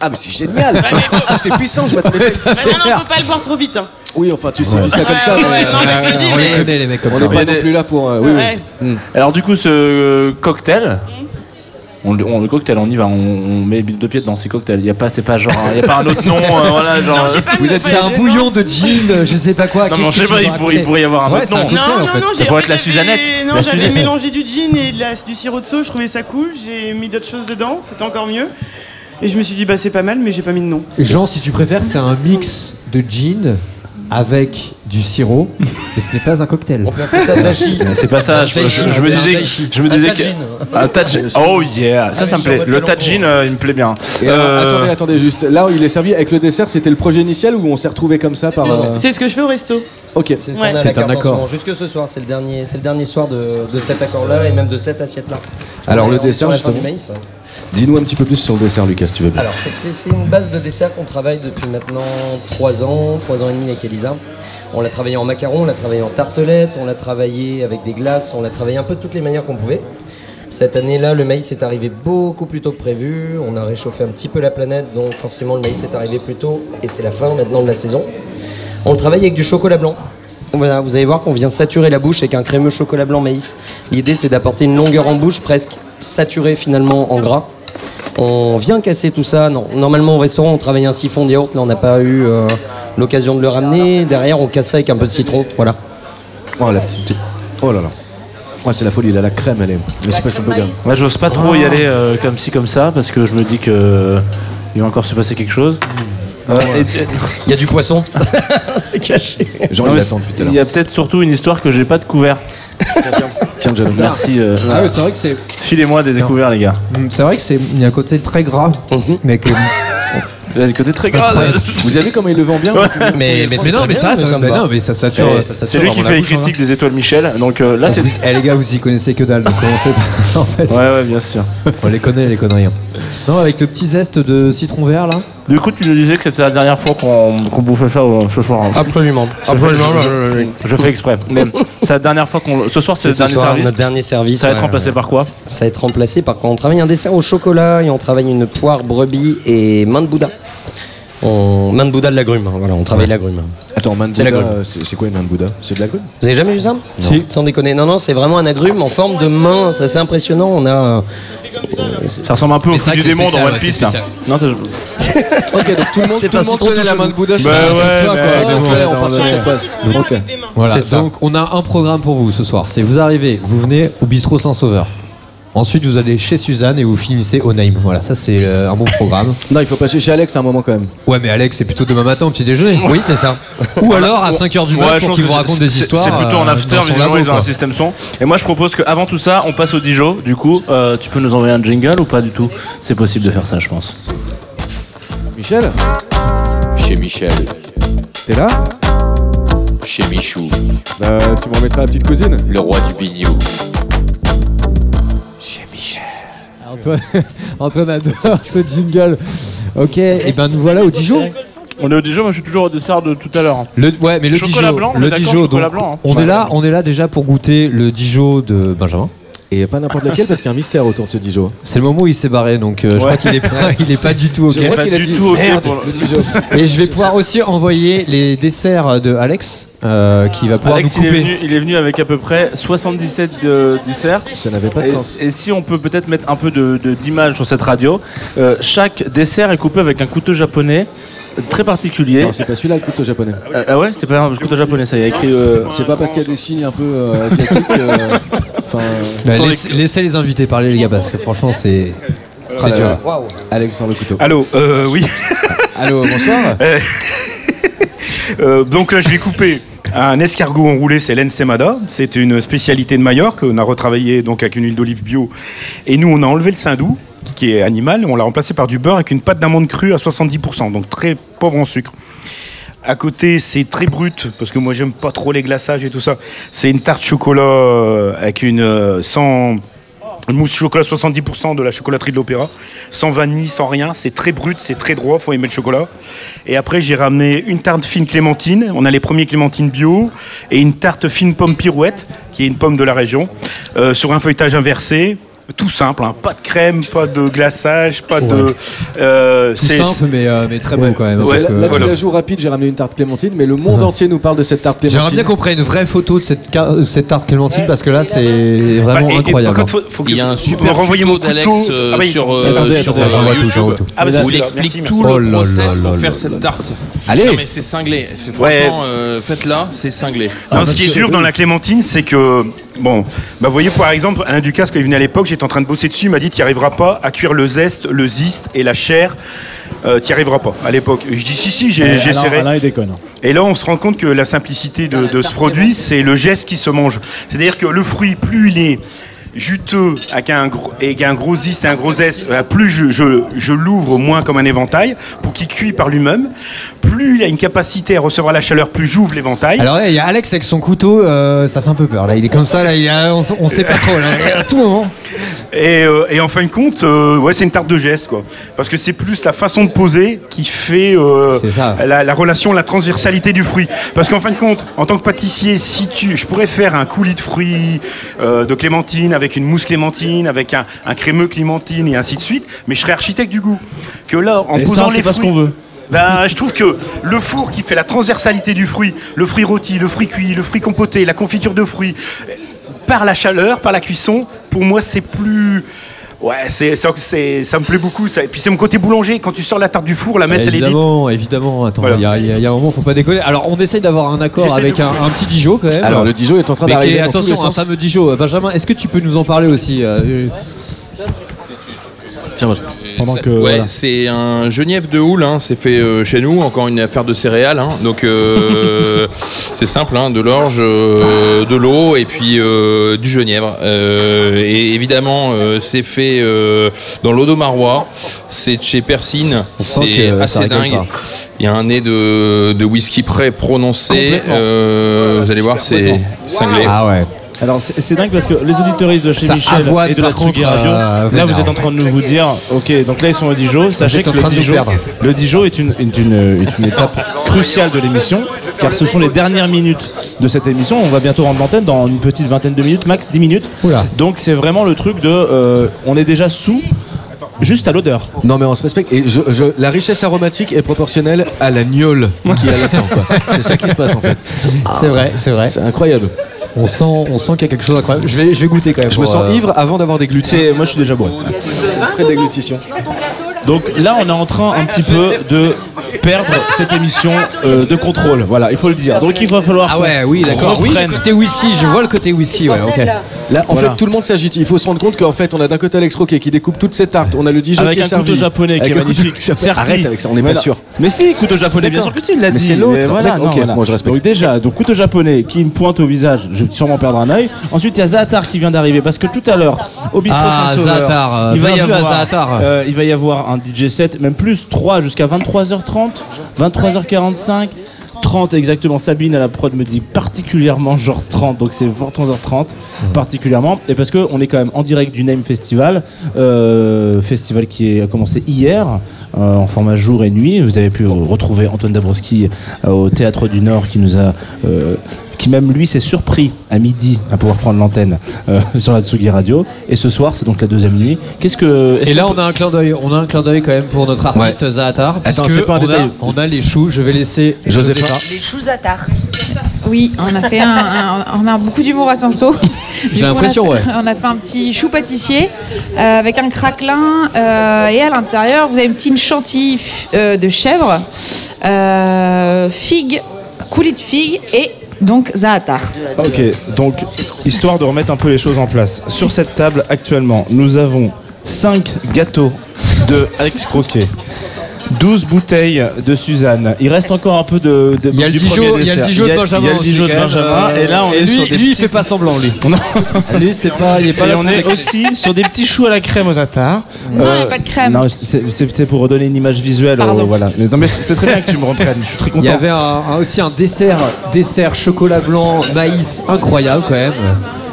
Ah mais c'est génial Ah, C'est puissant, je m'attendais pas à ça. non, non, faut pas le boire trop vite. hein. Oui, enfin, tu sais, Ouais. dis ça comme ça. ouais, mais- ouais, non, mais je te le dis, on mais- les connaît, les mecs comme On ça. est On pas n'est pas non plus là pour. euh, oui, Ouais. oui. Alors, du coup, ce euh, cocktail. On, le- on- le cocktail, on y va, on, on met deux pieds dans ces cocktails. Il n'y a pas, c'est pas genre, il y a pas un autre nom, euh, voilà, genre. Vous êtes c'est un bouillon de gin, euh, je sais pas quoi. Non, qu'est-ce je que sais pas, il pourrait, il raconter pourrait y avoir un Ouais, autre c'est un nom. cocktail, en fait. Non, ça j'ai- pourrait en être la fait, Suzannette. j'avais- Non, La j'avais Suzannette. mélangé du gin et de la- du sirop de sauge, je trouvais ça cool. J'ai mis d'autres choses dedans, c'était encore mieux. Et je me suis dit, bah c'est pas mal, mais j'ai pas mis de nom. Jean, si tu préfères, c'est un mix de gin avec du sirop, mais ce n'est pas un cocktail. On peut appeler ça dashi. C'est pas ça, je, je- je me disais, je me disais que. Un de gin. Oh yeah, ça, ça me plaît. Le gin, euh, il me plaît bien. Et alors, Euh, attendez, attendez, juste. Là où il est servi avec le dessert, c'était le projet initial ou on s'est retrouvé comme ça par. euh, C'est ce que je fais au resto. Ok. C'est ce qu'on a ce moment. Jusque ce soir, c'est le dernier, c'est le dernier soir de, de cet accord-là et même de cette assiette-là. Alors, On le dessert, fin du justement. maïs. Dis-nous un petit peu plus sur le dessert, Lucas, si tu veux bien. Alors, c'est- une base de dessert qu'on travaille depuis maintenant 3 ans, 3 ans et demi avec Elisa. On l'a travaillé en macaron, on l'a travaillé en tartelette, on l'a travaillé avec des glaces, on l'a travaillé un peu de toutes les manières qu'on pouvait. Cette année-là, le maïs est arrivé beaucoup plus tôt que prévu. On a réchauffé un petit peu la planète, donc forcément le maïs est arrivé plus tôt et c'est la fin maintenant de la saison. On le travaille avec du chocolat blanc. Voilà, vous allez voir qu'on vient saturer la bouche avec un crémeux chocolat blanc maïs. L'idée c'est d'apporter une longueur en bouche presque saturée finalement en gras. On vient casser tout ça. Non, normalement au restaurant on travaille un siphon de yaourt, là on n'a pas eu euh, l'occasion de le ramener. Derrière on casse ça avec un peu de citron. Voilà. Oh la petite. Oh là là. Ouais, c'est la folie, là, la crème, elle est. Je sais pas si on peut dire. Moi, j'ose pas trop y aller euh, comme ci, comme ça, parce que je me dis que euh, il va encore se passer quelque chose. Euh, et- et- Il y a du poisson. c'est caché. Non, il mais depuis tout à l'heure. Il y a peut-être surtout une histoire que j'ai pas de couvert. Tiens, John. Merci. euh, Ah oui, c'est vrai que c'est. Filez-moi des découverts, les gars. Mm, C'est vrai que c'est. Il y a un côté très gras, mais que. Il y a des côtés très gras. Vous avez vu comment il le vend bien Mais, mais c'est non, mais bien, ça, mais ça, mais non, mais sature. Et ça sature C'est lui qui fait la les hein. critiques des étoiles Michel. Donc euh, là, c'est. Eh, les gars, vous y connaissez que dalle, donc commencez pas. en fait. Ouais, ouais, bien sûr. On les connaît, les conneries. Non, avec le petit zeste de citron vert là. Du coup, tu nous disais que c'était la dernière fois qu'on qu'on bouffait ça euh, ce soir. hein. Absolument. Absolument. Je fais exprès. Mais c'est la dernière fois qu'on. Ce soir, c'est C'est le ce dernier soir, service. notre dernier service. Ça va être ouais, remplacé ouais. par quoi? Ça va être remplacé par quoi? On travaille un dessert au chocolat et on travaille une poire brebis et main de Bouddha. On... Main de Bouddha de l'agrume, voilà, on travaille l'agrume. Attends, main de C'est la Bouddha, grume. c'est c'est quoi une main de Bouddha C'est de la grume? Vous avez jamais vu ça? Si. Sans déconner. Non, non, c'est vraiment un agrume en forme de main, c'est assez impressionnant. On a. Ça ressemble un peu au c'est vrai du c'est démon dans One ouais, Piece c'est là. Non, Ok, donc tout le monde, C'est tout un le monde citron connaît la main de Bouddha. Bah ouais, toi, quoi. ouais, ouais, ouais, on part sur ouais. cette base. Ok. Voilà, C'est ça. donc on a un programme pour vous ce soir. C'est vous arrivez, vous venez au bistrot Saint-Sauveur. Ensuite, vous allez chez Suzanne et vous finissez au Name. Voilà, ça c'est euh, un bon programme. Non, il faut passer chez Alex à un moment quand même. Ouais, mais Alex, c'est plutôt demain matin au petit déjeuner. Oui, c'est ça. Ou alors à 5h du Ouais, mat je pour qu'il vous raconte des histoires. C'est plutôt en euh, after, visiblement ils ont un système son. Et moi je propose qu'avant tout ça, on passe au Dijon. Du coup, euh, tu peux nous envoyer un jingle ou pas du tout? C'est possible de faire ça, je pense. Michel Chez Michel, T'es là? Chez Michou, Bah, tu m'en mettras la petite cousine? Le roi du bignou. Antoine, Antoine adore ce jingle. Ok, et ben nous voilà au Dijon. On est au Dijon, moi je suis toujours au dessert de tout à l'heure. Le, ouais, mais le Chocolat Dijon, blanc, on le est d'accord, Dijon, chocolat donc, blanc, hein. on Ouais. est là, on est là déjà pour goûter le Dijon de Benjamin. Et pas n'importe lequel parce qu'il y a un mystère autour de ce Dijon. C'est le moment où il s'est barré, donc euh, je crois qu'il est pas, il est pas du tout ok. Je crois qu'il a dit merde, le Dijon. Et je vais pouvoir aussi envoyer les desserts de Alex, euh, qui va pouvoir Alex, nous il est, couper. venu, il est venu avec à peu près 77 de- desserts. Ça n'avait pas de et, sens. Et si on peut peut-être mettre un peu de- de- d'image sur cette radio, euh, chaque dessert est coupé avec un couteau japonais très particulier. Non, c'est pas celui-là le couteau japonais. Ah, ah ouais, c'est pas un couteau japonais, ça y a écrit. euh, C'est pas parce qu'il y a des signes un peu euh, asiatiques. euh, Enfin, Bah, laisse- laissez les invités parler, les gars, parce que franchement, c'est. C'est dur. Alex sans le couteau. Allô, euh, oui. Allô, bonsoir. Euh, euh, donc là, je vais couper un escargot enroulé, c'est l'ensemada. C'est une spécialité de Majorque. On a retravaillé donc avec une huile d'olive bio. Et nous, on a enlevé le saindoux, qui est animal, et on l'a remplacé par du beurre avec une pâte d'amande crue à 70%, donc très pauvre en sucre. À côté, c'est très brut, parce que moi, j'aime pas trop les glaçages et tout ça. C'est une tarte chocolat euh, avec une euh, sans mousse chocolat 70% de la chocolaterie de l'Opéra, sans vanille, sans rien. C'est très brut, c'est très droit, faut aimer le chocolat. Et après, j'ai ramené une tarte fine clémentine. On a les premiers clémentines bio et une tarte fine pomme pirouette, qui est une pomme de la région, euh, sur un feuilletage inversé. Tout simple, hein. pas de crème, pas de glaçage, pas de. euh, Tout c'est- simple, mais, euh, mais très bon quand même. Parce parce que là, que- là, tu voilà. la joues rapide, j'ai ramené une tarte clémentine, mais le monde entier nous parle de cette tarte clémentine. J'aimerais bien qu'on prenne une vraie photo de cette, tarte clémentine parce que là c'est vraiment Bah, et- et incroyable. par contre, faut- faut que- Il y a un super tuto d'Alex euh, Ah oui, sur, attendez, euh, attendez, sur attendez, euh, YouTube tout. Ah, bah, où il explique tout le Oh process pour faire cette tarte. Allez. Mais c'est cinglé. Franchement, euh, faites-la, c'est cinglé. Ce qui est dur dans la clémentine, c'est que, bon, bah, vous voyez, par exemple, Alain Ducasse, quand il venait à l'époque, j'étais en train de bosser dessus, il m'a dit, tu n'y arriveras pas à cuire le zeste, le ziste et la chair, euh, tu n'y arriveras pas, à l'époque. Et Je dis, si, si, j'ai- Eh, j'essaierai. Alain, Alain, il déconne. Et là, on se rend compte que la simplicité de, de ce produit, c'est le geste qui se mange. C'est-à-dire que le fruit, plus il est juteux avec un gros, et un gros zeste et un gros zeste, euh, plus je, je- je l'ouvre moins comme un éventail pour qu'il cuit par lui-même, plus il a une capacité à recevoir la chaleur, plus j'ouvre l'éventail. Alors il y a Alex avec son couteau, euh, ça fait un peu peur là. Il est comme ça là, il a- on, on sait pas trop là. À tout moment. Et, euh, et en fin de compte, euh, ouais, c'est une tarte de geste, quoi. Parce que c'est plus la façon de poser qui fait ça. La, la relation, la transversalité du fruit. Parce qu'en fin de compte, en tant que pâtissier, si tu, je pourrais faire un coulis de fruits de clémentine avec une mousse clémentine, avec un, un crémeux clémentine et ainsi de suite, mais je serais architecte du goût. Que là, en Et posant ça, c'est les pas ce qu'on veut. ben, je trouve que le four qui fait la transversalité du fruit, le fruit rôti, le fruit cuit, le fruit compoté, la confiture de fruits, par la chaleur, par la cuisson, pour moi c'est plus. Ouais, c'est, ça, ça me plaît beaucoup. Ça. Et puis c'est mon côté boulanger. Quand tu sors la tarte du four, la messe elle est dite. évidemment, évidemment. Attends, il Voilà. y, a- y y un moment, faut pas déconner. Alors on essaye d'avoir un accord avec un, un petit Dijon quand même. Alors, le Dijon est en train d'arriver est- dans tous Attention, les un sens. fameux Dijon. Benjamin, est-ce que tu peux nous en parler aussi euh, Tiens, Pendant C'est- que, ouais, voilà. c'est un genièvre de houle, hein, c'est fait euh, chez nous, encore une affaire de céréales. hein. donc euh, c'est simple, hein, de l'orge, euh, de l'eau et puis euh, du genièvre. Euh, et évidemment, euh, c'est fait euh, dans l'Odomarois, c'est de chez Persine, c'est assez dingue. Il y a un nez de, de whisky prêt prononcé. Vous allez voir, c'est cinglé. Ah ouais. Alors c'est dingue parce que les auditoristes de chez Ça Michel et de la Tsugi Radio, euh, là vous êtes en train de nous vous dire, ok, donc là ils sont au Dijon, sachez que le Dijon, le Dijon est une, est une, est une étape cruciale de l'émission, car ce sont les dernières minutes de cette émission, on va bientôt rendre l'antenne dans une petite vingtaine de minutes, max 10 minutes, Oula. donc c'est vraiment le truc de, euh, on est déjà sous, juste à l'odeur. Non mais on se respecte et je, je- la richesse aromatique est proportionnelle à la gnôle qui est là-dedans quoi. C'est ça qui se passe en fait. C'est vrai, c'est vrai. C'est incroyable. On sent, on sent qu'il y a quelque chose d'incroyable. Je vais, je vais goûter quand même. Je me sens euh, ivre avant d'avoir. C'est, moi je suis déjà bourré. Après déglutition. Donc là, on est en train un petit peu de perdre cette émission euh, de contrôle. Voilà, il faut le dire. Donc il va falloir. Ah ouais, oui, d'accord. Oui, le côté whisky, je vois le côté whisky, ouais, ok. Là, en Voilà. fait, tout le monde s'agite. Il faut se rendre compte qu'en fait, on a d'un côté Alex Roquet qui découpe toutes ces tartes. On a le Dijon Avec qui est un servi. couteau japonais qui Avec est un couteau magnifique. Arrête avec ça, on n'est pas sûr. Mais si, couteau japonais, bien sûr que si, il l'a Mais dit. c'est l'autre. voilà, D'accord, non, ok, voilà. moi, je respecte. Donc déjà, donc couteau japonais qui me pointe au visage, je vais sûrement perdre un œil. Ensuite, il y a Zaatar qui vient d'arriver parce que tout à l'heure, au bistrot Ah, Saint-Sauveur, euh, il va y bienvenue à avoir, Zaatar. euh, il va y avoir un DJ set, même plus 3 jusqu'à 23h30, 23h45. 30 exactement, Sabine à la prod me dit particulièrement genre 30, donc c'est 23h30 particulièrement, et parce qu'on est quand même en direct du Name Festival, euh, festival qui a commencé hier euh, en format jour et nuit. Vous avez pu retrouver Antoine Dabrowski euh, au Théâtre du Nord qui nous a qui même lui s'est surpris à midi à pouvoir prendre l'antenne euh, sur la Tsugi Radio. Et ce soir, c'est donc la deuxième nuit. Qu'est-ce que. Et là, on a un clin d'œil. On a un clin d'œil quand même pour notre artiste Zaatar. Attends, puisque c'est pas un on détail. A, on a les choux. Je vais laisser Josépha. Josépha. Les choux attard. Oui, on a fait un, un- on a beaucoup d'humour à Saint-Saul. J'ai l'impression, on a ouais. fait- On a fait un petit chou pâtissier euh, avec un craquelin euh, et à l'intérieur vous avez une petite chantilly euh, de chèvre, euh, figue, coulis de figue et donc zaatar. Ok, donc histoire de remettre un peu les choses en place. Sur cette table actuellement, nous avons 5 gâteaux de Alex Croquet. 12 bouteilles de Suzanne. Il reste encore un peu de, de Il y a le du Dijon, premier il y a le dessert. Dijon Il y de a- Benjamin. Il y a le Dijon de. Benjamin. Euh, Et là, on est lui, sur des lui, il fait pas semblant, lui. Lui, c'est pas, il est pas Et là on est aussi sur des petits choux à la crème aux attards. Non, il y a pas de crème. Non, c'est c'est- c'est pour redonner une image visuelle. Euh, voilà. Mais non, mais c'est très bien que tu me reprennes. Je suis très content. Il y avait un- un- aussi un dessert, dessert chocolat blanc, maïs incroyable quand même.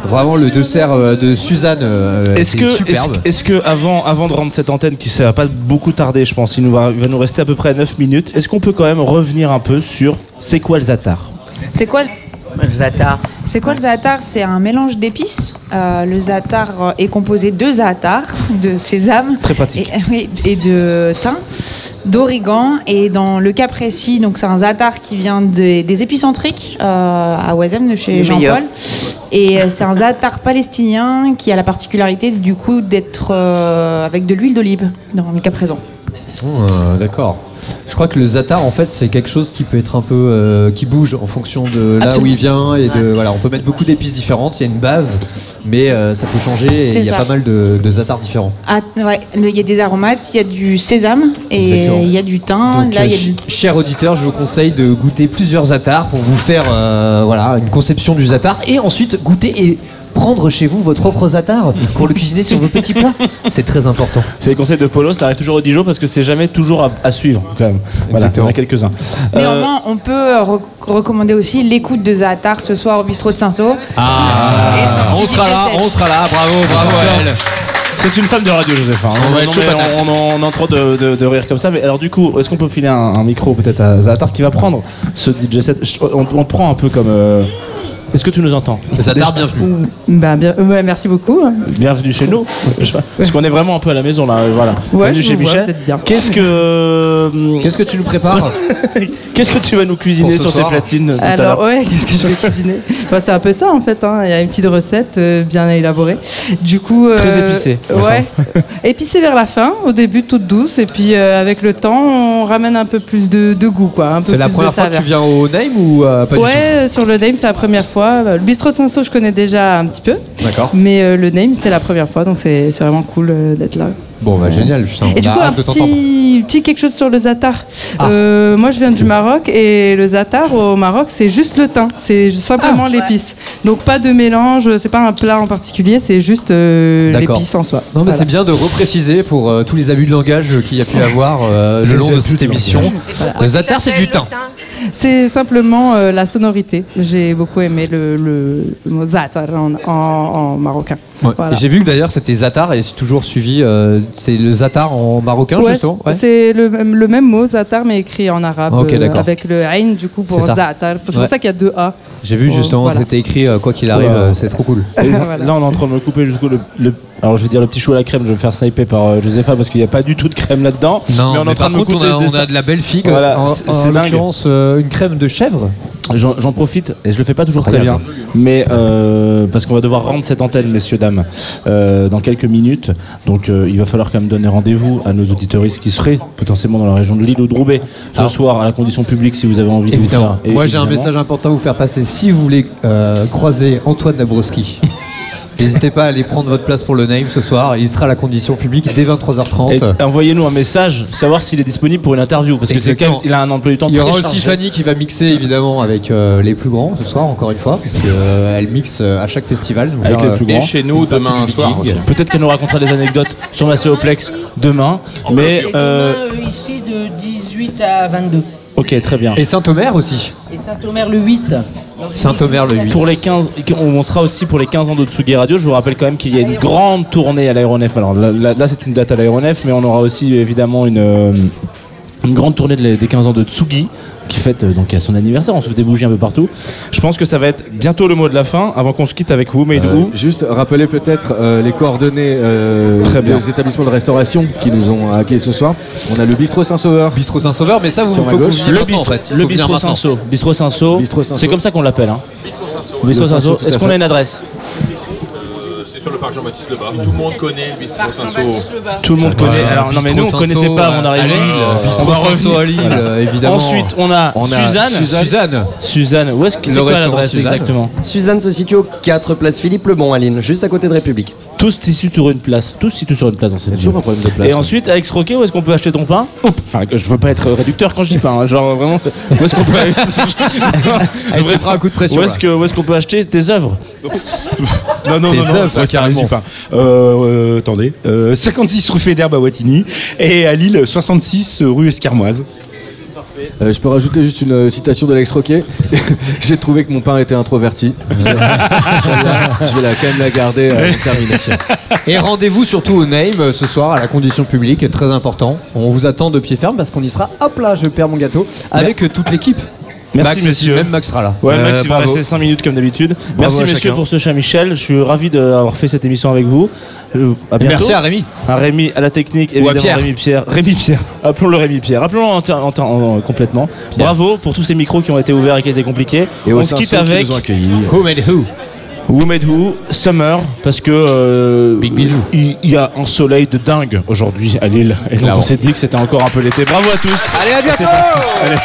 Vraiment le dessert euh, de Suzanne. euh, Est-ce était que, est-ce, superbe. est-ce que avant, avant de rendre cette antenne, qui ça va pas beaucoup tarder, je pense, il nous va, il va nous rester à peu près 9 minutes, est-ce qu'on peut quand même revenir un peu sur c'est quoi le zatar? C'est quoi le le zaatar C'est quoi le zaatar C'est un mélange d'épices. Euh, le zaatar est composé de zaatar, de sésame. Très pratique. Et, de thym, d'origan. Et dans le cas précis, donc c'est un zaatar qui vient des- des épicentriques euh, à Oisem de chez. Jean-Paul. Et euh, c'est un zaatar palestinien qui a la particularité du coup d'être euh, avec de l'huile d'olive dans le cas présent. Oh, euh, D'accord. Je crois que le zatar en fait c'est quelque chose qui peut être un peu euh, qui bouge en fonction de là où il vient et de voilà on peut mettre beaucoup d'épices différentes. Il y a une base, mais euh, ça peut changer et il y a ça. pas mal de, de zatars différents. Ah, ouais, il y a des aromates, il y a du sésame et Exactement. il y a du thym. Donc, Là, il y a du ch- chers auditeurs, je vous conseille de goûter plusieurs zatars pour vous faire euh, voilà, une conception du zatar et ensuite goûter et prendre chez vous votre propre zatar pour le cuisiner sur vos petits plats. C'est très important. C'est les conseils de Polo, ça arrive toujours au Dijon parce que c'est jamais toujours à, à suivre quand même. Voilà, il y en a quelques-uns. Euh, Néanmoins, on peut re- recommander aussi l'écoute de Zaatar ce soir au bistrot de Saint-Saul. Ah, on sera là, on sera là, bravo, bravo à elle. C'est une femme de radio, Joseph. hein. On Non, on, on- on est en train de, de- de rire comme ça. Mais alors, du coup, est-ce qu'on peut filer un, un micro peut-être à Zaatar qui va prendre ce DJ set? On, on le prend un peu comme. euh, Est-ce que tu nous entends Zaatar, bienvenue. Bah, bien, ouais, merci beaucoup. Bienvenue chez nous. Parce qu'on est vraiment un peu à la maison là. Voilà. Ouais, Bienvenue chez Michel. Qu'est-ce que. Qu'est-ce que tu nous prépares Qu'est-ce que tu vas nous cuisiner sur tes platines tout à Alors l'heure ouais, qu'est-ce que je vais cuisiner Bah, C'est un peu ça en fait. hein. Il y a une petite recette euh, bien élaborée. Du coup, euh, Très épicée, Ouais. épicée vers la fin, au début toute douce, et puis euh, avec le temps, on ramène un peu plus de, de goût, quoi. C'est la première fois que tu viens au Name ou euh, pas ouais, du euh, sur le name c'est la première fois. Le bistrot de Saint-Saul je connais déjà un petit peu, D'accord. mais euh, le name c'est la première fois, donc c'est c'est vraiment cool euh, d'être là. Bon, bah génial, putain, Et on du a coup, un hâte de t'entendre. petit, petit quelque chose sur le zatar. Ah. Euh, moi, je viens du Maroc et le zatar au Maroc, c'est juste le thym, c'est Ah, simplement l'épice. Donc pas de mélange, c'est pas un plat en particulier, c'est juste euh, D'accord. l'épice en soi. Non, mais Voilà. c'est bien de repréciser pour euh, tous les abus de langage qu'il y a pu avoir euh, le long de cette émission. Le zatar, c'est du thym. C'est simplement euh, la sonorité. J'ai beaucoup aimé le, le, le mot zatar en, en- en marocain. Ouais. Voilà. Et J'ai vu que d'ailleurs c'était zatar et c'est toujours suivi. euh, c'est le zatar en marocain Ouais, justement. c'est- c'est le, même- le même mot zatar mais écrit en arabe Ok, euh, d'accord. avec le ain du coup pour C'est ça. zatar. C'est Ouais. pour ça qu'il y a deux A. J'ai vu justement voilà. que c'était écrit euh, quoi qu'il arrive, euh, c'est trop cool. Et Voilà. Là, on est en train de me couper du coup le, le- alors je vais dire le petit chou à la crème. Je vais me faire sniper par euh, Josepha parce qu'il n'y a pas du tout de crème là-dedans. Non, mais on est en train de me contre, on a, on de la belle figue. Voilà, en, c'est- en dingue. l'occurrence euh, une crème de chèvre. J'en j'en profite et je le fais pas toujours très bien, mais euh, parce qu'on va devoir rendre cette antenne, messieurs dames, euh, dans quelques minutes. Donc euh, il va falloir quand même donner rendez-vous à nos auditeuristes qui seraient potentiellement dans la région de Lille ou de Roubaix ce Alors- soir à la condition publique si vous avez envie de vous Évidemment. faire. Moi j'ai un évidemment. message important à vous faire passer. Si vous voulez euh, croiser Antoine Dabrowski, n'hésitez pas à aller prendre votre place pour le name ce soir. Il sera à la condition publique dès 23h30. Et envoyez-nous un message, savoir s'il est disponible pour une interview, parce que c'est quand même- il a un emploi du temps Il y aura aussi Fanny qui va mixer évidemment avec euh, les plus grands ce soir, encore une fois, parce qu'elle mixe euh, à chaque festival. Donc, Avec les plus euh, grands. Et chez nous, demain soir. Peut-être qu'elle nous racontera des anecdotes sur Macéoplex demain, mais euh, ici de 18 à 22. ok, très bien. Et Saint-Omer aussi. Et Saint-Omer le 8. Saint-Omer le 8. Pour les 15, on sera aussi pour les 15 ans de Tsugi Radio. Je vous rappelle quand même qu'il y a une grande tournée à l'aéronef. Alors là, c'est une date à l'aéronef, mais on aura aussi évidemment une, euh, une grande tournée des 15 ans de Tsugi qui fête euh, donc à son anniversaire. On se fait des bougies un peu partout. Je pense que ça va être bientôt le mot de la fin avant qu'on se quitte avec Who Made Euh, Who. juste rappeler peut-être euh, les coordonnées euh, Très bien. des établissements de restauration qui nous ont accueillis ce soir. On a le bistrot Saint-Sauveur. Bistrot Saint-Sauveur, mais ça, vous faut que vous Le bistrot, en fait. Le bistrot. Saint-So. Bistrot Saint-So. C'est comme ça qu'on l'appelle. Hein. Bistrot à Est-ce qu'on a une adresse sur le parc Jean-Baptiste Lebas. Tout le monde connaît le bistrot Saint-Saul. Tout le monde connaît. Alors non mais nous on connaissait pas avant à d'arriver. Lille, On Bistrot revenir. à Lille, euh, évidemment. Ensuite on a, Suzanne. Suzanne. Suzanne. Où est-ce que c'est quoi l'adresse Suzanne. exactement? Suzanne se situe aux 4 place Philippe Lebon à Lille, juste à côté de République. Tous situent sur une place. Tous situent sur une place dans cette ville. toujours un problème de place, Et ouais. ensuite, Alex Roquet, où est-ce qu'on peut acheter ton pain Oups. Enfin, je veux pas être réducteur quand je dis pain. hein. Genre vraiment, c'est- où est-ce qu'on peut Elle se prend un coup de pression. Où est-ce que où est-ce qu'on peut acheter tes œuvres Non, non, Tes non, non, œuvres, ça, ça carrément. résume pas. Euh, euh, attendez. Euh, 56 rue Fédère à Wattignies et à Lille, 66 rue Escarmoise. Euh, je peux rajouter juste une euh, citation d'Alex Roquet. J'ai trouvé que mon pain était introverti. je vais la, quand même la garder euh. Et rendez-vous surtout au Name ce soir à la condition publique, très important. On vous attend de pied ferme parce qu'on y sera. Hop là, je perds mon gâteau avec toute l'équipe. Merci Max, messieurs. Même Max sera là. Ouais, Euh, Max, il va bravo. rester 5 minutes comme d'habitude. Merci à messieurs chacun. pour ce chat Michel. Je suis ravi d'avoir fait cette émission avec vous. Euh, à bientôt. Merci à Rémi. À Rémi, à la technique, Ou à évidemment Pierre. Rémi Pierre. Rémi Pierre. Appelons-le Rémi Pierre. Appelons-le en- en- en- en- complètement. Bravo pour tous ces micros qui ont été ouverts et qui étaient compliqués. Et On se quitte qui avec nous ont accueillis. Who made who? Who Made Who, Summer, parce que euh, Big bisous. il il y a un soleil de dingue aujourd'hui à Lille. Et donc on s'est dit que c'était encore un peu l'été. Bravo à tous. Allez, à bientôt. Allez.